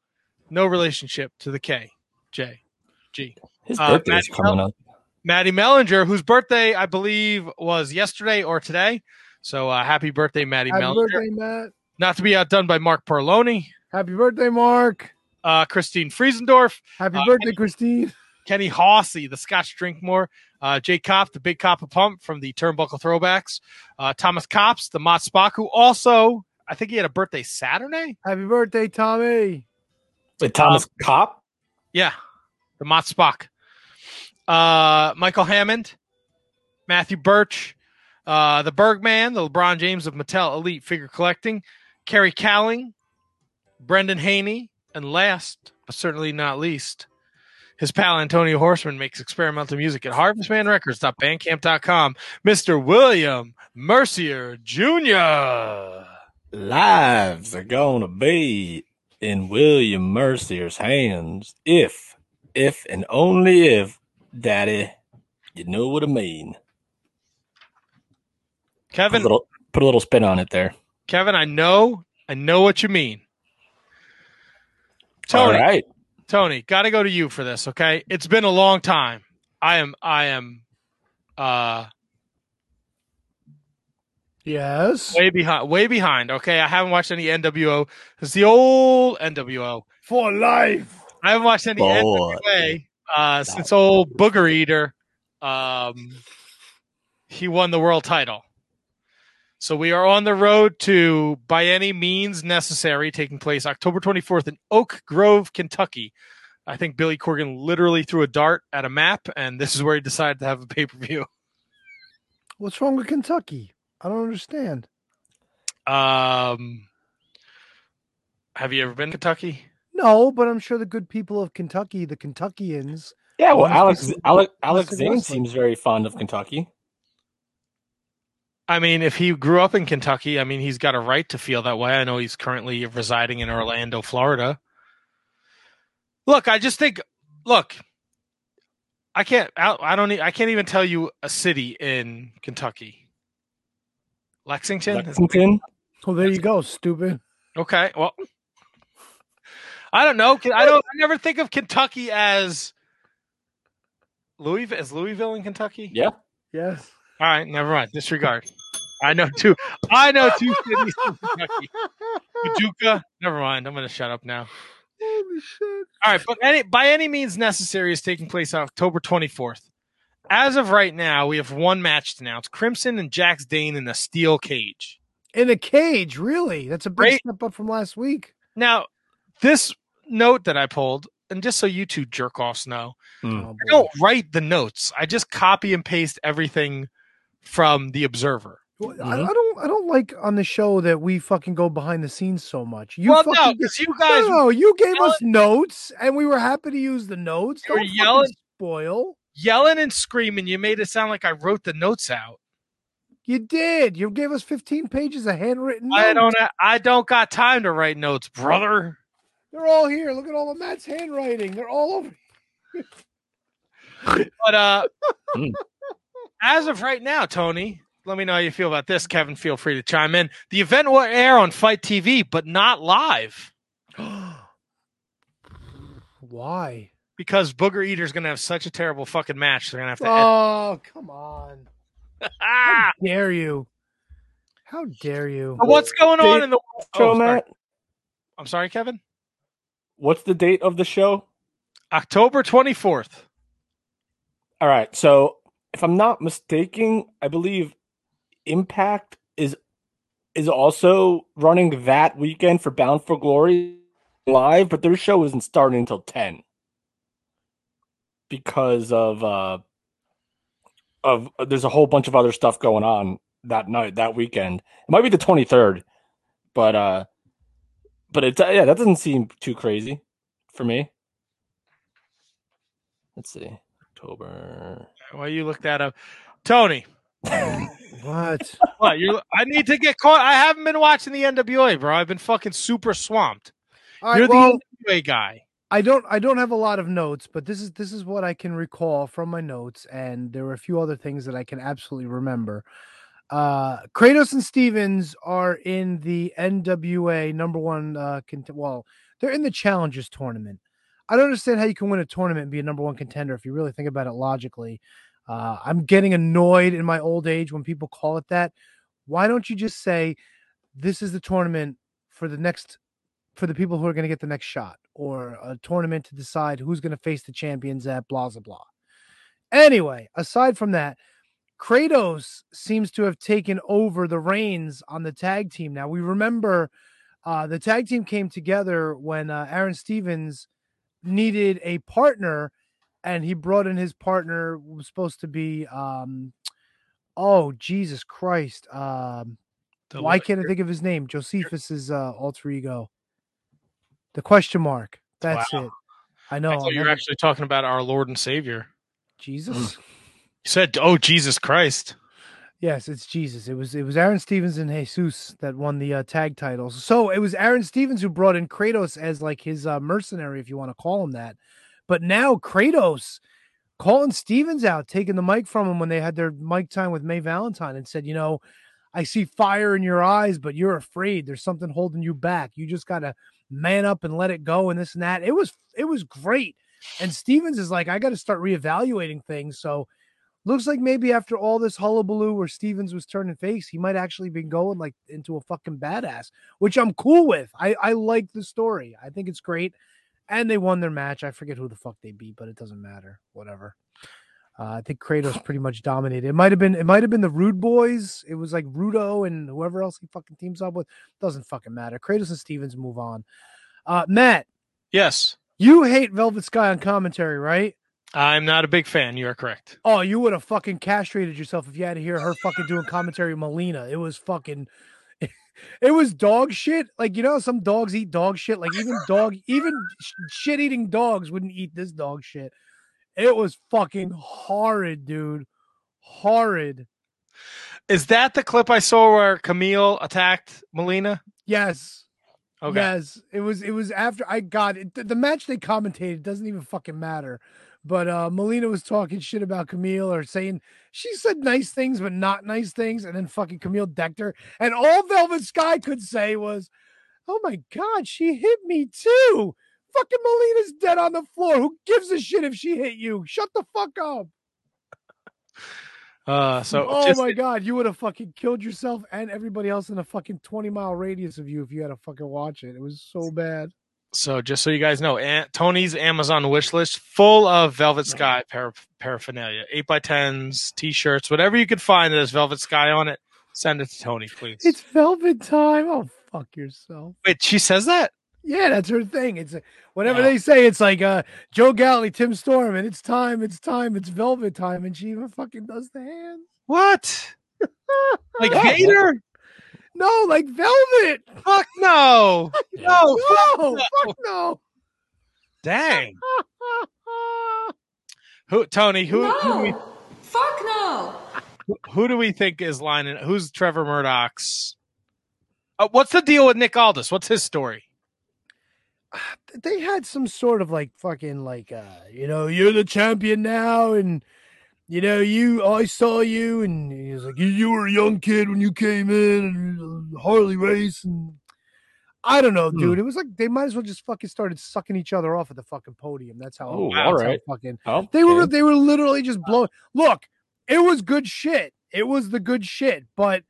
no relationship to the K, J, G. His Uh, birthday's Maddie coming Mel- up. Maddie Mellinger, whose birthday I believe was yesterday or today. So uh, happy birthday, Maddie Happy Mellinger. birthday, Matt. Not to be outdone by Mark Parloni. Happy birthday, Mark. Uh, Christine Friesendorf. Happy Uh, birthday, Christine. Kenny Hossey, the Scotch Drinkmore, uh, Jay Kopp, the Big Copper Pump from the Turnbuckle Throwbacks, uh, Thomas Cops, the Mott Spock, who also, I think he had a birthday Saturday. Happy birthday, Tommy. Wait, Thomas Um, Kopp? Yeah, the Mott Spock. Uh, Michael Hammond, Matthew Birch, uh, the Bergman, the LeBron James of Mattel Elite Figure Collecting, Kerry Cowling, Brendan Haney, and last but certainly not least, his pal Antonio Horseman makes experimental music at harvestmanrecords.bandcamp.com. Mr. William Mercier Jr. Lives are gonna be in William Mercier's hands if, if and only if, Daddy, you know what I mean. Put Kevin, a little, put a little spin on it there. Kevin, I know, I know what you mean. Tony, All right. Tony, got to go to you for this. Okay, it's been a long time. I am, I am, uh, Yes. way behind, way behind. Okay, I haven't watched any NWO. It's the old NWO for life. I haven't watched any Boy. NWA uh, since old Booger Eater. Um, he won the world title. So we are on the road to by any means necessary, taking place October 24th in Oak Grove, Kentucky. I think Billy Corgan literally threw a dart at a map, and this is where he decided to have a pay per view. What's wrong with Kentucky? I don't understand. Um, have you ever been to Kentucky? No, but I'm sure the good people of Kentucky, the Kentuckians. Yeah, well, Alex, Alex, Alex Zayne seems very fond of Kentucky. I mean, if he grew up in Kentucky, I mean, he's got a right to feel that way. I know he's currently residing in Orlando, Florida. Look, I just think, look, I can't, I, I don't, I can't even tell you a city in Kentucky. Lexington. Is- Lexington. Oh, there you go, stupid. Okay. Well, I don't know. I don't. I never think of Kentucky as Louisville. Is Louisville in Kentucky? Yeah. Yes. All right. Never mind. Disregard. I know two. I know two cities in Kentucky. Paducah. Never mind. I'm going to shut up now. Holy shit. All right, but any, by any means necessary is taking place on October 24th. As of right now, we have one match to announce: Crimson and Jax Dane in a steel cage. In a cage, really? That's a big Great. step up from last week. Now, this note that I pulled, and just so you two jerk offs know, hmm. Oh, I don't write the notes. I just copy and paste everything from the Observer. Well, I, I don't. I don't like on the show that we fucking go behind the scenes so much. You Well, no, you guys no, you gave us notes, and we were happy to use the notes. You were Don't yelling- spoil. Yelling and screaming, you made it sound like I wrote the notes out. You did. You gave us 15 pages of handwritten notes. I don't. I don't got time to write notes, brother. They're all here. Look at all of Matt's handwriting. They're all over. But uh, as of right now, Tony, let me know how you feel about this. Kevin, feel free to chime in. The event will air on FITE TV, but not live Why? because Booger Eater's going to have such a terrible fucking match. They're going to have to. Oh, come on. Ah! How dare you? How dare you? What's going on in the show, Oh, sorry. Matt? I'm sorry, Kevin. What's the date of the show? October 24th. All right. So, if I'm not mistaken, I believe Impact is is also running that weekend for Bound for Glory live, but their show isn't starting until 10 because of uh of there's a whole bunch of other stuff going on that night that weekend. It might be the 23rd, but uh but it's yeah, that doesn't seem too crazy for me. Let's see. October. Well, you look that up, Tony. What? What you? I need to get caught. I haven't been watching the NWA, bro. I've been fucking super swamped. All right, You're well, the NWA guy. I don't I don't have a lot of notes, but this is this is what I can recall from my notes, and there were a few other things that I can absolutely remember. Uh Kratos and Stevens are in the NWA number one uh cont- well, they're in the challengers tournament. I don't understand how you can win a tournament and be a number one contender if you really think about it logically. Uh, I'm getting annoyed in my old age when people call it that. Why don't you just say this is the tournament for the next for the people who are going to get the next shot or a tournament to decide who's going to face the champions at blah blah blah. Anyway, aside from that, Kratos seems to have taken over the reins on the tag team. Now we remember uh, the tag team came together when uh, Aron Stevens needed a partner, and he brought in his partner was supposed to be um, oh Jesus Christ, um, The why can't I think of his name? Josephus's uh, alter ego. The question mark. That's Wow. it. I know. I thought you were actually talking about our Lord and Savior. Jesus. You said, "Oh Jesus Christ." Yes, it's Jesus. It was it was Aron Stevens and Jesus that won the uh, tag titles. So it was Aron Stevens who brought in Kratos as like his uh, mercenary, if you want to call him that. But now Kratos calling Stevens out, taking the mic from him when they had their mic time with May Valentine, and said, "You know, I see fire in your eyes, but you're afraid. There's something holding you back. You just gotta man up and let it go, and this and that." It was it was great. And Stevens is like, "I got to start reevaluating things." So looks like maybe after all this hullabaloo where Stevens was turning face, he might actually be going like into a fucking badass, which I'm cool with. I, I like the story. I think it's great. And they won their match. I forget who the fuck they beat, but it doesn't matter. Whatever. Uh, I think Kratos pretty much dominated. It might have been it might have been the Rude Boys. It was like Rudo and whoever else he fucking teams up with. Doesn't fucking matter. Kratos and Stevens move on. Uh, Matt, Yes, you hate Velvet Sky on commentary, right? I'm not a big fan. You are correct. Oh, you would have fucking castrated yourself if you had to hear her fucking doing commentary with Melina. It was fucking it was dog shit. Like you know, some dogs eat dog shit. Like even dog, even shit eating dogs wouldn't eat this dog shit. It was fucking horrid, dude. Horrid. Is that the clip I saw where Kamille attacked Melina? Yes. Okay. Yes, it was. It was after I got it. The, the match they commentated doesn't even fucking matter. But uh Melina was talking shit about Kamille or saying she said nice things but not nice things, and then fucking Kamille decked her. And all Velvet Sky could say was, Oh my god, she hit me too. Fucking Melina's dead on the floor. Who gives a shit if she hit you? Shut the fuck up. Uh, so oh just- my god, you would have fucking killed yourself and everybody else in a fucking 20 mile radius of you if you had to fucking watch it. It was so bad. So just so you guys know, Aunt Tony's Amazon wish list full of Velvet Sky para- paraphernalia, eight by tens, t-shirts, whatever you could find that has Velvet Sky on it. Send it to Tony, please. It's velvet time. Oh fuck yourself. Wait, she says that? Yeah, that's her thing. It's a, whenever Oh. they say it's like uh Joe Galli, Tim Storm, and it's time, it's time, it's velvet time, and she even fucking does the hands. What? Like. Vader? No, like velvet. Fuck no. No, no, fuck no. Dang. Who Tony, who who, do we, Fuck no. who do we think is lining who's Trevor Murdoch's uh, what's the deal with Nick Aldis? What's his story? They had some sort of like fucking like uh, you know, you're the champion now, and you know, you I saw you, and he was like, you, you were a young kid when you came in, and Harley race, and I don't know, hmm. dude. It was like they might as well just fucking started sucking each other off at the fucking podium. That's how. Oh, that's all right. Fucking. Okay. They were they were literally just blowing. Look, it was good shit. It was the good shit, but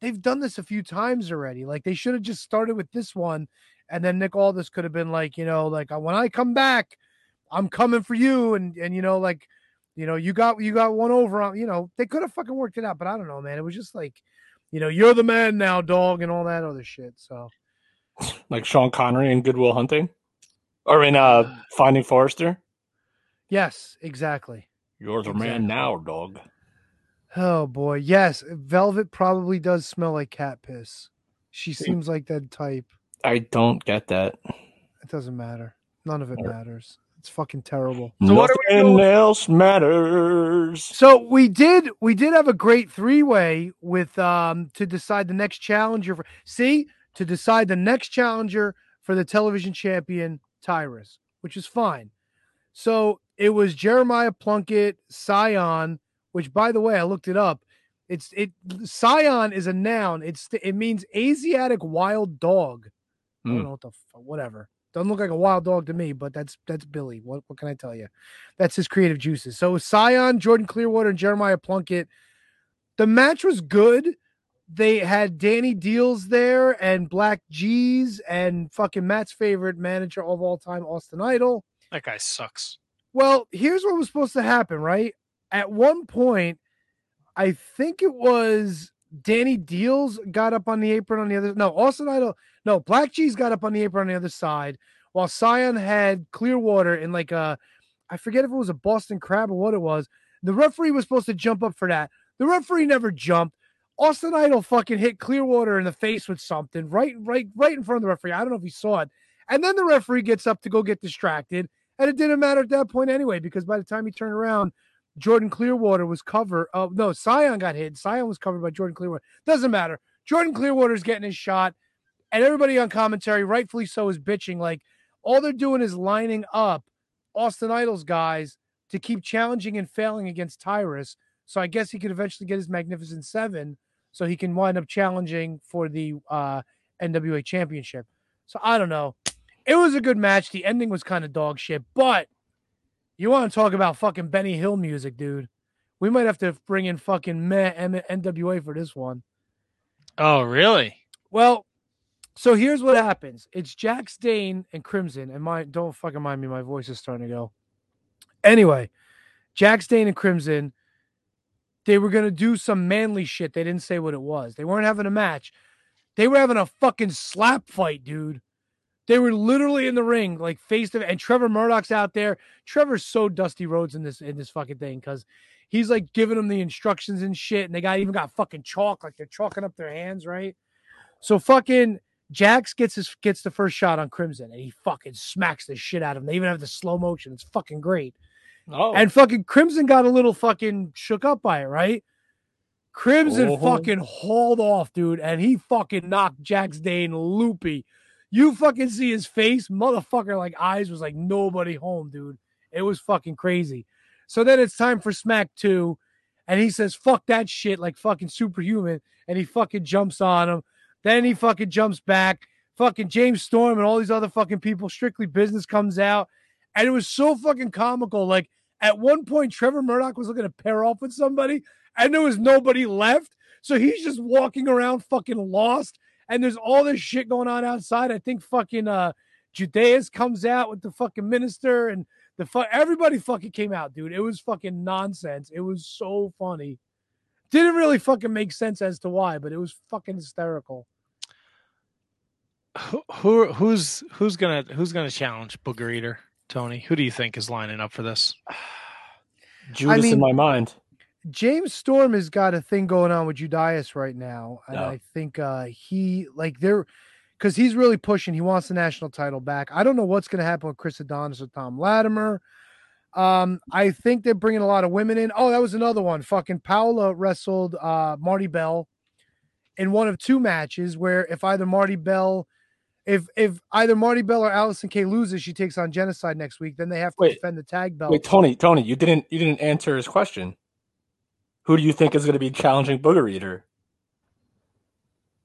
they've done this a few times already. Like they should have just started with this one, and then Nick Aldis could have been like, you know, like when I come back, I'm coming for you, and and you know, like, you know, you got you got one over on, you know, they could have fucking worked it out, but I don't know, man. It was just like, you know, you're the man now, dog, and all that other shit. So Like Sean Connery in Goodwill Hunting, or in uh Finding Forrester. yes, exactly. You're the man now, dog. Oh boy, yes, Velvet probably does smell like cat piss. She seems like that type. I don't get that. It doesn't matter. None of it matters. It's fucking terrible. Nothing else matters. So we did we did have a great three way with um to decide the next challenger for see to decide the next challenger for the television champion Tyrus, which is fine. So it was Jeremiah Plunkett, Cyon, which by the way I looked it up. It's it Cyon is a noun. It's it means Asiatic wild dog. I don't Hmm. know what the whatever. Doesn't look like a wild dog to me, but that's that's Billy. What what can I tell you? That's his creative juices. So Cyon, Jordan Clearwater, and Jeremiah Plunkett. The match was good. They had Danny Deals there and Black G's and fucking Matt's favorite manager of all time, Austin Idol. That guy sucks. Well, here's what was supposed to happen, right? At one point, I think it was Danny Deals got up on the apron on the other. No, Austin Idol. No, Black G's got up on the apron on the other side, while Cyon had Clearwater in like a, I forget if it was a Boston Crab or what it was. The referee was supposed to jump up for that. The referee never jumped. Austin Idol fucking hit Clearwater in the face with something right, right, right in front of the referee. I don't know if he saw it. And then the referee gets up to go get distracted. And it didn't matter at that point anyway, because by the time he turned around, Jordan Clearwater was covered. Oh, no, Cyon got hit. Cyon was covered by Jordan Clearwater. Doesn't matter. Jordan Clearwater's getting his shot. And everybody on commentary, rightfully so, is bitching. Like all they're doing is lining up Austin Idol's guys to keep challenging and failing against Tyrus. So I guess he could eventually get his Magnificent Seven so he can wind up challenging for the uh, NWA Championship. So I don't know. It was a good match. The ending was kind of dog shit, but you want to talk about fucking Benny Hill music, dude? We might have to bring in fucking meh NWA for this one. Oh, really? Well, so here's what happens. It's Jax Dane and Crimson, and my don't fucking mind me, my voice is starting to go. Anyway, Jax Dane and Crimson, they were gonna do some manly shit. They didn't say what it was. They weren't having a match. They were having a fucking slap fight, dude. They were literally in the ring, like face to and Trevor Murdoch's out there. Trevor's so dusty roads in this in this fucking thing because he's like giving them the instructions and shit, and they got even got fucking chalk, like they're chalking up their hands, right? So fucking Jax gets his gets the first shot on Crimson, and he fucking smacks the shit out of him. They even have the slow motion. It's fucking great. Oh, And fucking Crimson got a little fucking shook up by it, right? Crimson Oh. fucking hauled off, dude, and he fucking knocked Jax Dane loopy. You fucking see his face, motherfucker, like eyes was like nobody home, dude. It was fucking crazy. So then it's time for Smack 2, and he says, fuck that shit, like fucking superhuman, and he fucking jumps on him. Then he fucking jumps back, fucking James Storm and all these other fucking people. Strictly Business comes out, and it was so fucking comical. Like at one point, Trevor Murdoch was looking to pair off with somebody, and there was nobody left. So he's just walking around fucking lost, and there's all this shit going on outside. I think fucking uh Judais comes out with the fucking minister and the fuck everybody fucking came out, dude. It was fucking nonsense. It was so funny. Didn't really fucking make sense as to why, but it was fucking hysterical. Who, who who's who's gonna who's gonna challenge Booger Eater, Tony? Who do you think is lining up for this? Judais mean- in my mind. James Storm has got a thing going on with Judais right now, and Yeah. I think uh he like they're because he's really pushing. He wants the national title back. I don't know what's going to happen with Chris Adonis or Tom Latimer. Um, I think they're bringing a lot of women in. Oh, that was another one. Fucking Paula wrestled uh Marti Belle in one of two matches where if either Marti Belle, if if either Marti Belle or Allysin Kay loses, she takes on Genocide next week. Then they have to Wait. defend the tag belt. Wait, Tony, Tony, you didn't you didn't answer his question. Who do you think is going to be challenging Booger Eater?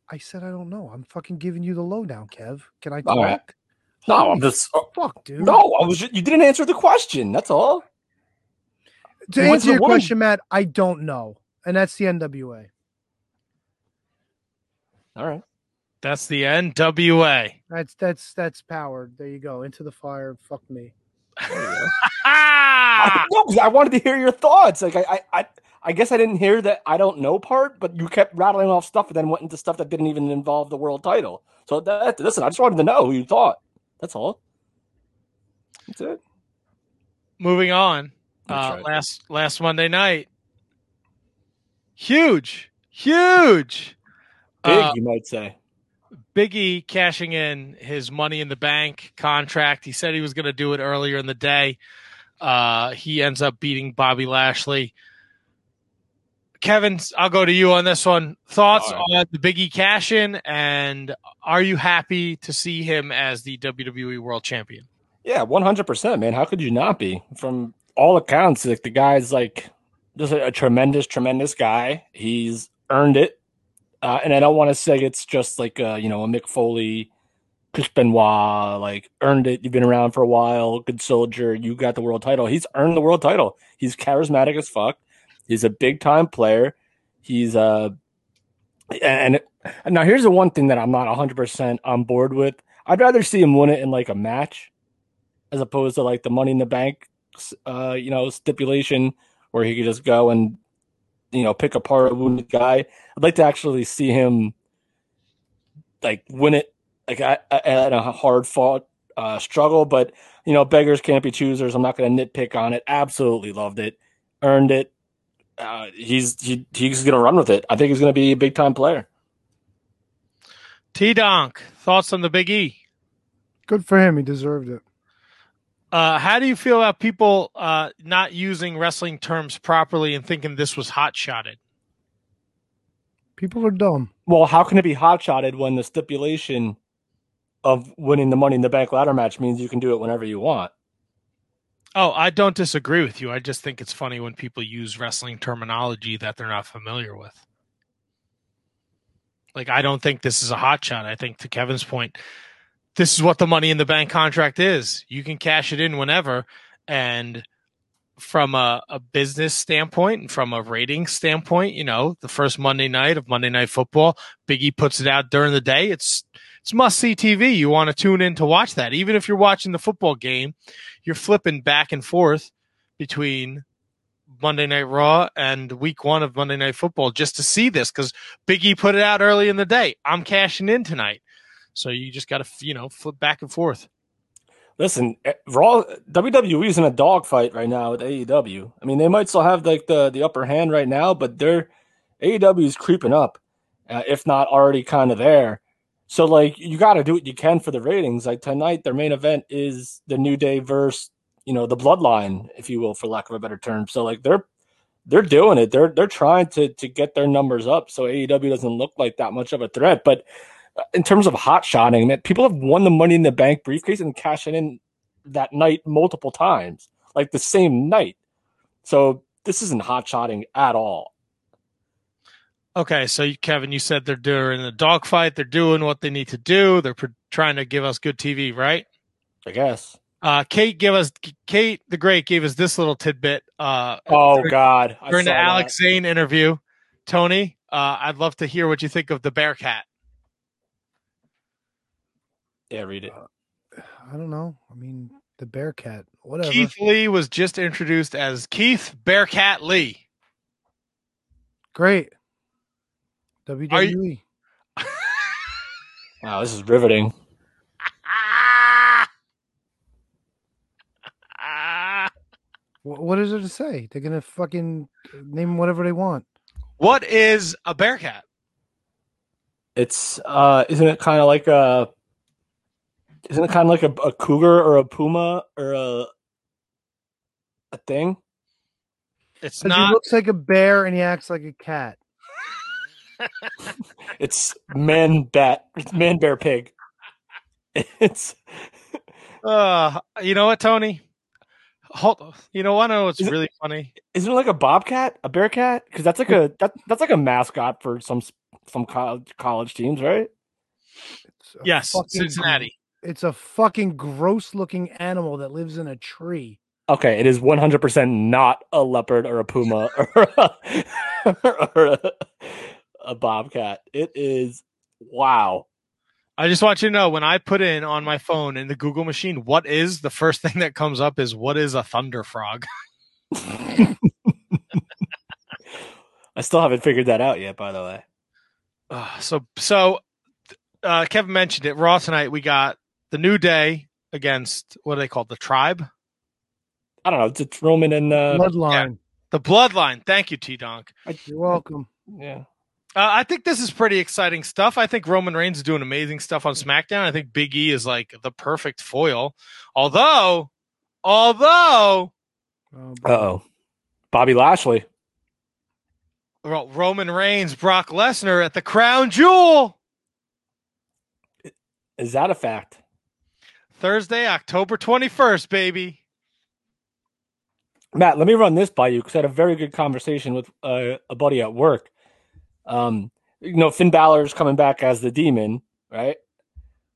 I said I don't know. I'm fucking giving you the lowdown, Kev. Can I talk? Right. No, Holy I'm just uh, fuck, dude. no. I was just, you didn't answer the question. That's all. To answer your woman- question, Matt, I don't know, and that's the NWA. All right. That's the NWA. That's that's that's powered. There you go. Into the fire. Fuck me. I, no, 'cause I wanted to hear your thoughts. Like I, I, I, I guess I didn't hear that I don't know part, but you kept rattling off stuff and then went into stuff that didn't even involve the world title. So that listen, I just wanted to know who you thought. That's all. That's it. Moving on. Uh, right. last last Monday night. Huge, huge. Big, Uh, you might say. Biggie cashing in his money in the bank contract. He said he was going to do it earlier in the day. Uh, he ends up beating Bobby Lashley. Kevin, I'll go to you on this one. Thoughts All on the Biggie cash in, and are you happy to see him as the WWE World Champion? Yeah, one hundred percent, man. How could you not be? From all accounts, like the guy's like just a, a tremendous, tremendous guy. He's earned it, uh, and I don't want to say it's just like uh, you know a Mick Foley, Chris Benoit, like earned it. You've been around for a while, good soldier. You got the world title. He's earned the world title. He's charismatic as fuck. He's a big time player. He's uh and, and now here's the one thing that I'm not 100% on board with. I'd rather see him win it in like a match as opposed to like the money in the bank uh you know stipulation where he could just go and you know pick apart a wounded guy. I'd like to actually see him like win it like at, at a hard fought uh struggle but you know beggars can't be choosers. I'm not going to nitpick on it. Absolutely loved it. Earned it. Uh, he's he, he's going to run with it. I think he's going to be a big time player. T Donk, thoughts on the Big E? Good for him. He deserved it. Uh, how do you feel about people uh, not using wrestling terms properly and thinking this was hot shotted? People are dumb. Well, how can it be hot shotted when the stipulation of winning the Money in the Bank ladder match means you can do it whenever you want? Oh, I don't disagree with you. I just think it's funny when people use wrestling terminology that they're not familiar with. Like, I don't think this is a hot shot. I think, to Kevin's point, this is what the money in the bank contract is. You can cash it in whenever. And from a, a business standpoint and from a rating standpoint, you know, the first Monday night of Monday Night Football, Biggie puts it out during the day. It's it's must see TV. You want to tune in to watch that. Even if you're watching the football game, you're flipping back and forth between Monday Night Raw and week one of Monday Night Football just to see this because Biggie put it out early in the day. I'm cashing in tonight. So you just got to, you know, flip back and forth. Listen, eh, Raw WWE is in a dogfight right now with AEW. I mean, they might still have like the the upper hand right now, but they're is creeping up, uh, if not already kind of there. So like, you got to do what you can for the ratings. Like tonight, their main event is the New Day versus you know the Bloodline, if you will, for lack of a better term. So like, they're they're doing it. They're they're trying to to get their numbers up so AEW doesn't look like that much of a threat. But in terms of hot shotting, man, people have won the Money in the Bank briefcase and cash it in that night multiple times, like the same night. So this isn't hot shotting at all. Okay, so you- Kevin, you said they're doing a dogfight. They're doing what they need to do. They're pr- trying to give us good TV, right? I guess. Uh, Kate give us Kate the Great gave us this little tidbit. Uh, Oh during- God, I during the saw that. Alex Zayne interview. Tony, uh, I'd love to hear what you think of the Bearcat. Yeah, read it. I don't know. I mean, the Bearcat, whatever. Keith Lee was just introduced as Keith Bearcat Lee. Great. WWE. you- Wow, this is riveting. What is there to say? They're gonna fucking name whatever they want. What is a Bearcat? It's uh, isn't it kind of like a, isn't it kind of like a, a cougar or a puma or a, a thing? It's 'Cause not. he looks like a bear and he acts like a cat. It's man bat, it's man bear pig. It's Uh, you know what, Tony? Hold. You know what? I know what's Is it- really funny. isn't it like a bobcat, a bear cat? Because that's like a that, that's like a mascot for some some college college teams, right? Yes, fucking Cincinnati. It's a fucking gross looking animal that lives in a tree. Okay, it is one hundred percent not a leopard or a puma or a, or a, a bobcat. It is wow. I just want you to know when I put in on my phone in the Google machine, what is the first thing that comes up is what is a thunder frog? I still haven't figured that out yet. By the way, Uh, so so uh, Kevin mentioned it. Raw tonight we got the New Day against what are they called? The Tribe, I don't know. It's, it's Roman and uh, Bloodline. the Bloodline. Thank you, T Donk. You're welcome. yeah. Uh, I think this is pretty exciting stuff. I think Roman Reigns is doing amazing stuff on SmackDown. I think Big E is like the perfect foil. Although, although oh, Bobby Lashley. Roman Reigns, Brock Lesnar at the Crown Jewel Is that a fact? Thursday, October twenty first, baby. Matt, let me run this by you because I had a very good conversation with uh, a buddy at work. Um, you know, Finn Balor's coming back as the demon, right?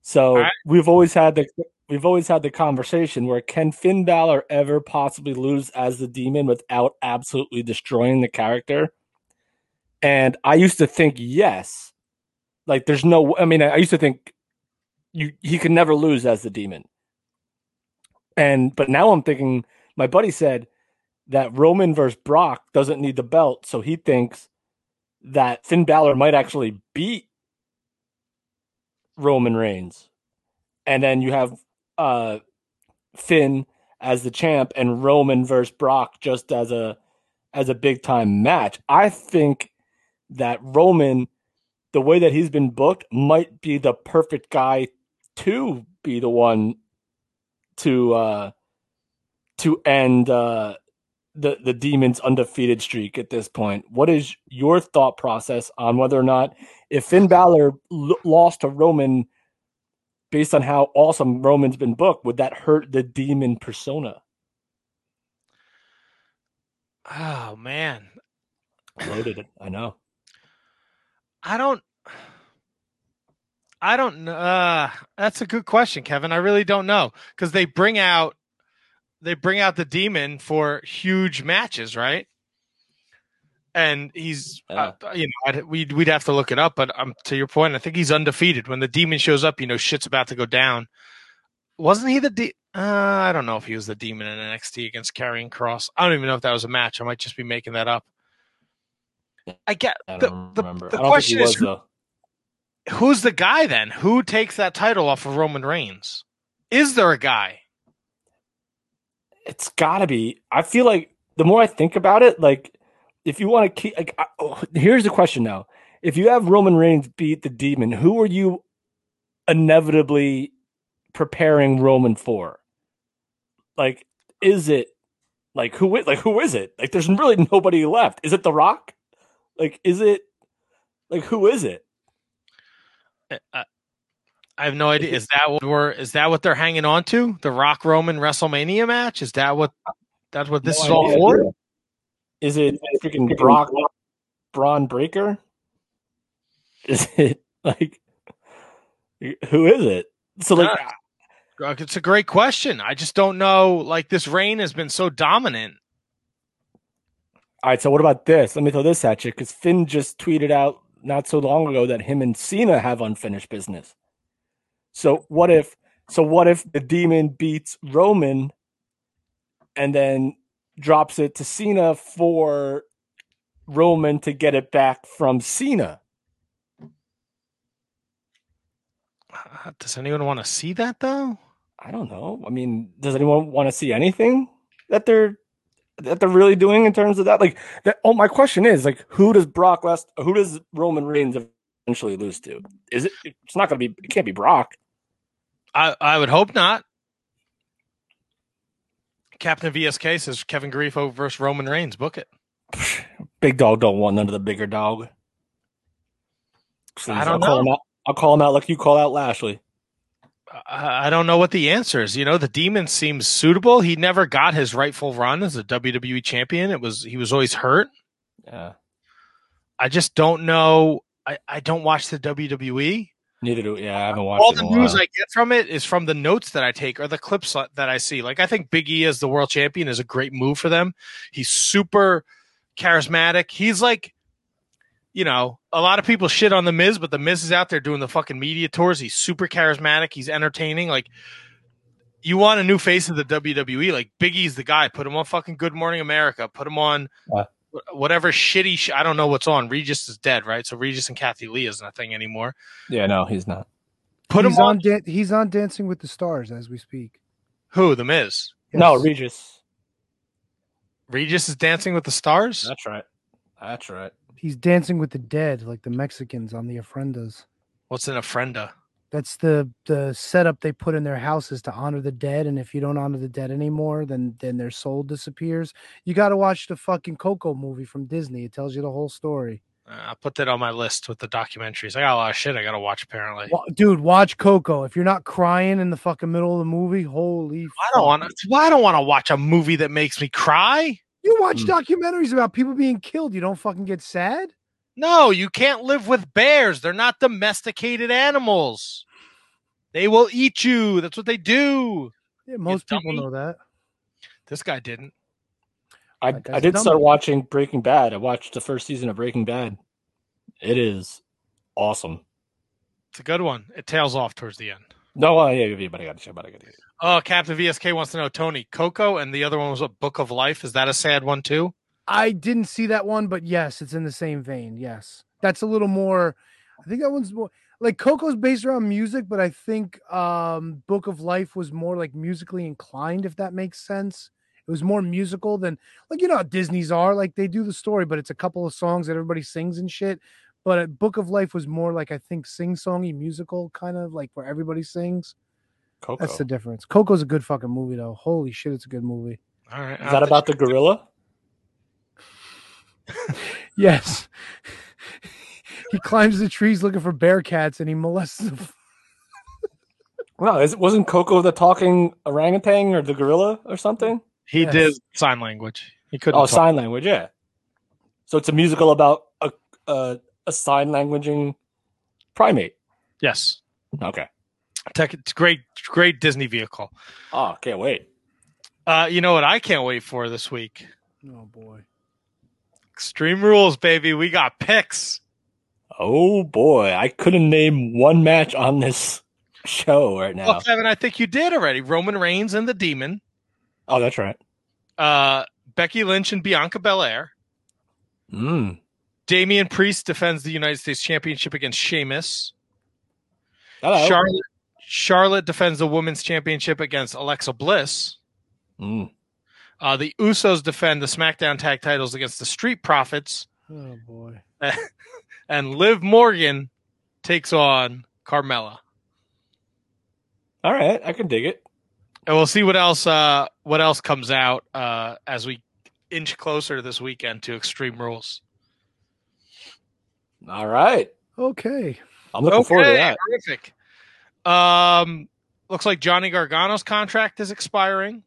So Right. we've always had the we've always had the conversation where can Finn Balor ever possibly lose as the demon without absolutely destroying the character? And I used to think yes, like there's no. I mean, I used to think you he could never lose as the demon. And but now I'm thinking my buddy said that Roman versus Brock doesn't need the belt, so he thinks that Finn Balor might actually beat Roman Reigns. And then you have uh Finn as the champ and Roman versus Brock just as a as a big time match. I think that Roman the way that he's been booked might be the perfect guy to be the one to uh to end uh the the demon's undefeated streak at this point. What is your thought process on whether or not if Finn Balor l- lost to Roman based on how awesome Roman's been booked, would that hurt the demon persona? Oh man, Loaded it. I know. I don't. I don't know. Uh, that's a good question, Kevin. I really don't know because they bring out they bring out the demon for huge matches, right? And he's, uh, you know, I'd, we'd we'd have to look it up, but um, to your point, I think he's undefeated. When the demon shows up, you know, shit's about to go down. Wasn't he the de- uh, I don't know if he was the demon in NXT against Karrion Kross. I don't even know if that was a match. I might just be making that up. I get I the don't the, remember. the I don't question think he is who- though. Who's the guy then? Who takes that title off of Roman Reigns? Is there a guy? It's gotta be. I feel like the more I think about it, like if you want to keep, like, I, oh, here's the question now: If you have Roman Reigns beat the Demon, who are you inevitably preparing Roman for? Like, is it like who? Like, who is it? Like, there's really nobody left. Is it The Rock? Like, is it like who is it? I, I have no idea. Is that what we're? Is that what they're hanging on to? The Rock Roman WrestleMania match? Is that what? That's what this No is all idea. for? Is it freaking Brock Braun Breaker? Is it like who is it? So like Uh, It's a great question. I just don't know. Like this reign has been so dominant. all right, so what about this? Let me throw this at you because Finn just tweeted out not so long ago that him and Cena have unfinished business. So what if so what if the demon beats Roman and then drops it to Cena for Roman to get it back from Cena? Uh, Does anyone want to see that though? I don't know. I mean, does anyone want to see anything that they're that they're really doing in terms of that? Like, that, oh, my question is like, who does Brock last? Who does Roman Reigns eventually lose to? Is it? It's not going to be. It can't be Brock. I I would hope not. Captain VSK says Kevin Grifo versus Roman Reigns. Book it. Big dog don't want none of the bigger dog. Please, I don't I'll Call know. him out. I'll call him out like you call out Lashley. I I don't know what the answer is. You know, the Demon seems suitable. He never got his rightful run as a WWE champion. It was he was always hurt. Yeah. I just don't know. I, I don't watch the WWE. Neither do. Yeah, I haven't watched All the news while. I get from it is from the notes that I take or the clips that I see. Like I think Big E as the world champion is a great move for them. He's super charismatic. He's like, you know, a lot of people shit on the Miz, but the Miz is out there doing the fucking media tours. He's super charismatic. He's entertaining. Like you want a new face of the WWE. Like Big E's the guy. Put him on fucking Good Morning America. Put him on Yeah. wh- whatever shitty. Sh- I don't know what's on. Regis is dead, right? So Regis and Kathie Lee isn't a thing anymore. Yeah, no, he's not. Put he's him on. on. Dan- he's on Dancing with the Stars as we speak. Who? The Miz. No, Regis. Regis is Dancing with the Stars. That's right. That's right. He's dancing with the dead, like the Mexicans on the ofrendas. What's an ofrenda? That's the the setup they put in their houses to honor the dead. And if you don't honor the dead anymore, then then their soul disappears. You got to watch the fucking Coco movie from Disney. It tells you the whole story. Uh, I'll put that on my list with the documentaries. I got a lot of shit I got to watch. Apparently, Dude, watch Coco. If you're not crying in the fucking middle of the movie, holy. I don't want to. I don't want to watch a movie that makes me cry. You watch Hmm. documentaries about people being killed. You don't fucking get sad. No, you can't live with bears. They're not domesticated animals. They will eat you. That's what they do. Yeah, most people know that. This guy didn't. I, I did start watching Breaking Bad. I watched the first season of Breaking Bad. It is awesome. It's a good one. It tails off towards the end. No, uh, yeah, yeah, but I got to but I got to Oh, Captain VSK wants to know Tony Coco, and the other one was a Book of Life. Is that a sad one too? I didn't see that one, but yes, it's in the same vein. Yes, that's a little more. I think that one's more like Coco's based around music, but I think um Book of Life was more like musically inclined, if that makes sense. It was more musical than like you know how Disney's are like they do the story, but it's a couple of songs that everybody sings and shit. But uh, Book of Life was more like I think sing songy musical kind of like where everybody sings. Coco. That's the difference. Coco's a good fucking movie though. Holy shit, it's a good movie. All right. Is that about the gorilla? Yes. he climbs the trees looking for bear cats and he molests them. No, is, wasn't Coco the talking orangutan or the gorilla or something? He Yes. did sign language. He couldn't. Oh, talk. sign language, yeah. So it's a musical about a a, a sign languaging primate. Yes. Okay. Tech, it's great, great Disney vehicle. Oh, can't wait. Uh, you know what I can't wait for this week? Oh boy. Extreme Rules, baby. We got picks. Oh boy, I couldn't name one match on this show right now. Well, Kevin, I think you did already. Roman Reigns and the Demon. Oh, that's right. Uh, Becky Lynch and Bianca Belair. Mm. Damian Priest defends the United States Championship against Sheamus. Hello. Charlotte Charlotte defends the Women's Championship against Alexa Bliss. Mm. Uh, the Usos defend the SmackDown Tag Titles against the Street Profits, Oh boy. and Liv Morgan takes on Carmella. All right, I can dig it. And we'll see what else uh, what else comes out uh, as we inch closer this weekend to Extreme Rules. All right. Okay. I'm looking forward to that. Terrific. Um, looks like Johnny Gargano's contract is expiring.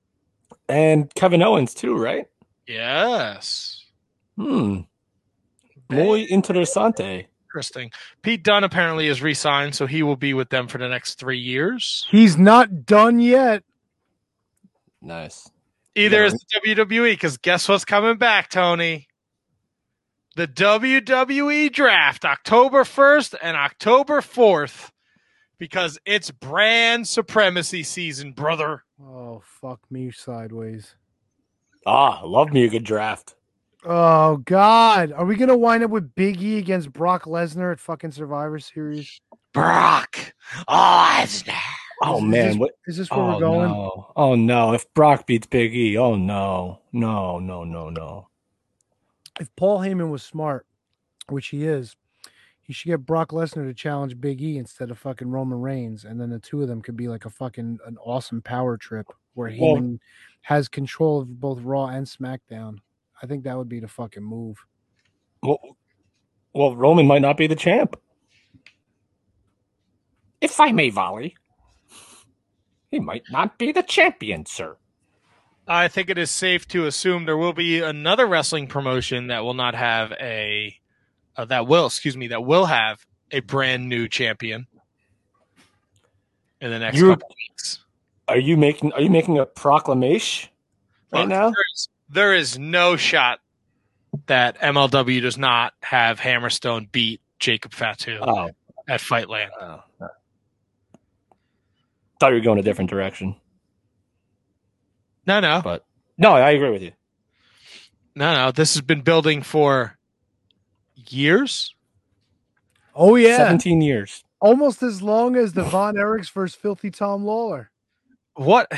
And Kevin Owens too, right? Yes. Hmm. Muy interesante. Interesting. Pete Dunne apparently is re-signed, so he will be with them for the next three years. He's not done yet. Nice. Either Yeah. is the WWE, because guess what's coming back, Tony? The WWE draft, October 1st and October 4th, because it's brand supremacy season, brother. Oh fuck me sideways. Ah, love me a good draft. Oh God, are we gonna wind up with Big E against Brock Lesnar at fucking Survivor Series? Brock Lesnar. Oh Is- is man, this- what is this where oh, we're going? No. Oh no, if Brock beats Big E, oh no, no, no, no, no. If Paul Heyman was smart, which he is, he should get Brock Lesnar to challenge Big E instead of fucking Roman Reigns, and then the two of them could be like a fucking an awesome power trip where Well- Heyman has control of both Raw and SmackDown. I think that would be the fucking move. Well, well, Roman might not be the champ. If I may volley, he might not be the champion, sir. I think it is safe to assume there will be another wrestling promotion that will not have a uh, that will, excuse me, that will have a brand new champion in the next You're- couple weeks. Are you making Are you making a proclamation right Look, now? there is, there is no shot that MLW does not have Hammerstone beat Jacob Fatu Oh, at Fightland. oh. Thought you were going a different direction, No, no, but no, I agree with you. no, no. This has been building for years. Oh yeah, Seventeen years. almost as long as the Von Erichs versus Filthy Tom Lawlor. What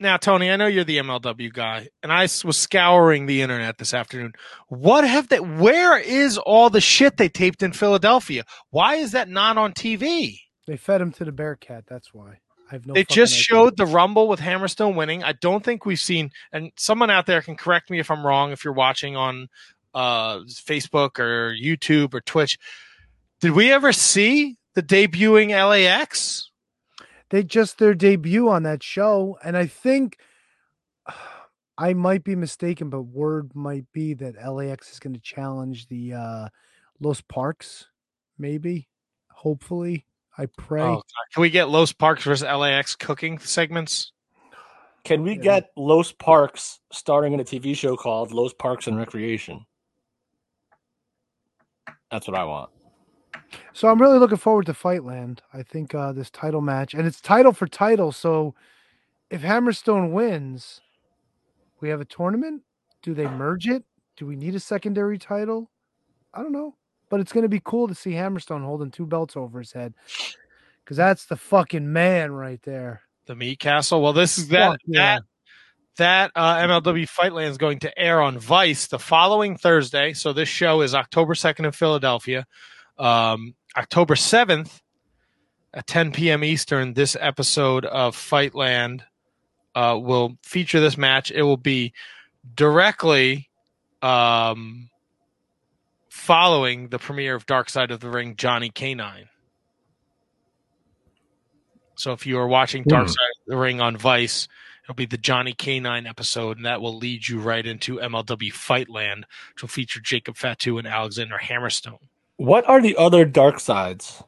now, Tony? I know you're the MLW guy, and I was scouring the internet this afternoon. What have they? Where is all the shit they taped in Philadelphia? Why is that not on TV? They fed him to the bear cat. That's why. I have no. they just idea. showed the Rumble with Hammerstone winning. I don't think we've seen, and someone out there can correct me if I'm wrong. If you're watching on uh, Facebook or YouTube or Twitch, did we ever see the debuting LAX? they just their debut on that show and i think i might be mistaken but word might be that lax is going to challenge the uh los parks maybe hopefully i pray Oh, can we get Los Parks versus LAX cooking segments? Can we get Los Parks starring in a TV show called Los Parks and Recreation? That's what I want. so i'm really looking forward to fightland. I think uh this title match and it's title for title so if hammerstone wins we have a tournament? Do they merge it? Do we need a secondary title? I don't know but it's going to be cool to see hammerstone holding two belts over his head because that's the fucking man right there The Meat Castle. Well, this is that Fuck yeah. that that uh, MLW Fightland is going to air on Vice the following Thursday. So this show is October second in Philadelphia. Um, October seventh at 10 p.m. Eastern. This episode of Fightland uh, will feature this match. It will be directly um, following the premiere of Dark Side of the Ring, Johnny K-9. So if you are watching Dark Hmm. Side of the Ring on Vice, it'll be the Johnny K-9 episode, and that will lead you right into MLW Fightland, which will feature Jacob Fatu and Alexander Hammerstone. What are the other dark sides?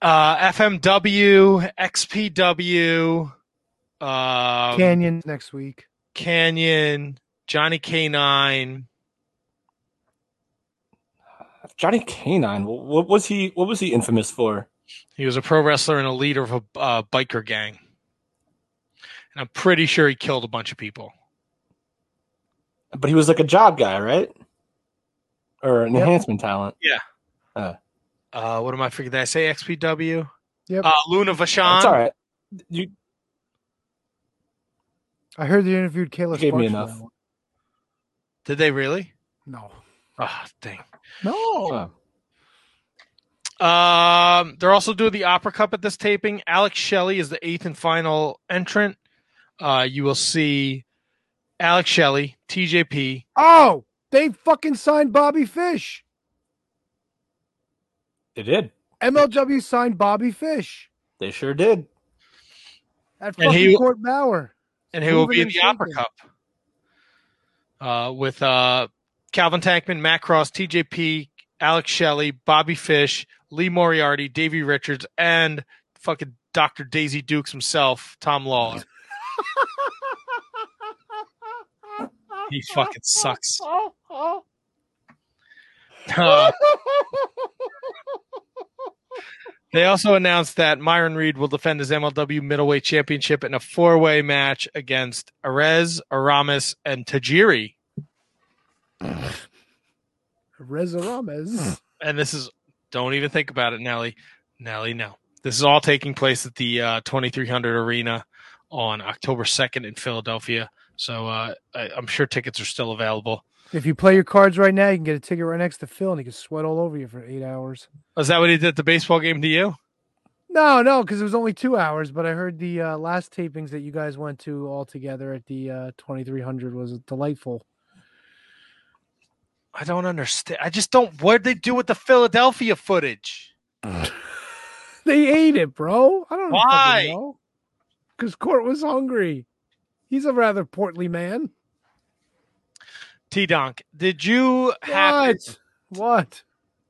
Uh, FMW, XPW, um, Canyon next week. Canyon, Johnny Canine. Johnny K-9. What was he? What was he infamous for? He was a pro wrestler and a leader of a uh, biker gang. And I'm pretty sure he killed a bunch of people. But he was like a job guy, right? Or an Yep. enhancement talent. Yeah. Uh, Uh, what am I forgetting? Did I say XPW? Yep. Uh, Luna Vachon. It's all right. You I heard they interviewed Kayla. gave me Sparks for enough. Did they really? No. Ah, dang. No. Um, they're also doing the Opera Cup at this taping. Alex Shelley is the eighth and final entrant. Uh, you will see Alex Shelley, TJP. Oh, they fucking signed Bobby Fish. They did. MLW signed Bobby Fish They sure did. at And fucking he- Court Bauer. and he will be in and the Opera. Cup uh, with uh, Calvin Tankman, Matt Cross, TJP, Alex Shelley, Bobby Fish, Lee Moriarty, Davey Richards, and fucking Dr. Daisy Dukes himself, Tom Lawlor. he fucking sucks. Uh, they also announced that Myron Reed will defend his MLW middleweight championship in a four-way match against Arez, Aramis, and Tajiri. Reza. And this is don't even think about it, Nelly. Nelly, no. This is all taking place at the uh, 2300 Arena on October 2nd in Philadelphia. So uh, I, I'm sure tickets are still available. If you play your cards right now, you can get a ticket right next to Phil, and he can sweat all over you for eight hours. Is that what he did at the baseball game to you? No, no, because it was only two hours. But I heard the uh, last tapings that you guys went to all together at the uh, 2300 was delightful. I don't understand. I just don't. What did they do with the Philadelphia footage? They ate it, bro. I don't know. Why? know. Because Court was hungry. He's a rather portly man. T Donk, did you happen What? What?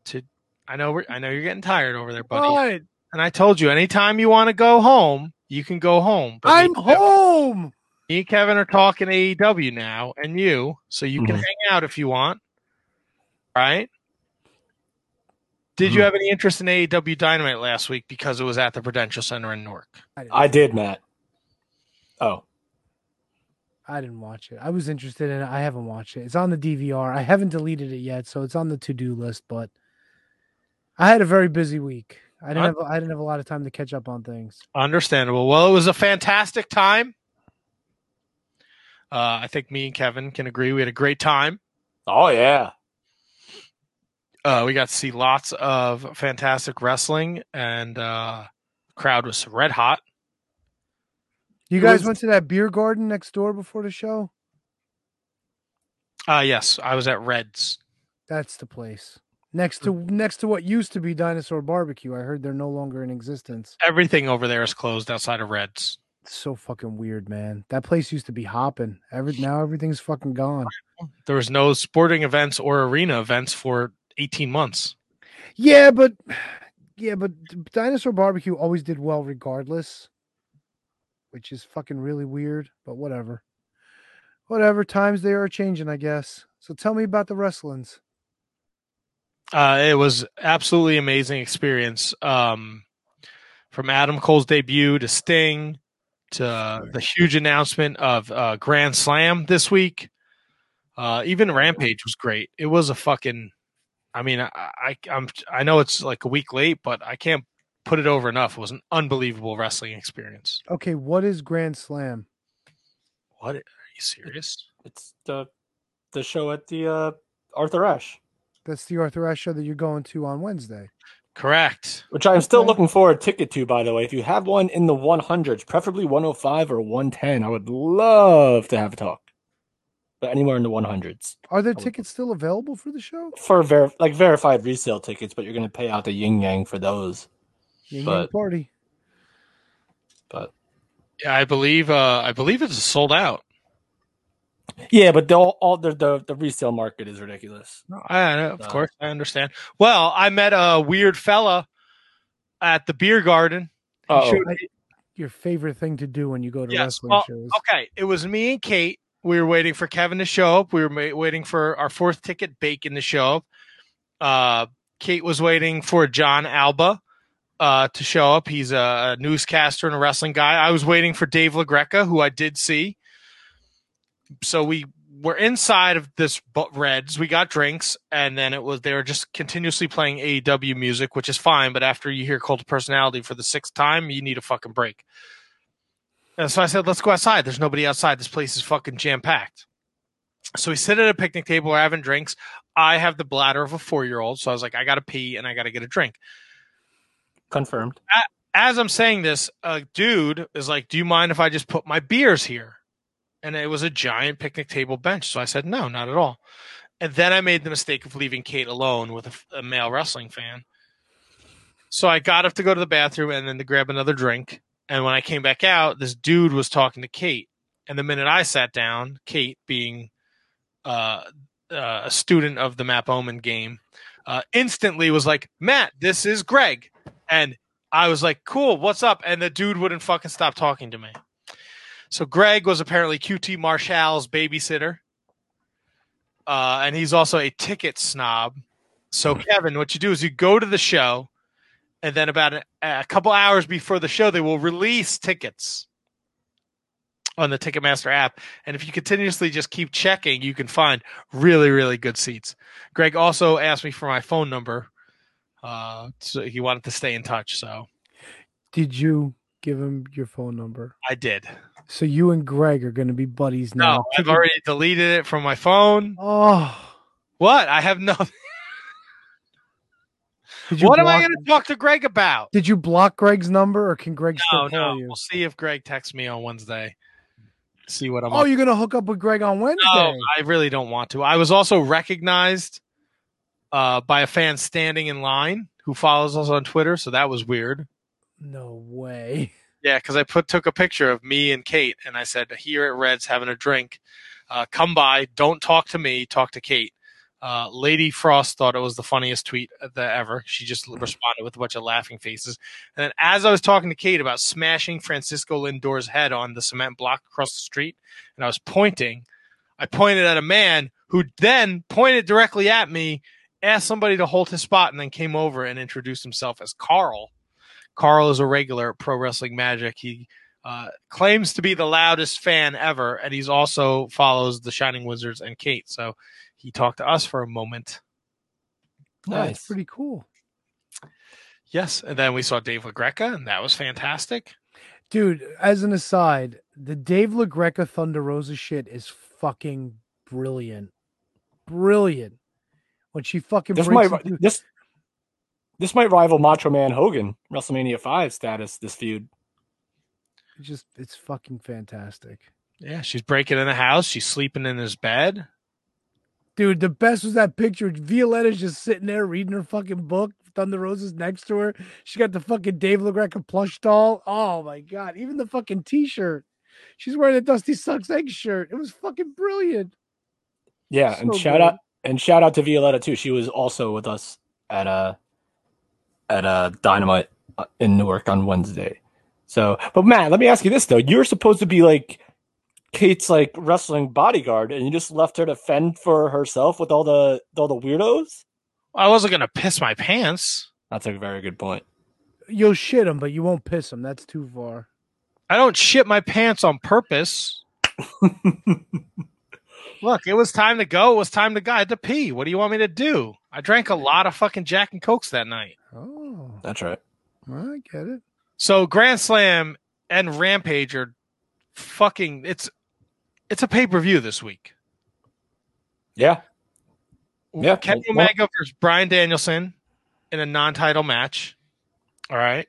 to? I know. I know you're getting tired over there, buddy. What? And I told you, anytime you want to go home, you can go home. But I'm Kevin- home. Me and Kevin are talking AEW now, and you, so you can Mhm. hang out if you want. Right? Did you have any interest in AEW Dynamite last week because it was at the Prudential Center in Newark? I did, Matt. Oh, I didn't watch it. I was interested in it. I haven't watched it. It's on the DVR. I haven't deleted it yet, so it's on the to-do list. But I had a very busy week. I didn't have. I didn't have a lot of time to catch up on things. Understandable. Well, it was a fantastic time. Uh, I think me and Kevin can agree we had a great time. oh yeah. Uh, we got to see lots of fantastic wrestling, and uh, crowd was red hot. You guys was- went to that beer garden next door before the show. Uh, yes, I was at Reds. That's the place. Next to next to what used to be Dinosaur Barbecue. I heard they're no longer in existence. Everything over there is closed outside of Reds. It's so fucking weird, man. That place used to be hopping. Every now everything's fucking gone. There was no sporting events or arena events for 18 months. Yeah, but yeah, but Dinosaur Barbecue always did well regardless, which is fucking really weird, but whatever. Whatever, times they are changing, I guess. So tell me about the wrestlings. Uh, it was absolutely amazing experience. Um, from Adam Cole's debut to Sting to the huge announcement of uh, Grand Slam this week. Uh, even Rampage was great. It was a fucking. I mean, I, I I'm I know it's like a week late, but I can't put it over enough. It was an unbelievable wrestling experience. Okay, what is Grand Slam? What are you serious? It's the the show at the uh, Arthur Ashe, That's the Arthur Ashe show that you're going to on Wednesday. Correct. which I'm still looking for a ticket to. By the way, if you have one in the 100s, preferably 105 or 110, I would love to have a talk. But anywhere in the 100s Are there tickets still available for the show? for ver- like verified resale tickets, but you're going to pay out the yin yang for those. Yin Yang party. but Yeah, I believe. Uh, I believe it's sold out. yeah, but the all the the, the resale market is ridiculous. I, of Uh, course, I understand. Well, I met a weird fella at the beer garden. Uh-oh. your favorite thing to do when you go to Yes. wrestling Well, shows. okay. It was me and Kate. We were waiting for Kevin to show up. We were ma- waiting for our fourth ticket, Bacon, to show up. Uh, Kate was waiting for John Alba uh, to show up. He's a, a newscaster and a wrestling guy. I was waiting for Dave LaGreca, who I did see. So we were inside of this Reds. We got drinks, and then it was they were just continuously playing AEW music, which is fine. But after you hear Cult of Personality for the sixth time, you need a fucking break. And so I said, let's go outside. There's nobody outside. This place is fucking jam packed. So we sit at a picnic table, we're having drinks. I have the bladder of a four year old. So I was like, I got to pee and I got to get a drink. Confirmed. As I'm saying this, a dude is like, Do you mind if I just put my beers here? And it was a giant picnic table bench. So I said, No, not at all. And then I made the mistake of leaving Kate alone with a male wrestling fan. So I got up to go to the bathroom and then to grab another drink. And when I came back out, this dude was talking to Kate. And the minute I sat down, Kate being uh, uh, a student of the Map Omen game, uh, instantly was like, Matt, this is Greg. And I was like, cool, what's up? And the dude wouldn't fucking stop talking to me. So Greg was apparently QT Marshall's babysitter. Uh, and he's also a ticket snob. So Kevin, what you do is you go to the show, and then about a, a couple hours before the show, they will release tickets on the Ticketmaster app. And if you continuously just keep checking, you can find really, really good seats. Greg also asked me for my phone number. Uh, so he wanted to stay in touch. So Did you give him your phone number? I did. So you and Greg are going to be buddies now. No, I've already deleted it from my phone. Oh, what? I have no. What am I going to talk to Greg about? Did you block Greg's number, or can Greg No, still call no. you? We'll see if Greg texts me on Wednesday. See what I'm. Oh, up you're going to hook up with Greg on Wednesday? No, I really don't want to. I was also recognized uh, by a fan standing in line who follows us on Twitter, so that was weird. No way. Yeah, because I put took a picture of me and Kate, and I said, "Here at Reds, having a drink. Uh, come by. Don't talk to me. Talk to Kate." Uh, Lady Frost thought it was the funniest tweet ever. She just responded with a bunch of laughing faces. And then, as I was talking to Kate about smashing Francisco Lindor's head on the cement block across the street, and I was pointing, I pointed at a man who then pointed directly at me, asked somebody to hold his spot, and then came over and introduced himself as Carl. Carl is a regular at Pro Wrestling Magic. He uh, claims to be the loudest fan ever, and he's also follows the Shining Wizards and Kate. So he talked to us for a moment. That's pretty cool. Yes, and then we saw Dave LaGreca, and that was fantastic. Dude, as an aside, the Dave LaGreca Thunder Rosa shit is fucking brilliant. Brilliant. When she fucking This might into- this this might rival Macho Man Hogan WrestleMania five status. This feud. it's just it's fucking fantastic. Yeah, she's breaking in the house. She's sleeping in his bed. Dude, the best was that picture. Violetta's just sitting there reading her fucking book. Thunder Rosa's next to her. She got the fucking Dave LaGreca plush doll. Oh my god! Even the fucking t-shirt. She's wearing a Dusty Sucks egg shirt. It was fucking brilliant. Yeah, and So shout good. out and shout out to Violetta too. She was also with us at a at a Dynamite uh, in Newark on Wednesday. So, but Matt, let me ask you this though: You're supposed to be like Kate's like wrestling bodyguard, and you just left her to fend for herself with all the all the weirdos. I wasn't gonna piss my pants. That's a very good point. You'll shit him, but you won't piss him. That's too far. I don't shit my pants on purpose. Look, it was time to go. It was time to go. I had to pee. What do you want me to do? I drank a lot of fucking Jack and Cokes that night. Oh, That's right. I get it. So Grand Slam and Rampage are fucking. It's it's a pay per view this week. Yeah. Yeah. Kenny well- Omega versus Bryan Danielson in a non-title match. All right.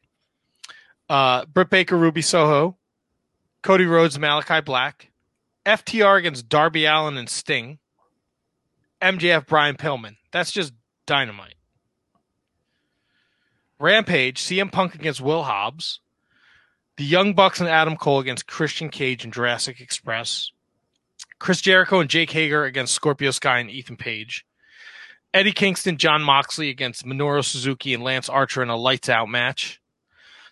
Uh, Britt Baker, Ruby Soho, Cody Rhodes, Malakai Black, FTR against Darby Allin and Sting, MJF, Brian Pillman. That's just dynamite. Rampage, CM Punk against Will Hobbs, the Young Bucks and Adam Cole against Christian Cage and Jurassic Express, Chris Jericho and Jake Hager against Scorpio Sky and Ethan Page. Eddie Kingston, Jon Moxley against Minoru Suzuki and Lance Archer in a lights out match.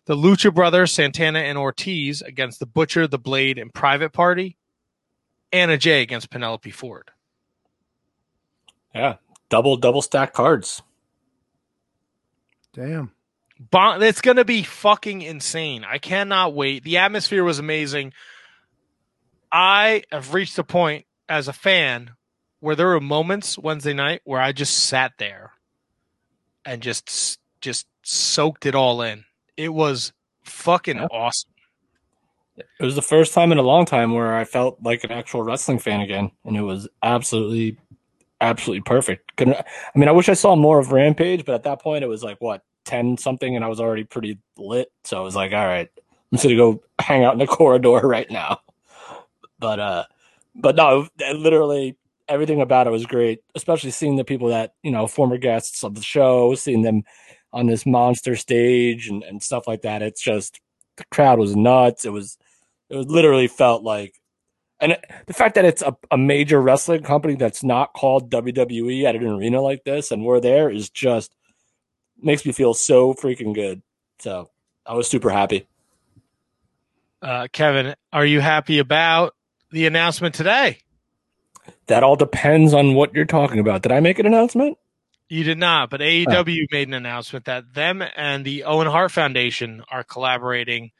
The Lucha Brothers, Santana and Ortiz against the Butcher, the Blade, and Private Party. Anna Jay against Penelope Ford. Yeah. Double double stack cards. Damn. Bon- it's going to be fucking insane. I cannot wait. The atmosphere was amazing. I have reached a point as a fan where there were moments Wednesday night where I just sat there and just just soaked it all in. It was fucking awesome. It was the first time in a long time where I felt like an actual wrestling fan again, and it was absolutely, absolutely perfect. Couldn't I mean? I wish I saw more of Rampage, but at that point it was like what ten something, and I was already pretty lit. So I was like, all right, I'm just gonna go hang out in the corridor right now. But uh, but no, literally everything about it was great, especially seeing the people that you know, former guests of the show, seeing them on this monster stage and, and stuff like that. It's just the crowd was nuts. It was it was literally felt like And the fact that it's a, a major wrestling company that's not called WWE at an arena like this, and we're there, is just makes me feel so freaking good. So I was super happy. Uh, Kevin, are you happy about the announcement today? That all depends on what you're talking about. Did I make an announcement? You did not, but AEW made an announcement that them and the Owen Hart Foundation are collaborating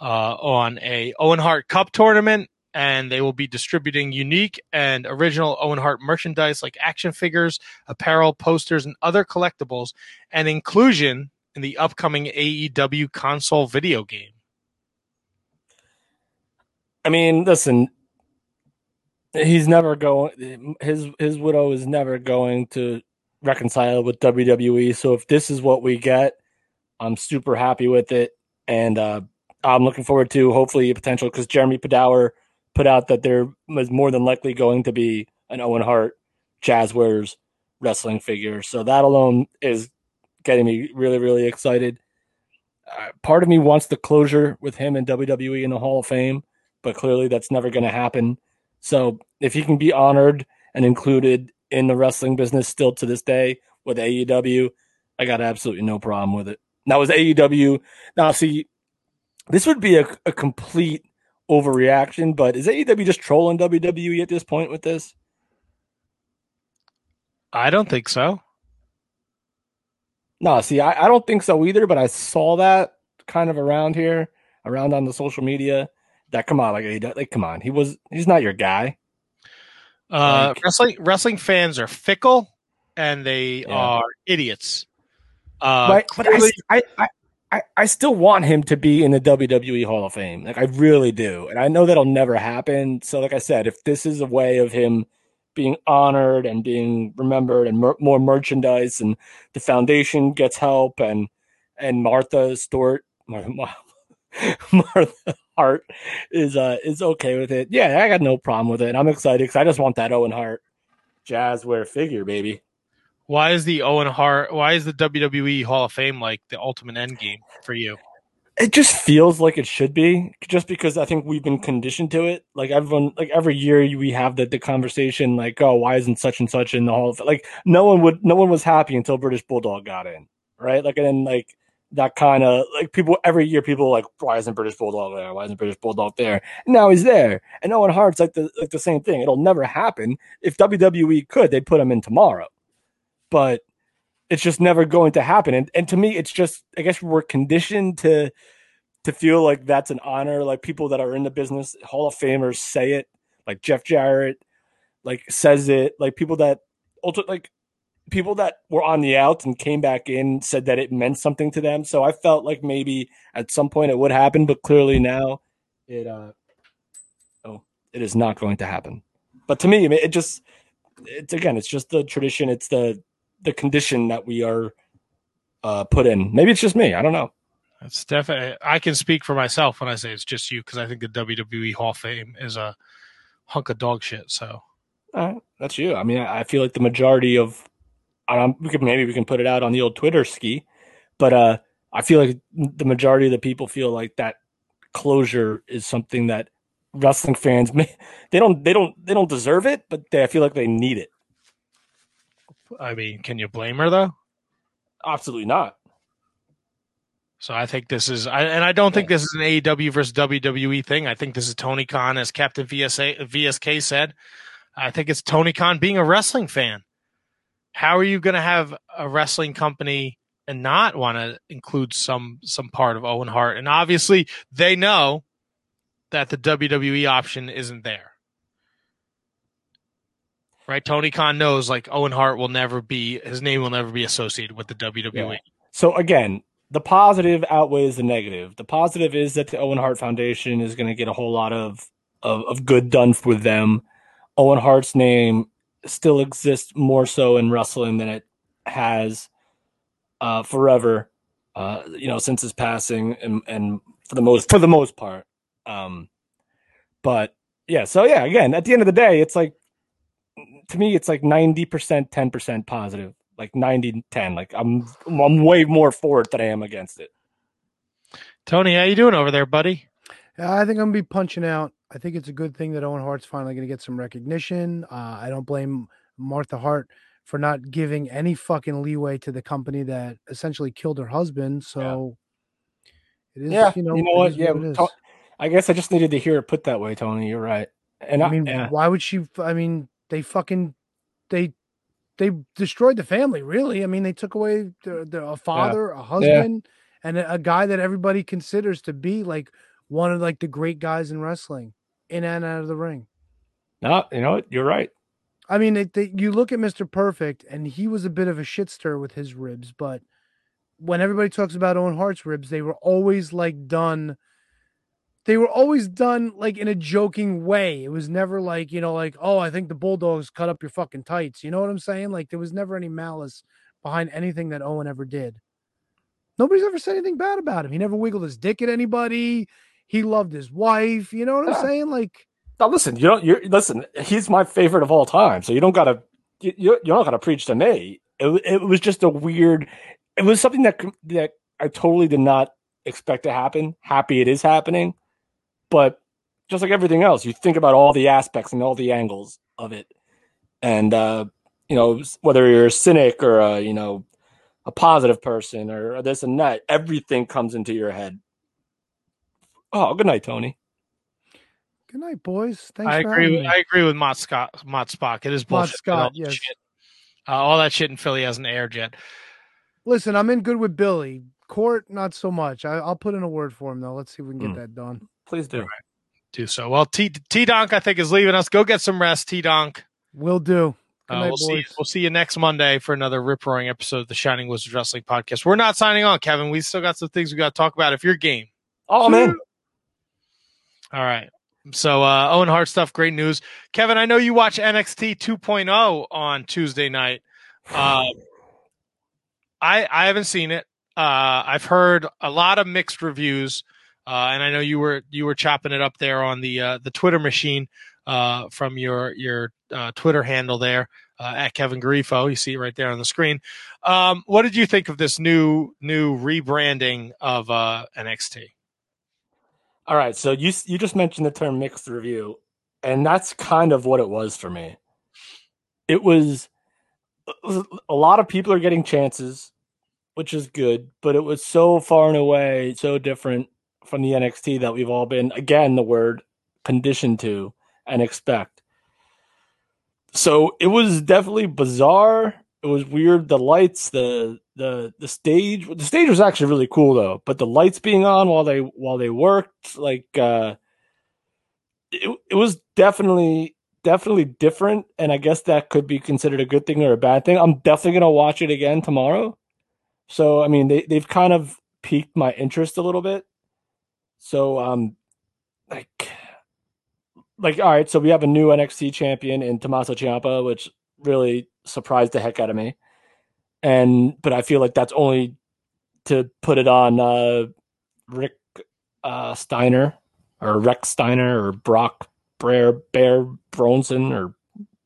uh, on a Owen Hart Cup tournament, and they will be distributing unique and original Owen Hart merchandise like action figures, apparel, posters, and other collectibles, and inclusion in the upcoming AEW console video game. I mean, listen, he's never going. His his widow is never going to reconcile with WWE. So if this is what we get, I'm super happy with it, and uh, I'm looking forward to hopefully a potential because Jeremy Padawer put out that there was more than likely going to be an Owen Hart Jazwares wrestling figure. So that alone is getting me really really excited. Uh, part of me wants the closure with him and WWE in the Hall of Fame, but clearly that's never going to happen. So if he can be honored and included in the wrestling business still to this day with AEW, I got absolutely no problem with it. Now was AEW. Now see, this would be a, a complete overreaction, but is AEW just trolling WWE at this point with this? I don't think so. No, see, I, I don't think so either, but I saw that kind of around here, around on the social media. That come on, like, like come on, he was he's not your guy. Uh, Like- wrestling wrestling fans are fickle and they Yeah. are idiots. Uh, right? But I, I, I, I, still want him to be in the WWE Hall of Fame. Like I really do, and I know that'll never happen. So, like I said, if this is a way of him being honored and being remembered, and mer- more merchandise, and the foundation gets help, and and Martha Stewart, Mar- Mar- Martha Hart is uh is okay with it. Yeah, I got no problem with it. I'm excited because I just want that Owen Hart Jazware figure, baby. Why is the Owen Hart? Why is the WWE Hall of Fame like the ultimate end game for you? it just feels like it should be just because I think we've been conditioned to it. Like everyone, like every year we have the, the conversation like, oh, why isn't such and such in the hall? Of, Fame? like no one would, no one was happy until British Bulldog got in, right? Like and then like that kind of like people every year people like, why isn't British Bulldog there? Why isn't British Bulldog there? Now he's there, and Owen Hart's like the like the same thing. It'll never happen. If WWE could, they'd put him in tomorrow, but it's just never going to happen. And and to me, it's just I guess we're conditioned to to feel like that's an honor. Like people that are in the business, Hall of Famers say it, like Jeff Jarrett, like says it, like people that like people that were on the outs and came back in said that it meant something to them. So I felt like maybe at some point it would happen, but clearly now it uh oh it is not going to happen. But to me, it just it's again, it's just the tradition, it's the the condition that we are uh put in. Maybe it's just me. I don't know. It's definitely. I can speak for myself when I say it's just you because I think the WWE Hall of Fame is a hunk of dog shit. So right, that's you. I mean, I I feel like the majority of, um, we could maybe we can put it out on the old Twitter ski, but uh, I feel like the majority of the people feel like that closure is something that wrestling fans may they don't they don't they don't deserve it, but they I feel like they need it. I mean, can you blame her though? Absolutely not. So I think this is, I, and I don't think this is an AEW versus WWE thing. I think this is Tony Khan, as Captain VSA, VSK said. I think it's Tony Khan being a wrestling fan. How are you going to have a wrestling company and not want to include some some part of Owen Hart? And obviously, they know that the WWE option isn't there. Right? Tony Khan knows like Owen Hart will never be his name will never be associated with the. WWE. Yeah. So again, the positive outweighs the negative. The positive is that the Owen Hart Foundation is going to get a whole lot of, of of good done with them. Owen Hart's name still exists more so in wrestling than it has uh, forever. Uh, you know, since his passing, and, and for the most for the most part. Um, but yeah, so yeah, again, at the end of the day, it's like to me, it's like ninety percent, ten percent positive like 90 10 like i'm i'm way more for it than i am against it Tony, how you doing over there, buddy? I think I'm gonna be punching out. I think it's a good thing that Owen Hart's finally going to get some recognition. Uh, I don't blame Martha Hart for not giving any fucking leeway to the company that essentially killed her husband. So it is, yeah, you know, you know it what? is Yeah, it is. To- I guess I just needed to hear it put that way, Tony. You're right. And I I, mean, yeah. why would she? I mean, they fucking they they destroyed the family. Really, I mean, they took away the, the, a father, a husband, and a, a guy that everybody considers to be like one of like the great guys in wrestling, in and out of the ring. no, you know what? You're right. I mean, it, they, you look at Mr. Perfect, and he was a bit of a shit stir with his ribs, but when everybody talks about Owen Hart's ribs, they were always like done. They were always done like in a joking way. It was never like, you know, like, oh, I think the Bulldogs cut up your fucking tights. You know what I'm saying? Like, there was never any malice behind anything that Owen ever did. Nobody's ever said anything bad about him. He never wiggled his dick at anybody. He loved his wife. You know what I'm saying? Like, Now listen, you don't. You're listen. He's my favorite of all time, so you don't gotta. You, you- you're not gonna preach to me. It, it was just a weird. It was something that that I totally did not expect to happen. Happy it is happening, but just like everything else, you think about all the aspects and all the angles of it, and uh, you know whether you're a cynic or a you know a positive person or this and that, everything comes into your head. Oh, good night, Tony. good night, boys. Thanks I for agree. having With, me. I agree with Mott Scott. Mott Spock. It is Mott bullshit. that all Scott, that yes. shit- uh, all that shit in Philly hasn't aired yet. Listen, I'm in good with Billy. Court, not so much. I, I'll put in a word for him though. Let's see if we can get Hmm. that done. Please do. Do so. Well, T T Donk I think is leaving us. Go get some rest, T Donk. Will do. Good Uh, night, we'll see. boys. We'll see you next Monday for another rip roaring episode of the Shining Wizards Wrestling Podcast. We're not signing on, Kevin. We still got some things we got to talk about. If you're game, Oh man. all right. So uh, Owen Hart stuff, great news. Kevin, I know you watch NXT 2.0 on Tuesday night. Uh, I I haven't seen it. Uh, I've heard a lot of mixed reviews, uh, and I know you were you were chopping it up there on the uh, the Twitter machine uh, from your your uh, Twitter handle there uh, at Kevin Garifo. You see it right there on the screen. Um, what did you think of this new new rebranding of NXT? All right, so you you just mentioned the term mixed review, and that's kind of what it was for me. It was a lot of people are getting chances, which is good, but it was so far and away so different from the NXT that we've all been again the word conditioned to and expect. So it was definitely bizarre. It was weird. The lights, the the the stage, the stage was actually really cool though. But the lights being on while they while they worked, like uh, it it was definitely definitely different. And I guess that could be considered a good thing or a bad thing. I'm definitely gonna watch it again tomorrow. So I mean, they they've kind of piqued my interest a little bit. So um, like like all right, so we have a new NXT champion in Tommaso Ciampa, which really surprised the heck out of me. And but I feel like that's only to put it on uh Rick uh Steiner or Rex Steiner or Brock Bear Bear Bronson or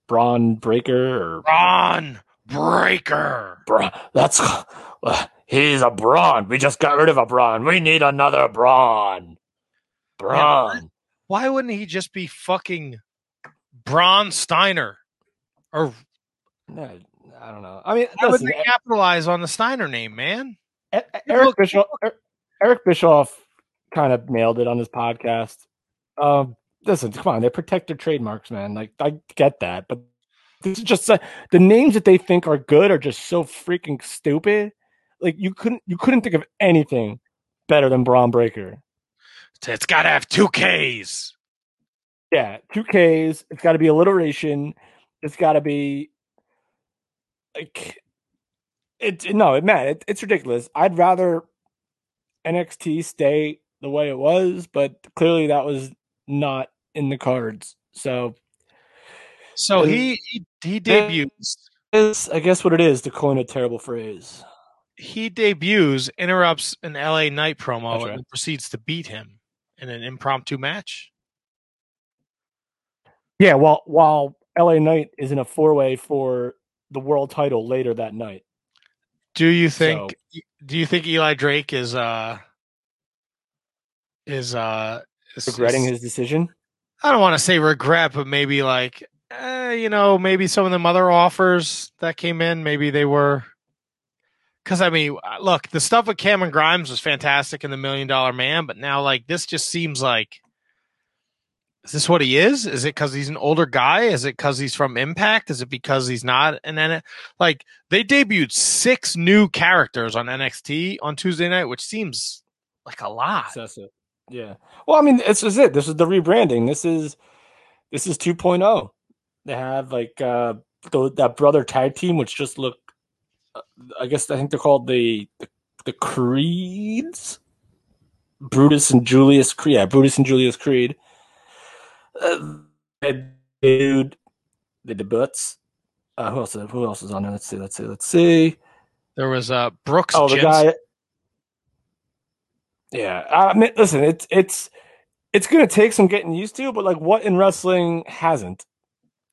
Bron Breakker or Bron Breakker. Braun. That's uh, he's a Braun. We just got rid of a Braun. We need another Braun. Braun. Why wouldn't he just be fucking Braun Steiner? Or No, I don't know. I mean, why would they capitalize on the Steiner name, man? Eric Bischoff, Er- Eric Bischoff kind of nailed it on his podcast. Um, listen, come on, they protect their trademarks, man. Like I get that, but this is just uh, the names that they think are good are just so freaking stupid. Like you couldn't you couldn't think of anything better than Bron Breakker. It's got to have two Ks. Yeah, two Ks. It's got to be alliteration. It's got to be like it's no, it man, it, it's ridiculous. I'd rather NXT stay the way it was, but clearly that was not in the cards. So, So he he, he debuts. is I guess what it is to coin a terrible phrase. He debuts, interrupts an LA Knight promo, That's and proceeds to beat him in an impromptu match. Yeah, while while LA Knight is in a four way for the world title later that night. Do you think? Do you think Eli Drake is uh is uh is, Regretting is- his decision. I don't want to say regret, but maybe like, eh, you know, maybe some of the other offers that came in, maybe they were. Because I mean, look, the stuff with Cameron Grimes was fantastic in the Million Dollar Man, but now like this just seems like, is this what he is? Is it because he's an older guy? Is it because he's from Impact? Is it because he's not? And then, like, they debuted six new characters on NXT on Tuesday night, which seems like a lot. Excessive. Yeah. Well, I mean, this is it. This is the rebranding. This is this is 2.0. They have like uh the, that brother tag team, which just look. Uh, I guess I think they're called the the, the Creeds. Brutus and Julius Creed. Yeah, Brutus and Julius Creed. Uh, they the debuts. Uh, who else? Who else is on there? Let's see. Let's see. Let's see. There was uh Brooks. Oh, the Jensen. guy. Yeah, I mean, listen, it's it's it's gonna take some getting used to, but like, what in wrestling hasn't?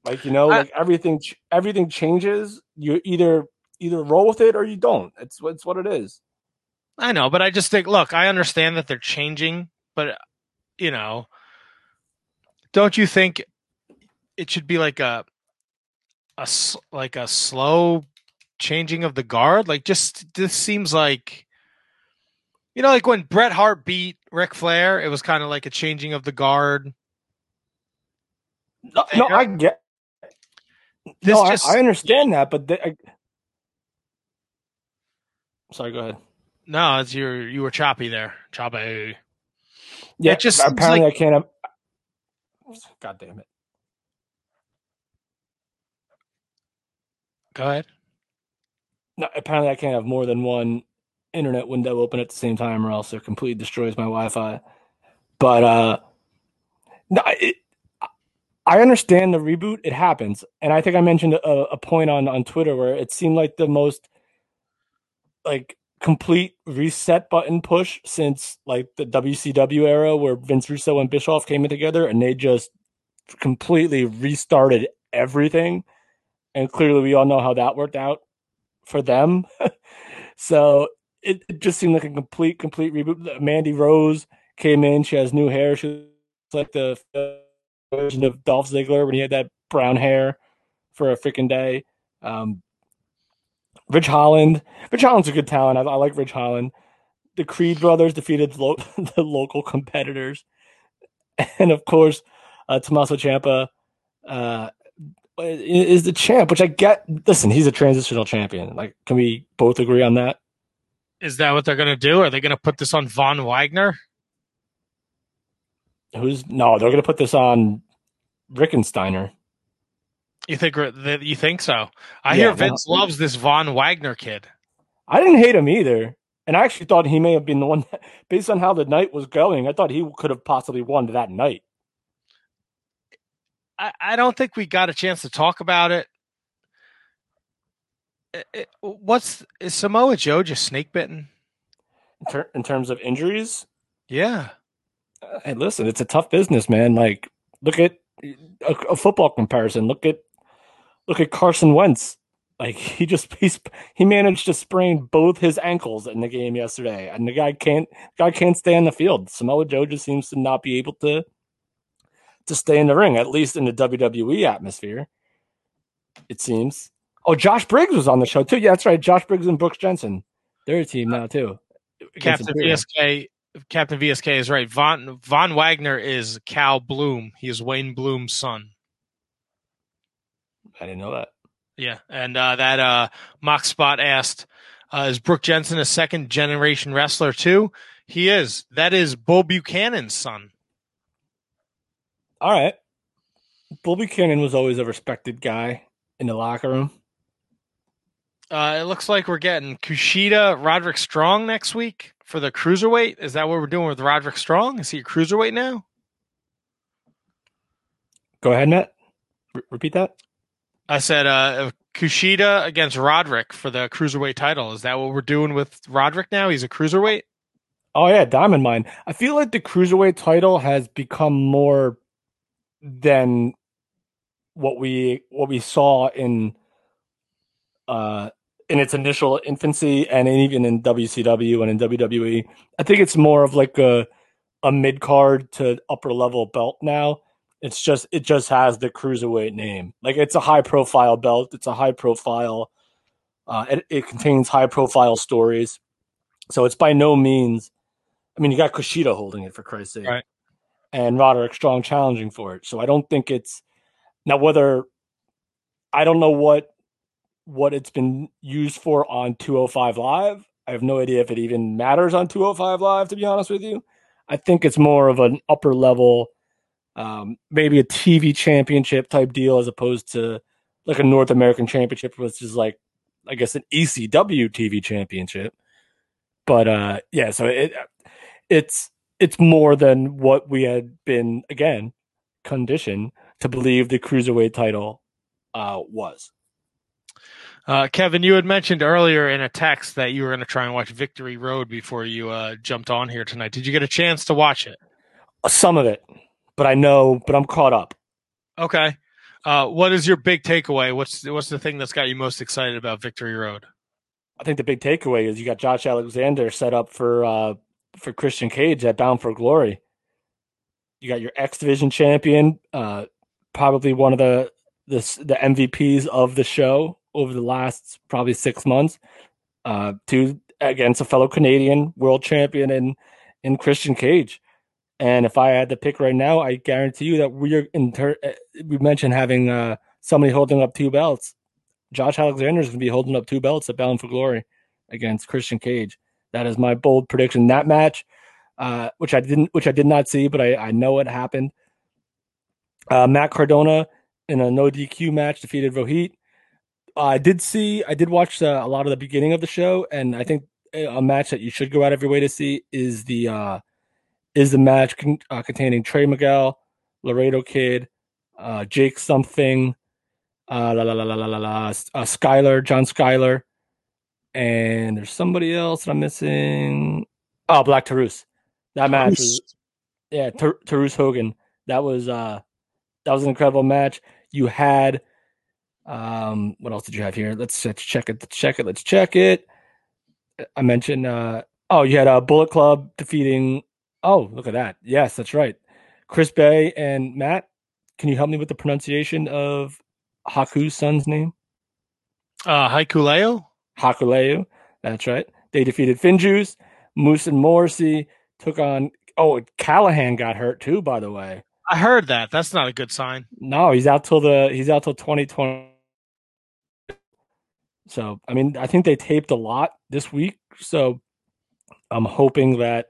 Like, you know, I- like everything everything changes. You're either either roll with it or you don't. It's it's what it is. I know, but I just think, look, I understand that they're changing, but you know, don't you think it should be like a a like a slow changing of the guard? Like, just this seems like you know, like when Bret Hart beat Ric Flair, it was kind of like a changing of the guard. No, no I get. This no, I- just- I, understand that, but they, I, sorry, go ahead. No, it's your you were choppy there, choppy. Yeah, It just apparently like- I can't. Have, God damn it! Go ahead. No, apparently I can't have more than one internet window open at the same time, or else it completely destroys my Wi-Fi. But uh, no, it, I understand the reboot; it happens, and I think I mentioned a, a point on on Twitter where it seemed like the most like complete reset button push since like the WCW era, where Vince Russo and Bischoff came in together, and they just completely restarted everything. And clearly, we all know how that worked out for them. so it, just seemed like a complete, complete reboot. Mandy Rose came in. She has new hair. She looks like the version of Dolph Ziggler when he had that brown hair for a freaking day. Um, Ridge Holland. Ridge Holland's a good talent. I, I like Ridge Holland. The Creed brothers defeated lo- the local competitors. And of course, uh, Tommaso Ciampa uh, is the champ, which I get. Listen, he's a transitional champion. Like, can we both agree on that? Is that what they're going to do? Are they going to put this on Von Wagner? Who's no? They're going to put this on Rickensteiner. You think that you think so? I Yeah, hear no. Vince loves this Von Wagner kid. I didn't hate him either, and I actually thought he may have been the one. That, based on how the night was going, I thought he could have possibly won that night. I, I don't think we got a chance to talk about it. It- it- What's is Samoa Joe just snake bitten? In, ter- in terms of injuries, Yeah. hey, listen, it's a tough business, man. Like, look at a, a football comparison. Look at look at Carson Wentz. Like he just he's, he managed to sprain both his ankles in the game yesterday, and the guy can't guy can't stay on the field. Samoa Joe just seems to not be able to to stay in the ring, at least in the WWE atmosphere. It seems. Oh, Josh Briggs was on the show too. Yeah, that's right. Josh Briggs and Brooks Jensen. They're a team now too. Captain VSK Captain VSK is right. Von Von Wagner is Cal Bloom. He is Wayne Bloom's son. I didn't know that. Yeah, and uh, that uh, mock spot asked, uh, "Is Brooke Jensen a second generation wrestler too?" He is. That is Bull Buchanan's son. All right. Bull Buchanan was always a respected guy in the locker room. Uh, it looks like we're getting Kushida, Roderick Strong next week for the cruiserweight. Is that what we're doing with Roderick Strong? Is he a cruiserweight now? Go ahead, Matt. Re- repeat that. I said uh, Kushida against Roderick for the cruiserweight title. Is that what we're doing with Roderick now? He's a cruiserweight. Oh yeah, Diamond Mine. I feel like the cruiserweight title has become more than what we what we saw in uh in its initial infancy and even in WCW and in WWE. I think it's more of like a a mid card to upper level belt now. It's just it just has the cruiserweight name. Like it's a high profile belt. It's a high profile. Uh, it, it contains high profile stories. So it's by no means. I mean, you got Kushida holding it for Christ's sake, Right. and Roderick Strong challenging for it. So I don't think it's now whether I don't know what what it's been used for on 205 Live. I have no idea if it even matters on 205 Live. To be honest with you, I think it's more of an upper level, um, maybe a TV championship type deal as opposed to like a North American championship, which is like I guess an ECW TV championship. But uh, yeah, so it it's it's more than what we had been again conditioned to believe the cruiserweight title uh, was. Uh, Kevin, you had mentioned earlier in a text that you were going to try and watch Victory Road before you uh, jumped on here tonight. Did you get a chance to watch it? Some of it, but I know, but I'm caught up. Okay. Uh, what is your big takeaway? What's what's the thing that's got you most excited about Victory Road? I think the big takeaway is you got Josh Alexander set up for uh, for Christian Cage at Bound for Glory. You got your X Division champion, uh, probably one of the the the MVPs of the show over the last probably six months. Uh, to against a fellow Canadian world champion in in Christian Cage. And if I had to pick right now, I guarantee you that we're in. Ter- uh, we mentioned having uh, somebody holding up two belts. Josh Alexander is going to be holding up two belts at Bound for Glory against Christian Cage. That is my bold prediction. That match, uh, which I didn't, which I did not see, but I, I know it happened. Uh, Matt Cardona in a no DQ match defeated Rohit. Uh, I did see, I did watch uh, a lot of the beginning of the show, and I think a match that you should go out of your way to see is the uh, is the match con- uh, containing Trey Miguel, Laredo Kid, uh, Jake something, uh, la la la la la la la, uh, Skyler, John Skyler, and there's somebody else that I'm missing. Oh, Black Taurus. That match was, yeah, Tar- Tarus Hogan. That was uh, that was an incredible match. You had, um, what else did you have here? Let's, let's check it. Let's check it. Let's check it. I mentioned, uh, oh, you had a Bullet Club defeating. Oh, look at that. Yes, that's right. Chris Bey and Matt. Can you help me with the pronunciation of Haku's son's name? Uh, Haikuleo? Hakuleu. That's right. They defeated Finjuice. Moose and Morrissey took on. Oh, Callihan got hurt too, by the way. I heard that. That's not a good sign. No, he's out till the he's out till 2020. So, I mean, I think they taped a lot this week, so I'm hoping that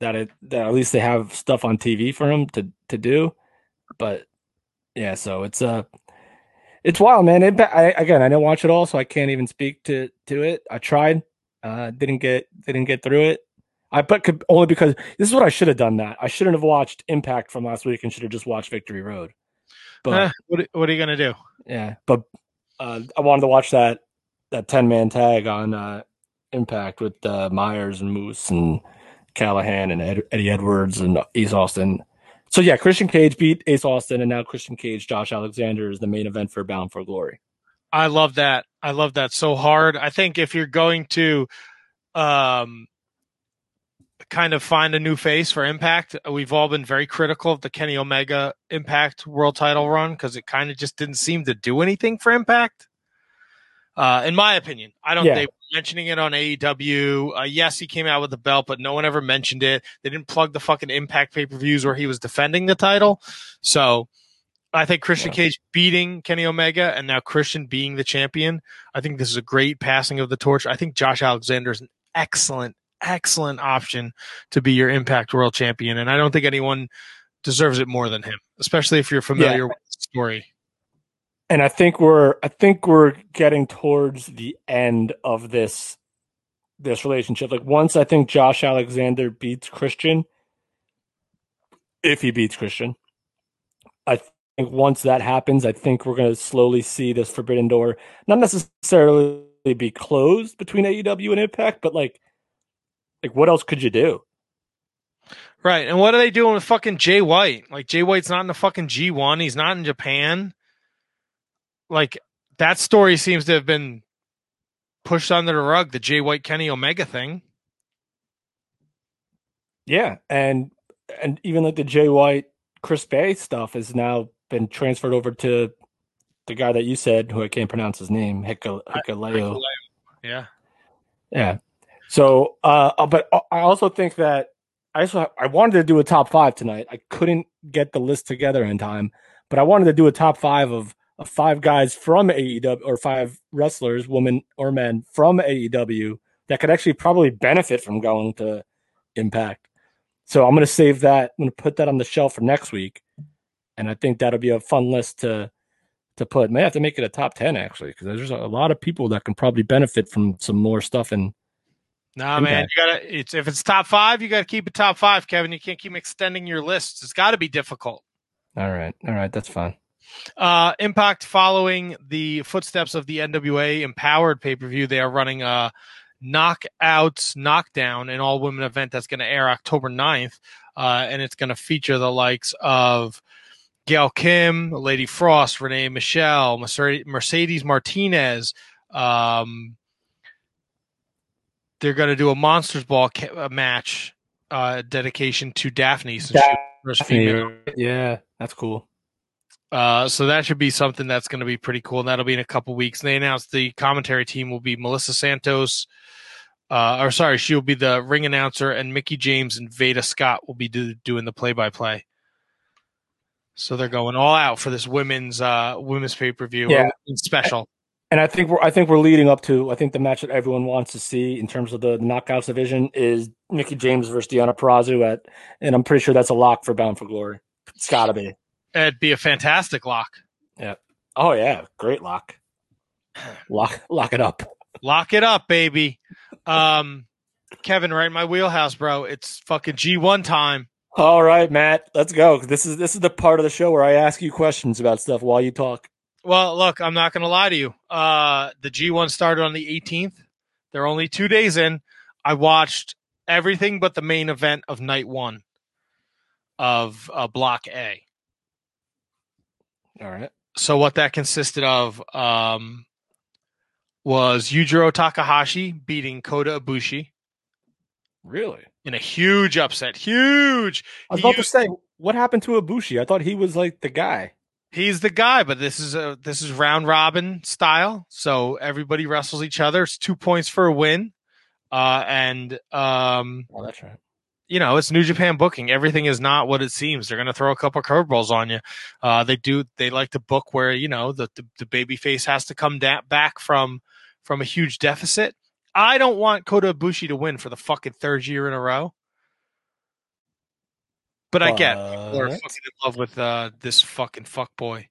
that it that at least they have stuff on TV for him to to do. But yeah, so it's uh it's wild, man. It, I, again, I didn't watch it all, so I can't even speak to to it. I tried, uh, didn't get didn't get through it. I but could, only because this is what I should have done. That I shouldn't have watched Impact from last week and should have just watched Victory Road. But what, what are you going to do? yeah, but uh, I wanted to watch that that ten man tag on uh, Impact with uh, Myers and Moose and Callihan and Ed, Eddie Edwards and Ace Austin. So yeah, Christian Cage beat Ace Austin, and now Christian Cage, Josh Alexander is the main event for Bound for Glory. I love that. I love that so hard. I think if you're going to um, kind of find a new face for Impact, we've all been very critical of the Kenny Omega Impact World Title run because it kind of just didn't seem to do anything for Impact. Uh, in my opinion, I don't. Yeah. They were mentioning it on AEW. Uh, yes, he came out with the belt, but no one ever mentioned it. They didn't plug the fucking Impact pay per views where he was defending the title. So I think Christian Cage beating Kenny Omega and now Christian being the champion. I think this is a great passing of the torch. I think Josh Alexander is an excellent, excellent option to be your Impact World Champion, and I don't think anyone deserves it more than him, especially if you're familiar Yeah. with the story. And I think we're I think we're getting towards the end of this this relationship. Like once I think Josh Alexander beats Christian, if he beats Christian, I think once that happens, I think we're going to slowly see this forbidden door not necessarily be closed between AEW and Impact, but like like what else could you do? Right. And what are they doing with fucking Jay White? Like Jay White's not in the fucking G1. He's not in Japan. Like that story seems to have been pushed under the rug, the Jay White Kenny Omega thing. Yeah, and and even like the Jay White Chris Bey stuff has now been transferred over to the guy that you said, who I can't pronounce his name, Hika- Hikaleo. Yeah. Yeah. So, uh, uh, but I also think that I also I wanted to do a top five tonight. I couldn't get the list together in time, but I wanted to do a top five of five guys from AEW or five wrestlers, women or men from AEW that could actually probably benefit from going to Impact. So I'm going to save that. I'm going to put that on the shelf for next week, and I think that'll be a fun list to to put. May have to make it a top ten actually, because there's a lot of people that can probably benefit from some more stuff in Nah, man, you gotta. It's if it's top five, you gotta keep it top five, Kevin. You can't keep extending your lists. It's got to be difficult. All right, all right, that's fine. Uh, Impact following the footsteps of the NWA Empowered pay per view, they are running a Knockouts Knockdown, an all women event that's going to air October 9th. Uh, and it's going to feature the likes of Gail Kim, Lady Frost, Renee Michelle, Mercedes Martinez. Um, they're going to do a Monsters Ball ca- uh, match uh, dedication to Daffney. Since she was first female. Yeah, that's cool. Uh, so that should be something that's going to be pretty cool. And that'll be in a couple weeks. And they announced the commentary team will be Melissa Santos, uh, or sorry, she will be the ring announcer, and Mickie James and Veda Scott will be do, doing the play by play. So they're going all out for this women's uh, women's pay per view Yeah. special. And I think we're I think we're leading up to I think the match that everyone wants to see in terms of the knockouts division is Mickie James versus Deonna Purrazzo at and I'm pretty sure that's a lock for Bound for Glory. It's gotta be. It'd be a fantastic lock. Yeah. Oh yeah, great lock. Lock lock it up. Lock it up, baby. Um, Kevin, right in my wheelhouse, bro. It's fucking G1 time. All right, Matt, let's go. This is this is the part of the show where I ask you questions about stuff while you talk. Well, look, I'm not going to lie to you. Uh, the G1 started on the 18th. They're only two days in. I watched everything but the main event of night one of uh, Block A. All right. So what that consisted of um, was Yujiro Takahashi beating Kota Ibushi Really? in a huge upset. Huge. I was about to say, what happened to Ibushi? I thought he was like the guy. He's the guy, but this is a this is round robin style. So everybody wrestles each other. It's two points for a win. Uh, and um, Oh, that's right. You know, it's New Japan booking. Everything is not what it seems. They're going to throw a couple curveballs on you. Uh, they do. They like to book where you know the the, the baby face has to come da- back from from a huge deficit. I don't want Kota Ibushi to win for the fucking third year in a row. But I get people are fucking in love with uh, this fucking fuck boy.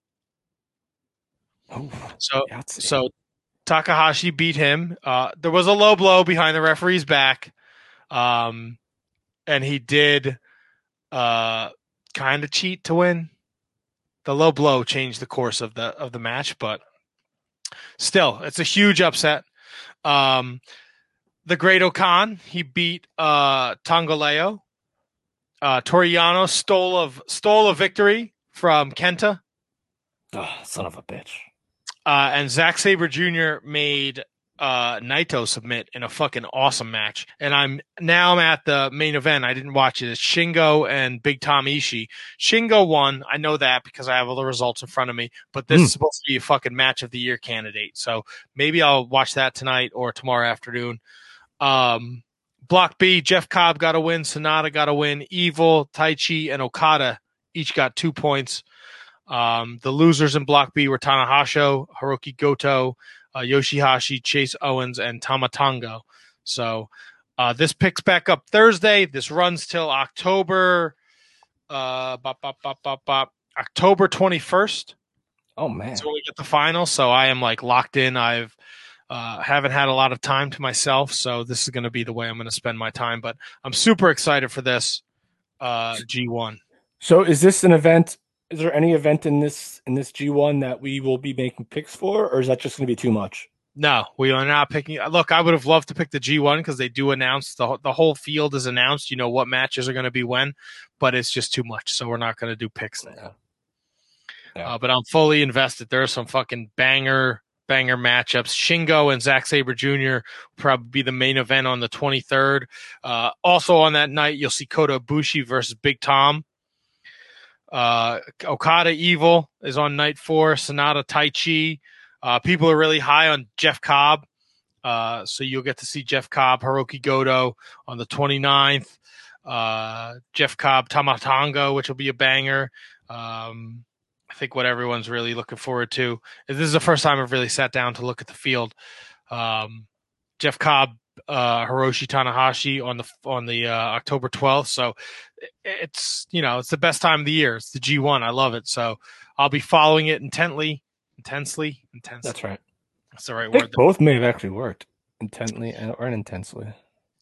So so Takahashi beat him. Uh, there was a low blow behind the referee's back, um, and he did uh, kind of cheat to win. The low blow changed the course of the of the match, but still, it's a huge upset. Um, the Great O-Khan he beat uh, Tanga Loa. Uh, Toru Yano stole of stole a victory from Kenta. Oh, son of a bitch. Uh, and Zack Sabre Jr. made uh, Naito submit in a fucking awesome match. And I'm now I'm at the main event. I didn't watch it. It's Shingo and Big Tom Ishii. Shingo won. I know that because I have all the results in front of me. But this Hmm. is supposed to be a fucking match of the year candidate. So maybe I'll watch that tonight or tomorrow afternoon. Um, Block B, Jeff Cobb got a win. Sanada got a win. Evil, Taichi, and Okada each got two points. Um, the losers in Block B were Tanahashi, Hiroki Goto, uh, Yoshihashi, Chase Owens, and Tama Tonga. So uh, this picks back up Thursday. This runs till October, uh, bop, bop, bop, bop, bop, October twenty first. Oh man. So we get the final. So I am like locked in. I've uh, haven't had a lot of time to myself, so this is going to be the way I'm going to spend my time. But I'm super excited for this uh, G1. So is this an event? Is there any event in this in this G one that we will be making picks for, or is that just going to be too much? No, we are not picking. Look, I would have loved to pick the G1 because they do announce the the whole field is announced. You know what matches are going to be when, but it's just too much, so we're not going to do picks there. Uh, but I'm fully invested. There are some fucking banger banger matchups. Shingo and Zack Sabre Jr. will probably be the main event on the 23rd. Uh, also on that night, you'll see Kota Ibushi versus Big Tom. Uh, Okada Evil is on night four. Sanada Tai Chi. Uh, people are really high on Jeff Cobb. Uh, so you'll get to see Jeff Cobb, Hiroki Goto on the 29th. Uh, Jeff Cobb, Tama Tonga, which will be a banger. Um, I think what everyone's really looking forward to. This is the first time I've really sat down to look at the field. Um, Jeff Cobb, uh, Hiroshi Tanahashi on the on the uh, October 12th. So it's you know it's the best time of the year. It's the G1. I love it. So I'll be following it intently, intensely, intensely. That's right. That's the right word. both may have actually worked intently and or intensely.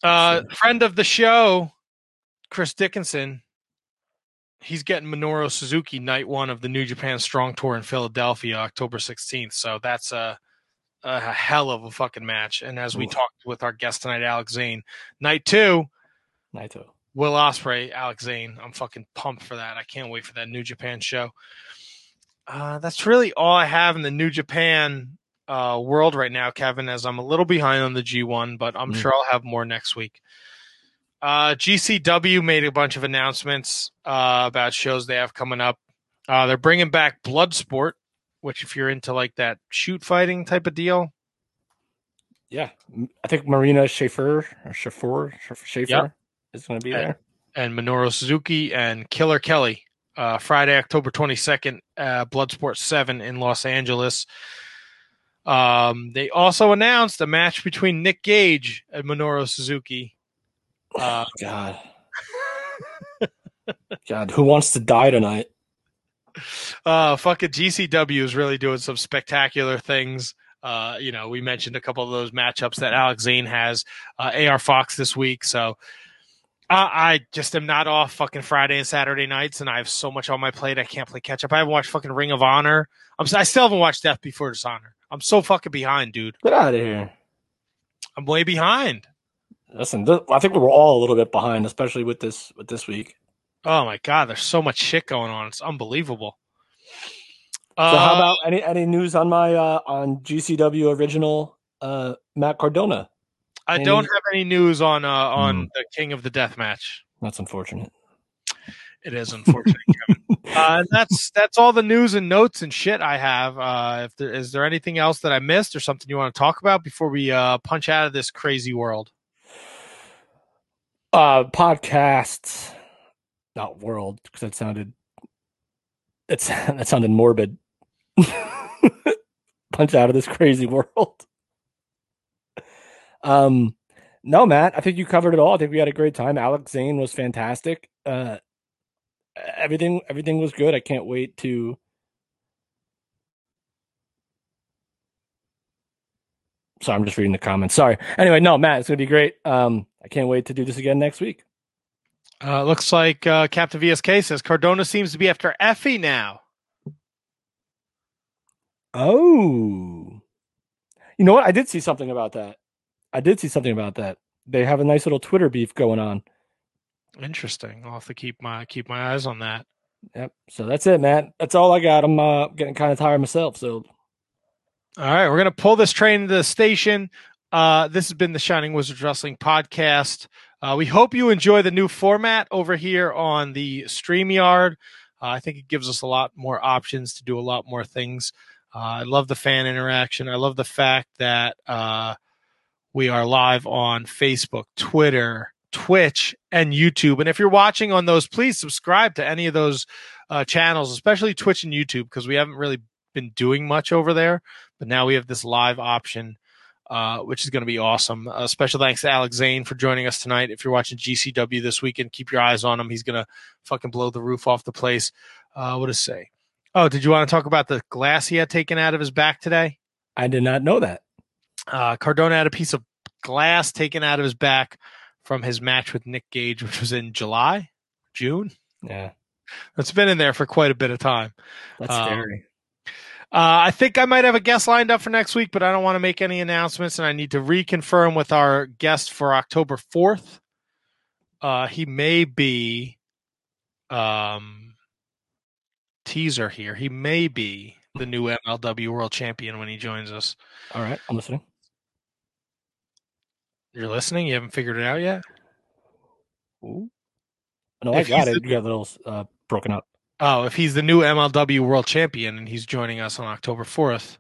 Uh, friend of the show, Chris Dickinson. He's getting Minoru Suzuki night one of the New Japan Strong Tour in Philadelphia, October 16th. So that's a, a hell of a fucking match. And as we Oof. talked with our guest tonight, Alex Zayne, night two, night two, Will Ospreay, Alex Zayne. I'm fucking pumped for that. I can't wait for that New Japan show. Uh, that's really all I have in the New Japan uh, world right now, Kevin, as I'm a little behind on the G1, but I'm Mm. sure I'll have more next week. Uh, GCW made a bunch of announcements uh, about shows they have coming up. Uh, they're bringing back Bloodsport, which, if you're into like that shoot fighting type of deal, Yeah, I think Marina Schaefer or Schaefer Schaefer Yep. is going to be And- there. and Minoru Suzuki and Killer Kelly. Uh, Friday, October 22nd, uh, Bloodsport 7 in Los Angeles. Um, they also announced a match between Nick Gage and Minoru Suzuki. Uh, God, God, who wants to die tonight? Uh, fucking GCW is really doing some spectacular things. Uh, you know, we mentioned a couple of those matchups that Alex Zayne has, uh, AR Fox this week. So uh, I just am not off fucking Friday and Saturday nights, and I have so much on my plate. I can't play catch up. I haven't watched fucking Ring of Honor. I'm, I still haven't watched Death Before Dishonor. I'm so fucking behind, dude. Get out of here. I'm way behind. Listen, th- I think we were all a little bit behind, especially with this with this week. Oh my god, there's so much shit going on. It's unbelievable. So how Uh, about any any news on my uh on GCW original uh Matt Cardona? I any- don't have any news on uh, on Hmm. the King of the Death match. That's unfortunate. It is unfortunate, Kevin. Uh, and that's that's all the news and notes and shit I have. Uh, if there is there anything else that I missed or something you want to talk about before we uh, punch out of this crazy world? Uh podcasts, not world, because that sounded it's that sounded morbid. Punch out of this crazy world. Um, no, Matt, I think you covered it all. I think we had a great time. Alex Zayne was fantastic. Uh, everything, everything was good. I can't wait to. Sorry, I'm just reading the comments. Sorry. Anyway, no, Matt, it's gonna be great. Um, I can't wait to do this again next week. Uh, looks like uh, Captain VSK says Cardona seems to be after Effy now. Oh, you know what? I did see something about that. I did see something about that. They have a nice little Twitter beef going on. Interesting. I'll have to keep my keep my eyes on that. Yep. So that's it, Matt. That's all I got. I'm uh, getting kind of tired myself. So All right, we're gonna pull this train to the station. Uh, this has been the Shining Wizards Wrestling podcast. Uh, we hope you enjoy the new format over here on the StreamYard. Uh, I think it gives us a lot more options to do a lot more things. Uh, I love the fan interaction. I love the fact that uh, we are live on Facebook, Twitter, Twitch, and YouTube. And if you're watching on those, please subscribe to any of those uh, channels, especially Twitch and YouTube, because we haven't really been doing much over there. But now we have this live option, uh, which is going to be awesome. Uh, special thanks to Alex Zayne for joining us tonight. If you're watching GCW this weekend, keep your eyes on him. He's going to fucking blow the roof off the place. Uh, what to say? Oh, did you want to talk about the glass he had taken out of his back today? I did not know that. Uh, Cardona had a piece of glass taken out of his back from his match with Nick Gage, which was in July, June. Yeah, It's been in there for quite a bit of time. that's Um, scary. Uh, I think I might have a guest lined up for next week, but I don't want to make any announcements, and I need to reconfirm with our guest for October fourth. Uh, he may be, um, teaser here. He may be the new MLW World Champion when he joins us. All right, I'm listening. You're listening. You haven't figured it out yet. Ooh. No, I got it. You got a little uh, broken up. Oh, if he's the new MLW World Champion and he's joining us on October 4th,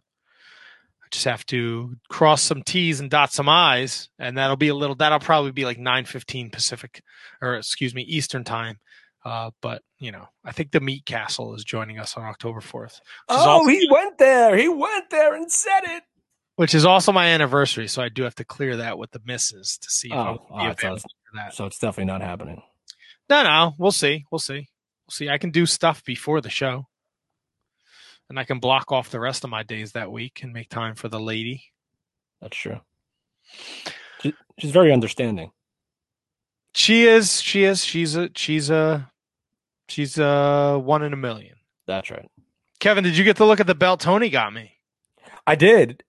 I just have to cross some T's and dot some I's, and that'll be a little. That'll probably be like 9:15 Pacific, or excuse me, Eastern time. Uh, but you know, I think the Meat Castle is joining us on October 4th. Oh, also, he went there. He went there and said it. which is also my anniversary, so I do have to clear that with the misses to see if I Oh, will be oh, so, it's, that. so it's definitely not happening. No, no, we'll see. We'll see. We'll see. I can do stuff before the show. And I can block off the rest of my days that week and make time for the lady. That's true. She, she's very understanding. She is, she is, she's a she's a she's a one in a million. That's right. Kevin, did you get to look at the belt Tony got me? I did,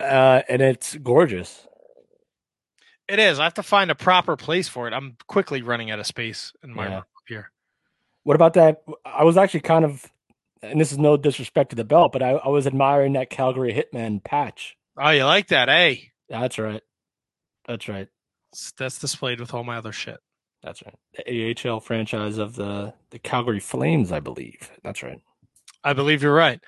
uh, and it's gorgeous. It is. I have to find a proper place for it. I'm quickly running out of space in my Yeah. room up here. What about that? I was actually kind of, and this is no disrespect to the belt, but I, I was admiring that Calgary Hitmen patch. Oh, you like that, eh? That's right. That's right. That's displayed with all my other shit. That's right. The AHL franchise of the the Calgary Flames, I believe. That's right. I believe you're right.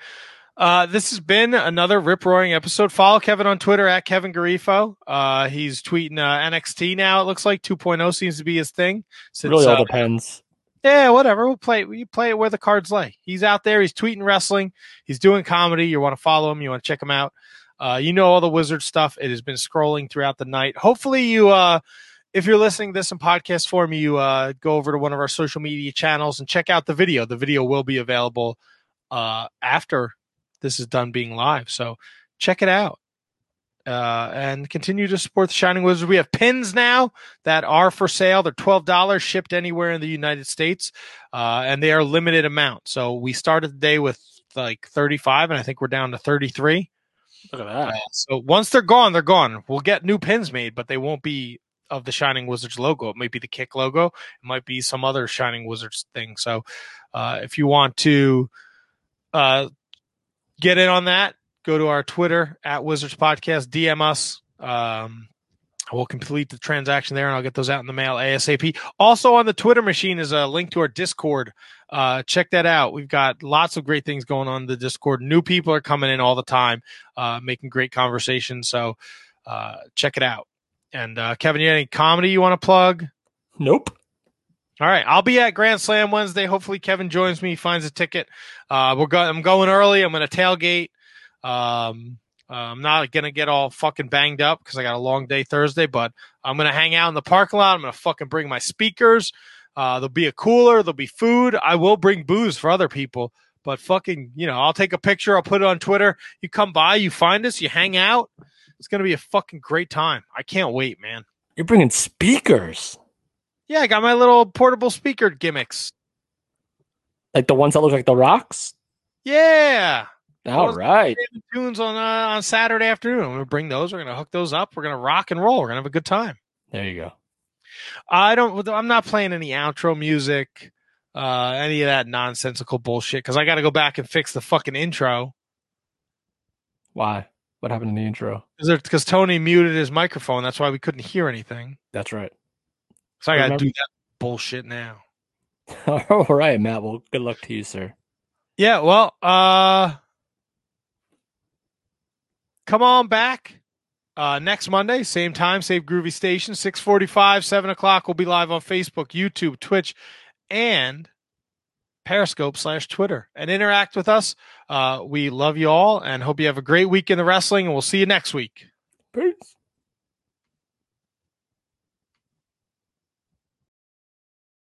Uh, this has been another rip roaring episode. Follow Kevin on Twitter at Kevin Garifo. Uh, he's tweeting uh, NXT now. It looks like 2.0 seems to be his thing. Since, really, all uh, depends. Yeah, whatever. We'll play. We play it where the cards lay. He's out there. He's tweeting wrestling. He's doing comedy. You want to follow him. You want to check him out. Uh, you know all the wizard stuff. It has been scrolling throughout the night. Hopefully, you, uh, if you're listening to this in podcast form, you uh, go over to one of our social media channels and check out the video. The video will be available uh, after this is done being live. So check it out. Uh, and continue to support the Shining Wizards. We have pins now that are for sale. They're twelve dollars, shipped anywhere in the United States, uh, and they are limited amount. So we started the day with like thirty-five, and I think we're down to thirty-three. Look at that. Uh, so once they're gone, they're gone. We'll get new pins made, but they won't be of the Shining Wizards logo. It might be the Kick logo. It might be some other Shining Wizards thing. So uh, if you want to uh, get in on that, go to our Twitter at Wizards Podcast, DM us. Um, we'll complete the transaction there, and I'll get those out in the mail ASAP. Also on the Twitter machine is a link to our Discord. Uh, check that out. We've got lots of great things going on in the Discord. New people are coming in all the time, uh, making great conversation. So uh, check it out. And uh, Kevin, you any comedy you want to plug? Nope. All right, I'll be at Grand Slam Wednesday. Hopefully, Kevin joins me, finds a ticket. Uh, we're go- I'm going early. I'm going to tailgate. Um, uh, I'm not to get all fucking banged up because I got a long day Thursday, but I'm to hang out in the parking lot. I'm to fucking bring my speakers. Uh, there'll be a cooler. There'll be food. I will bring booze for other people, but fucking, you know, I'll take a picture. I'll put it on Twitter. You come by, you find us, you hang out. It's to be a fucking great time. I can't wait, man. You're bringing speakers, Yeah, I got my little portable speaker gimmicks. like the ones that look like the rocks. Yeah. All right. tunes on uh, on Saturday afternoon. I'm gonna bring those. We're gonna hook those up. We're gonna rock and roll. We're gonna have a good time. There you go. I don't. I'm not playing any outro music, uh, any of that nonsensical bullshit because I got to go back and fix the fucking intro Why? What happened in the intro? because Tony muted his microphone. That's why we couldn't hear anything. That's right. So I got to Remember- do that bullshit now. All right, Matt. Well, good luck to you, sir. Yeah. Well, uh, come on back. Uh, next Monday, same time, same groovy station, 645, 7 o'clock. We'll be live on Facebook, YouTube, Twitch, and Periscope slash Twitter. And interact with us. Uh, we love you all and hope you have a great week in the wrestling, and we'll see you next week. Peace.